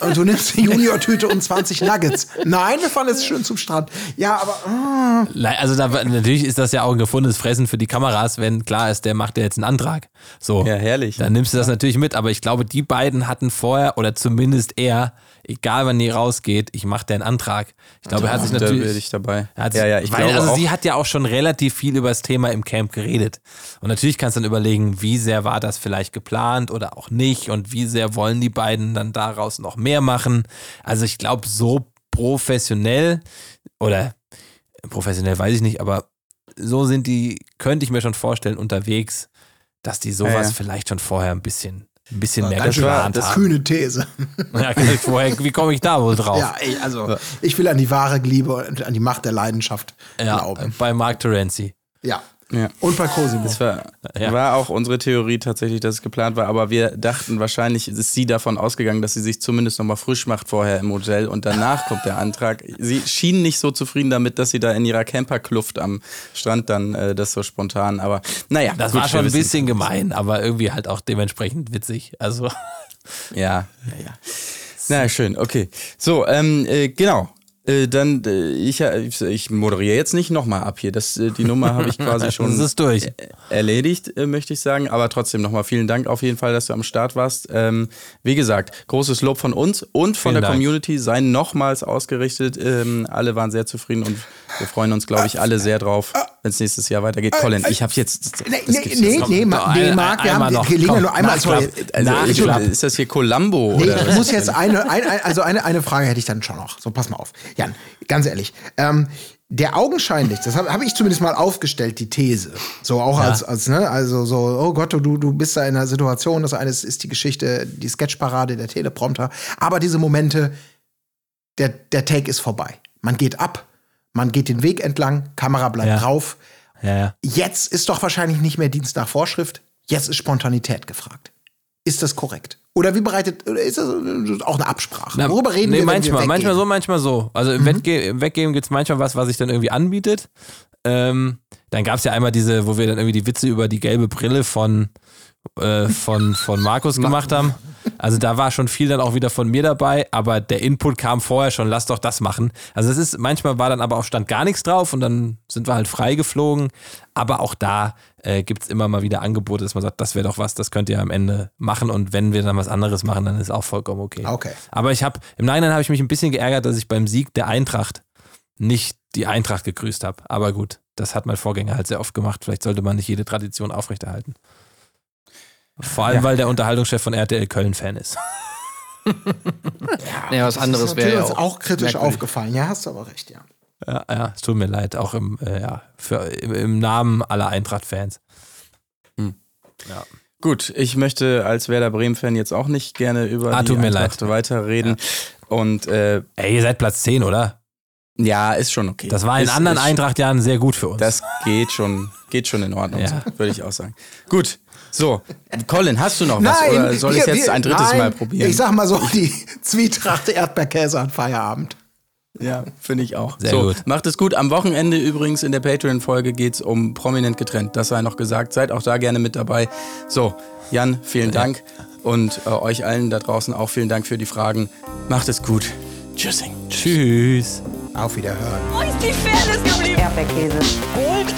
und du nimmst die Junior-Tüte und 20 Nuggets. Nein, wir fahren jetzt schön zum Strand. Ja, aber Le- Also da, natürlich ist das ja auch ein gefundenes Fressen für die Kameras, wenn klar ist, der macht ja jetzt einen Antrag. So. Ja, herrlich. Dann nimmst du das natürlich mit, aber ich glaube, die beiden hatten vorher, oder zumindest er, egal wann die rausgeht, ich mache den Antrag. Ich glaube, er hat sich da natürlich. bin ich dabei. Hat ja, ja, ich weil, glaube also auch. sie hat ja auch schon relativ viel über das Thema im Camp geredet. Und natürlich kannst du dann überlegen, wie sehr war das vielleicht geplant oder auch nicht und wie sehr wollen die beiden dann daraus noch mehr machen. Also ich glaube, so professionell oder professionell weiß ich nicht, aber so sind die, könnte ich mir schon vorstellen, unterwegs, dass die sowas Ja, ja. vielleicht schon vorher ein bisschen, ein bisschen mehr ganz geplant das kühne These. Ja, vorher, wie komme ich da wohl drauf? Ja, ey, also ich will an die wahre Liebe und an die Macht der Leidenschaft Ja, glauben. bei Mark Terenzi. Ja. Ja. Und bei Cosimo. Das war, Ja. war auch unsere Theorie tatsächlich, dass es geplant war, aber wir dachten wahrscheinlich ist sie davon ausgegangen, dass sie sich zumindest nochmal frisch macht vorher im Hotel und danach kommt der Antrag. Sie schien nicht so zufrieden damit, dass sie da in ihrer Camperkluft am Strand dann äh, das so spontan, aber naja. Das gut, war schon ein bisschen gemein, aber irgendwie halt auch dementsprechend witzig. Also, Ja, ja, ja. Na schön, okay. So, ähm, äh, genau. Äh, dann, äh, ich, ich moderiere jetzt nicht nochmal ab hier. Das, äh, die Nummer habe ich quasi schon Das ist durch. äh, erledigt, äh, möchte ich sagen. Aber trotzdem nochmal vielen Dank auf jeden Fall, dass du am Start warst. Ähm, wie gesagt, großes Lob von uns und von Vielen der Dank. Community seien nochmals ausgerichtet. Ähm, alle waren sehr zufrieden und wir freuen uns, glaube ich, alle sehr drauf, wenn es nächstes Jahr weitergeht. Colin, ich habe jetzt. Nee, das nee, nee, jetzt nee, Noch nee, ein- Marc, wir haben noch. die Gelegenheit Komm, nur einmal. Nachklapp. Sorry, Also, Nachklapp. ist das hier Columbo? Nee, oder? ich muss jetzt eine, ein, ein, also eine, eine Frage hätte ich dann schon noch. So, pass mal auf. Jan, ganz ehrlich. Ähm, der augenscheinlich, das habe hab ich zumindest mal aufgestellt, die These. So auch als, als, ne, also so, oh Gott, du, du bist da in einer Situation, das eine ist die Geschichte, die Sketchparade, der Teleprompter. Aber diese Momente, der, der Take ist vorbei. Man geht ab, man geht den Weg entlang, Kamera bleibt Ja. drauf. ja, ja. Jetzt ist doch wahrscheinlich nicht mehr Dienst nach Vorschrift, jetzt ist Spontanität gefragt. Ist das korrekt? Oder wie bereitet, oder ist das auch eine Absprache? Na, Worüber reden nee, wir, manchmal, wir manchmal so, manchmal so. Also im, Wettge im Weggeben gibt es manchmal was, was sich dann irgendwie anbietet. Ähm, dann gab es ja einmal diese, wo wir dann irgendwie die Witze über die gelbe Brille von, äh, von, von Markus gemacht haben. Also da war schon viel dann auch wieder von mir dabei, aber der Input kam vorher schon, lass doch das machen. Also es ist, manchmal war dann aber auch stand gar nichts drauf und dann sind wir halt freigeflogen. Aber auch da äh, gibt es immer mal wieder Angebote, dass man sagt, das wäre doch was, das könnt ihr am Ende machen und wenn wir dann was anderes machen, dann ist auch vollkommen okay. Okay. Aber ich habe im Nachhinein habe ich mich ein bisschen geärgert, dass ich beim Sieg der Eintracht nicht die Eintracht gegrüßt habe. Aber gut, das hat mein Vorgänger halt sehr oft gemacht. Vielleicht sollte man nicht jede Tradition aufrechterhalten. Vor allem, weil der Unterhaltungschef von RTL Köln Fan ist. ja, was Das anderes ist wäre ja auch, auch kritisch merkwürdig. aufgefallen. Ja, hast du aber recht, ja. Ja, ja, es tut mir leid, auch im, äh, ja, für, im, im Namen aller Eintracht-Fans. Gut, ich möchte als Werder Bremen-Fan jetzt auch nicht gerne über Ah, die tut mir Eintracht leid. weiterreden. Und äh, Ey, ihr seid Platz 10, oder? ja, ist schon okay. Das war in ist, anderen Eintracht-Jahren sehr gut für uns. Das geht schon, geht schon in Ordnung, Ja. so, würde ich auch sagen. Gut, so, Colin, hast du noch was? Oder soll ich es jetzt ein drittes nein, Mal probieren? Ich sag mal so, die Zwietracht Erdbeerkäse an Feierabend. Ja, finde ich auch. Sehr so, gut. Macht es gut. Am Wochenende übrigens in der Patreon-Folge geht es um prominent getrennt. Das sei noch gesagt. Seid auch da gerne mit dabei. So, Jan, vielen Dank. Und äh, euch allen da draußen auch vielen Dank für die Fragen. Macht es gut. Tschüssing. Tschüss. Auf Wiederhören. Wo ist die Fairness geblieben? Erdbeerkäse. Gold,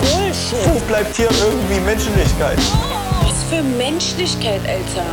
Bullshit. Wo bleibt hier irgendwie Menschlichkeit? Was für Menschlichkeit, Alter.